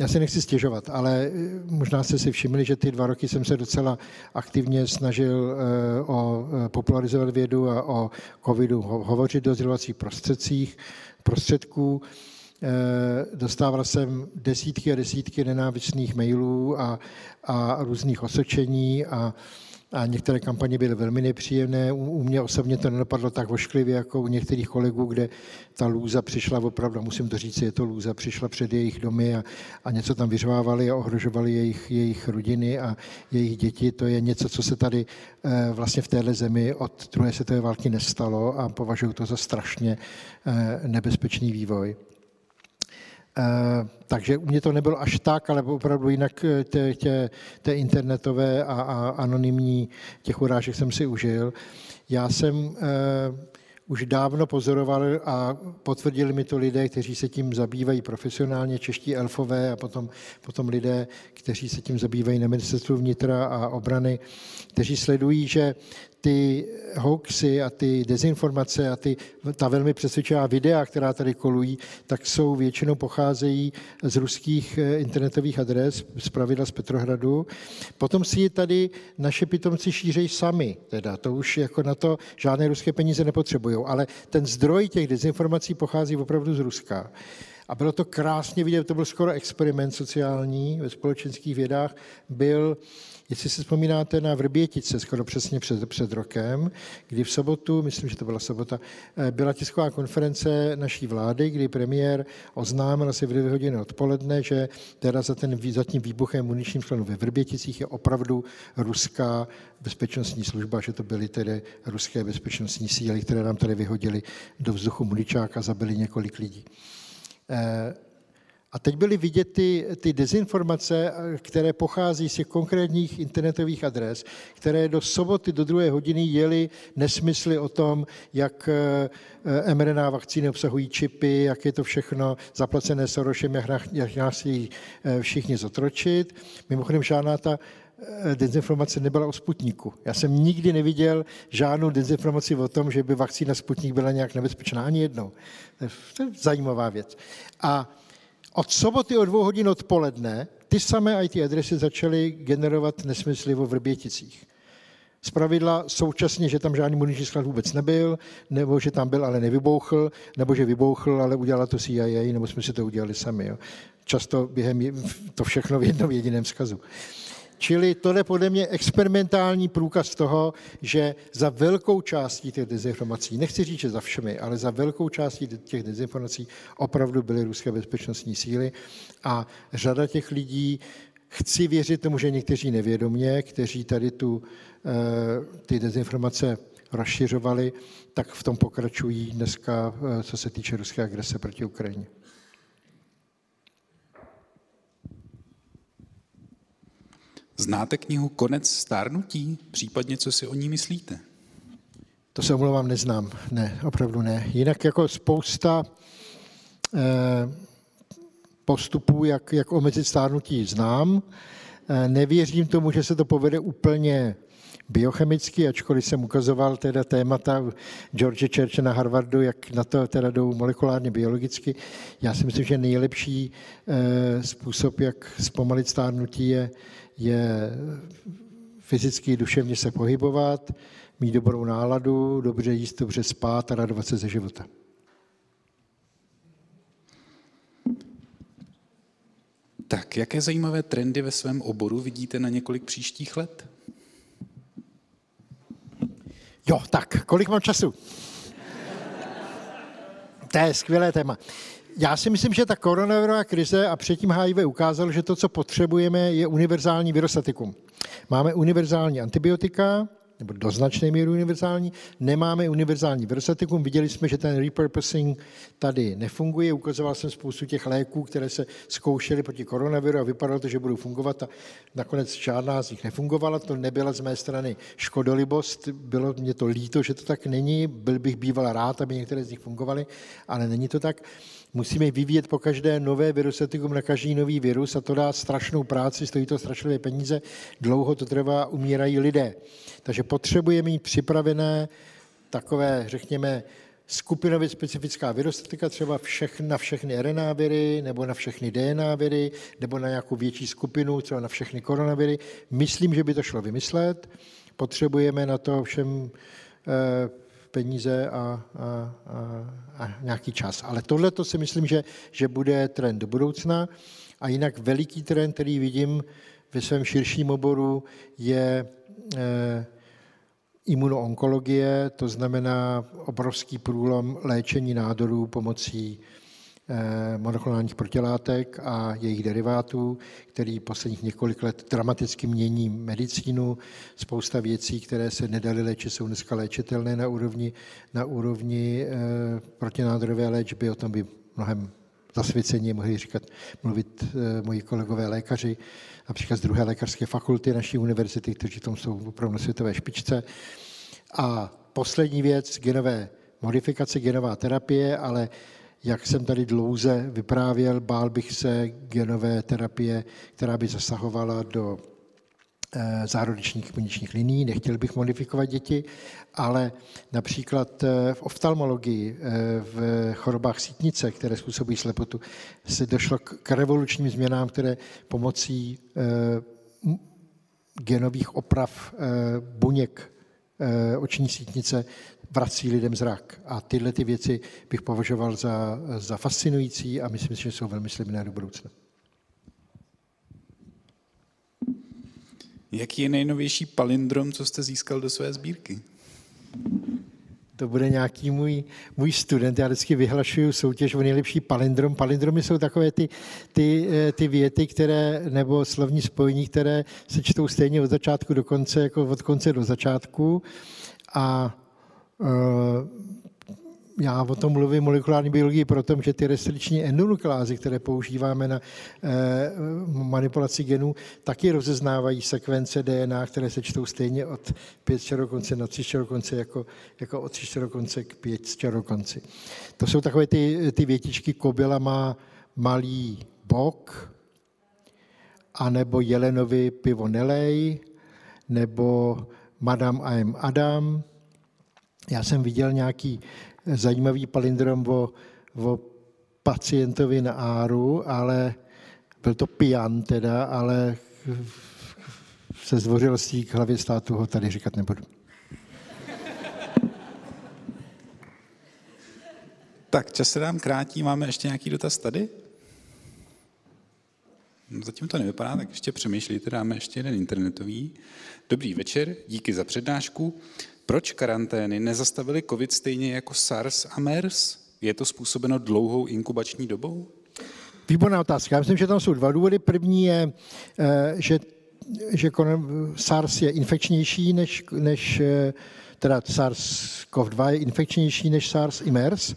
já se nechci stěžovat, ale možná jste si všimli, že ty dva roky jsem se docela aktivně snažil eh, o eh, popularizovat vědu a o covidu hovořit do sdělovacích prostředcích, prostředků. dostával jsem desítky a desítky nenávistných mailů a, a různých osočení a, a některé kampaně byly velmi nepříjemné. U, mě osobně to nedopadlo tak ošklivě jako u některých kolegů, kde ta lůza přišla opravdu, musím to říct, je to lůza, přišla před jejich domy a, a něco tam vyřvávali a ohrožovali jejich, jejich rodiny a jejich děti. To je něco, co se tady e, vlastně v téhle zemi od druhé světové války nestalo a považuji to za strašně e, nebezpečný vývoj. Eh, takže u mě to nebylo až tak, ale opravdu jinak eh, tě, tě, tě internetové a, a anonymní těch urážek jsem si užil. Já jsem eh, už dávno pozoroval a potvrdili mi to lidé, kteří se tím zabývají profesionálně, čeští elfové a potom, potom lidé, kteří se tím zabývají na ministerstvu vnitra a obrany, kteří sledují, že ty hoaxy a ty dezinformace a ty, ta velmi přesvědčivá videa, která tady kolují, tak jsou většinou pocházejí z ruských eh, internetových adres, z pravidla z Petrohradu. Potom si je tady naše pitomci šířejí sami, teda to už jako na to žádné ruské peníze nepotřebují, ale ten zdroj těch dezinformací pochází opravdu z Ruska. A bylo to krásně vidět, to byl skoro experiment sociální ve společenských vědách, byl Jestli si vzpomínáte na Vrbětice, skoro přesně před, před rokem, kdy v sobotu, myslím, že to byla sobota, eh, byla tisková konference naší vlády, kdy premiér oznámil asi v 2 hodiny odpoledne, že teda za, ten, za tím výbuchem muničním skladu ve Vrběticích je opravdu ruská bezpečnostní služba, že to byly tedy ruské bezpečnostní síly, které nám tady vyhodili do vzduchu muničák a zabili několik lidí. Eh, a teď byly vidět ty, ty dezinformace, které pochází z těch konkrétních internetových adres, které do soboty do druhé hodiny jeli nesmysly o tom, jak eh, mRNA vakcíny obsahují čipy, jak je to všechno zaplacené Sorošem, jak nás ji eh, všichni zotročit. Mimochodem žádná ta eh, dezinformace nebyla o Sputniku. Já jsem nikdy neviděl žádnou dezinformaci o tom, že by vakcína Sputnik byla nějak nebezpečná, ani jednou. To je zajímavá věc. A od soboty o dvou hodin odpoledne ty samé IT adresy začaly generovat nesmysly o Vrběticích. Z pravidla současně, že tam žádný muniční sklad vůbec nebyl, nebo že tam byl, ale nevybouchl, nebo že vybouchl, ale udělala to CIA, nebo jsme si to udělali sami. Jo. Často během to všechno v jednom jediném vzkazu. Čili to je podle mě experimentální průkaz toho, že za velkou částí těch dezinformací, nechci říct, že za všemi, ale za velkou částí těch dezinformací opravdu byly ruské bezpečnostní síly a řada těch lidí, chci věřit tomu, že někteří nevědomně, kteří tady tu, eh, ty dezinformace rozšiřovali, tak v tom pokračují dneska, eh, co se týče ruské agrese proti Ukrajině. Znáte knihu Konec stárnutí? Případně, co si o ní myslíte? To se omlouvám, neznám. Ne, opravdu ne. Jinak jako spousta eh, postupů, jak, jak omezit stárnutí, znám. Eh, nevěřím tomu, že se to povede úplně biochemicky, ačkoliv jsem ukazoval teda témata George Church na Harvardu, jak na to teda jdou molekulárně biologicky. Já si myslím, že nejlepší eh, způsob, jak zpomalit stárnutí, je, je fyzicky, duševně se pohybovat, mít dobrou náladu, dobře jíst, dobře spát a radovat se ze života. Tak, jaké zajímavé trendy ve svém oboru vidíte na několik příštích let? Jo, tak, kolik mám času? To je skvělé téma. Já si myslím, že ta koronavirová krize a předtím HIV ukázalo, že to, co potřebujeme, je univerzální virostatikum. Máme univerzální antibiotika, nebo do značné míry univerzální. Nemáme univerzální virostatikum. Viděli jsme, že ten repurposing tady nefunguje. Ukazoval jsem spoustu těch léků, které se zkoušely proti koronaviru a vypadalo to, že budou fungovat a nakonec žádná z nich nefungovala. To nebyla z mé strany škodolibost. Bylo mě to líto, že to tak není. Byl bych býval rád, aby některé z nich fungovaly, ale není to tak. Musíme vyvíjet po každé nové virusetikum na každý nový virus a to dá strašnou práci, stojí to strašlivé peníze, dlouho to trvá, umírají lidé. Takže potřebujeme mít připravené takové, řekněme, skupinově specifická virusetika, třeba všech, na všechny RNA viry, nebo na všechny DNA viry, nebo na nějakou větší skupinu, třeba na všechny koronaviry. Myslím, že by to šlo vymyslet. Potřebujeme na to všem eh, peníze a, a, a, a nějaký čas. Ale tohle to si myslím, že, že bude trend do budoucna. A jinak veliký trend, který vidím ve svém širším oboru, je eh, imunoonkologie, to znamená obrovský průlom léčení nádorů pomocí monoklonálních protilátek a jejich derivátů, který posledních několik let dramaticky mění medicínu. Spousta věcí, které se nedaly léčit, jsou dneska léčitelné na úrovni, na úrovni eh, protinádorové léčby. O tom by mnohem zasvěcení mohli říkat, mluvit eh, moji kolegové lékaři, například z druhé lékařské fakulty naší univerzity, kteří tom jsou opravdu na světové špičce. A poslední věc, genové modifikace, genová terapie, ale jak jsem tady dlouze vyprávěl, bál bych se genové terapie, která by zasahovala do Eh, zárodečních buněčních liní, nechtěl bych modifikovat děti, ale například eh, v oftalmologii, eh, v chorobách sítnice, které způsobují slepotu, se došlo k revolučním změnám, které pomocí genových oprav buněk oční sítnice vrací lidem zrak. A tyhle ty věci bych považoval za, za fascinující a myslím si, že jsou velmi slibné do budoucna. Jaký je nejnovější palindrom, co jste získal do své sbírky? To bude nějaký můj, můj student. Já vždycky vyhlašuju soutěž o nejlepší palindrom. Palindromy jsou takové ty, ty, eh, ty věty, které, nebo slovní spojení, které se čtou stejně od začátku do konce, jako od konce do začátku. A já o tom mluvím molekulární biologii proto, že ty restriční endonukleázy, které používáme na eh, manipulaci genů, taky rozeznávají sekvence DNA, které se čtou stejně od 5 čarokonce na 3 čarokonce, jako, jako od 3 čarokonce k 5 čarokonci. To jsou takové ty, ty větičky, kobila má malý bok, anebo jelenovi pivo nelej, nebo Madame I'm Adam. Já jsem viděl nějaký zajímavý palindrom o, o pacientovi na áru, ale byl to pijan teda, ale se zdvořilostí k hlavě státu ho tady říkat nebudu. Tak, čas se nám krátí. Máme ještě nějaký dotaz tady? No, zatím to nevypadá, tak ještě přemýšlíte, dáme ještě jeden internetový. Dobrý večer, díky za přednášku. Proč karantény nezastavily COVID stejně jako SARS a MERS? Je to způsobeno dlouhou inkubační dobou? Výborná otázka. Já myslím, že tam jsou dva důvody. První je, eh, že, že SARS je infekčnější než, než eh, teda SARS-CoV-2 je infekčnější než SARS i MERS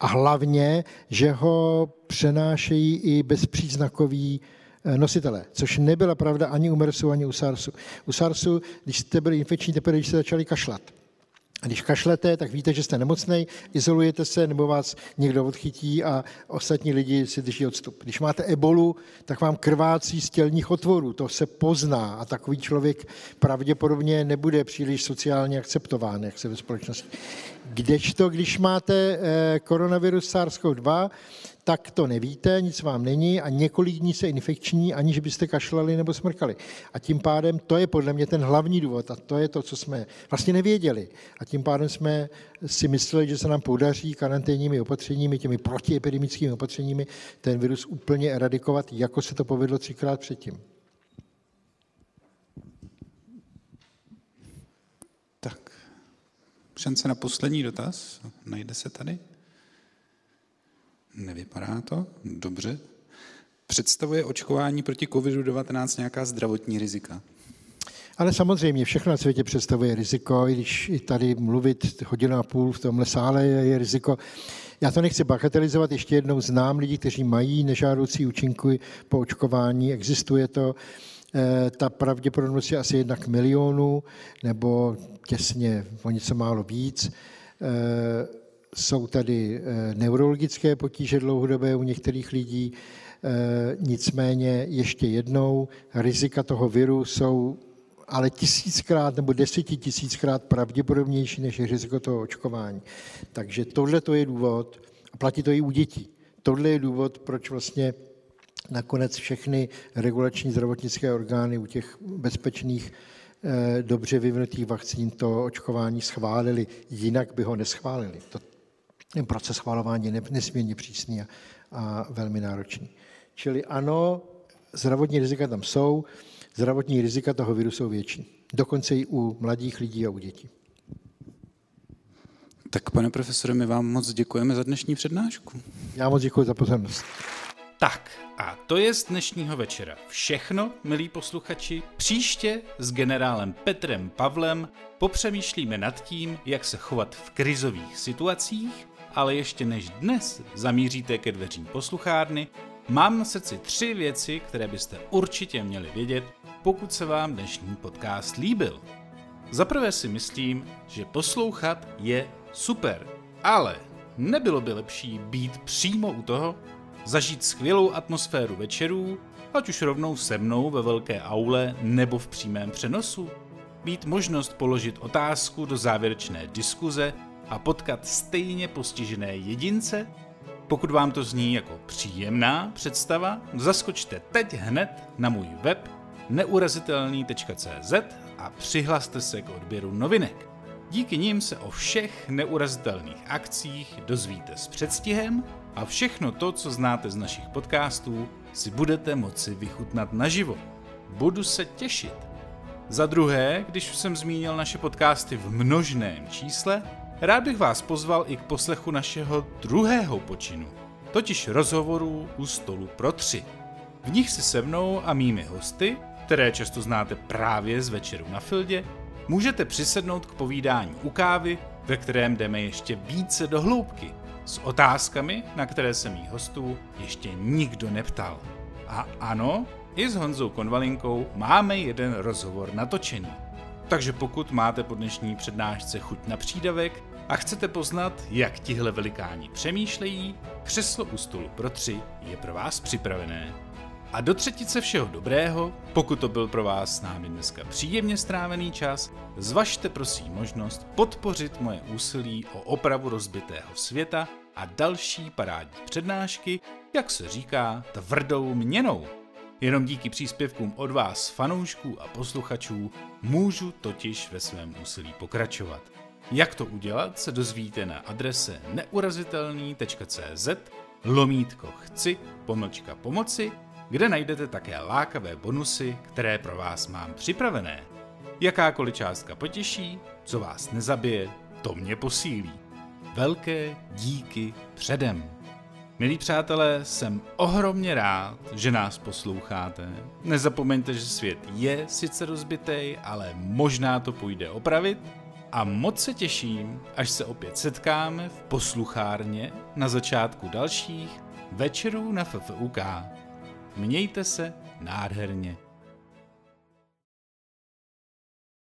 a hlavně, že ho přenášejí i bezpříznakový eh, nositele, což nebyla pravda ani u MERSu, ani u SARSu. U SARSu, když jste byli infekční, teprve když jste začali kašlat. A když kašlete, tak víte, že jste nemocný, izolujete se, nebo vás někdo odchytí a ostatní lidi si drží odstup. Když máte ebolu, tak vám krvácí z tělních otvorů, to se pozná a takový člověk pravděpodobně nebude příliš sociálně akceptován, jak se ve společnosti. Kdežto, když máte eh, koronavirus SARS-CoV-2, tak to nevíte, nic vám není a několik dní se infekční, aniž byste kašlali nebo smrkali. A tím pádem to je podle mě ten hlavní důvod a to je to, co jsme vlastně nevěděli. A tím pádem jsme si mysleli, že se nám podaří karanténními opatřeními, těmi protiepidemickými opatřeními ten virus úplně eradikovat, jako se to povedlo třikrát předtím. Tak, šance na poslední dotaz. Najde se tady? Nevypadá to? Dobře. Představuje očkování proti COVID-19 nějaká zdravotní rizika? Ale samozřejmě všechno na světě představuje riziko, i když i tady mluvit hodinu a půl v tomhle sále je, je riziko. Já to nechci bagatelizovat, ještě jednou znám lidi, kteří mají nežádoucí účinky po očkování, existuje to. E, ta pravděpodobnost je asi jednak milionu, nebo těsně o něco málo víc. E, jsou tady eh, neurologické potíže dlouhodobé u některých lidí, eh, nicméně ještě jednou, rizika toho viru jsou ale tisíckrát nebo desetitisíckrát pravděpodobnější než je riziko toho očkování. Takže tohle to je důvod, a platí to i u dětí. Tohle je důvod, proč vlastně nakonec všechny regulační zdravotnické orgány u těch bezpečných eh, dobře vyvinutých vakcín to očkování schválili, jinak by ho neschválili. To, ten proces schvalování je nesmírně přísný a, a velmi náročný. Čili ano, zdravotní rizika tam jsou, zdravotní rizika toho viru jsou větší. Dokonce i u mladých lidí a u dětí. Tak pane profesore, my vám moc děkujeme za dnešní přednášku. Já moc děkuji za pozornost. Tak a to je z dnešního večera všechno, milí posluchači. Příště s generálem Petrem Pavlem popřemýšlíme nad tím, jak se chovat v krizových situacích, ale ještě než dnes zamíříte ke dveřím posluchárny, mám na srdci tři věci, které byste určitě měli vědět, pokud se vám dnešní podcast líbil. Za prvé si myslím, že poslouchat je super, ale nebylo by lepší být přímo u toho, zažít skvělou atmosféru večerů, ať už rovnou se mnou ve velké aule nebo v přímém přenosu? Být možnost položit otázku do závěrečné diskuze a potkat stejně postižené jedince? Pokud vám to zní jako příjemná představa, zaskočte teď hned na můj web neurazitelný.cz a přihlaste se k odběru novinek. Díky nim se o všech neurazitelných akcích dozvíte s předstihem a všechno to, co znáte z našich podcastů, si budete moci vychutnat naživo. Budu se těšit. Za druhé, když už jsem zmínil naše podcasty v množném čísle, rád bych vás pozval i k poslechu našeho druhého počinu, totiž rozhovorů u stolu pro tři. V nich si se mnou a mými hosty, které často znáte právě z večeru na Fildě, můžete přisednout k povídání u kávy, ve kterém jdeme ještě více do hloubky, s otázkami, na které se mých hostů ještě nikdo neptal. A ano, i s Honzou Konvalinkou máme jeden rozhovor natočený. Takže pokud máte po dnešní přednášce chuť na přídavek a chcete poznat, jak tihle velikáni přemýšlejí, křeslo u stolu pro tři je pro vás připravené. A do třetice všeho dobrého, pokud to byl pro vás s námi dneska příjemně strávený čas, zvažte prosím možnost podpořit moje úsilí o opravu rozbitého světa a další parádní přednášky, jak se říká, tvrdou měnou. Jenom díky příspěvkům od vás, fanoušků a posluchačů, můžu totiž ve svém úsilí pokračovat. Jak to udělat, se dozvíte na adrese neurazitelný.cz lomítko chci pomlčka pomoci kde najdete také lákavé bonusy, které pro vás mám připravené. Jakákoliv částka potěší, co vás nezabije, to mě posílí. Velké díky předem. Milí přátelé, jsem ohromně rád, že nás posloucháte. Nezapomeňte, že svět je sice rozbitý, ale možná to půjde opravit. A moc se těším, až se opět setkáme v posluchárně na začátku dalších večerů na FFUK. Mějte se nádherně.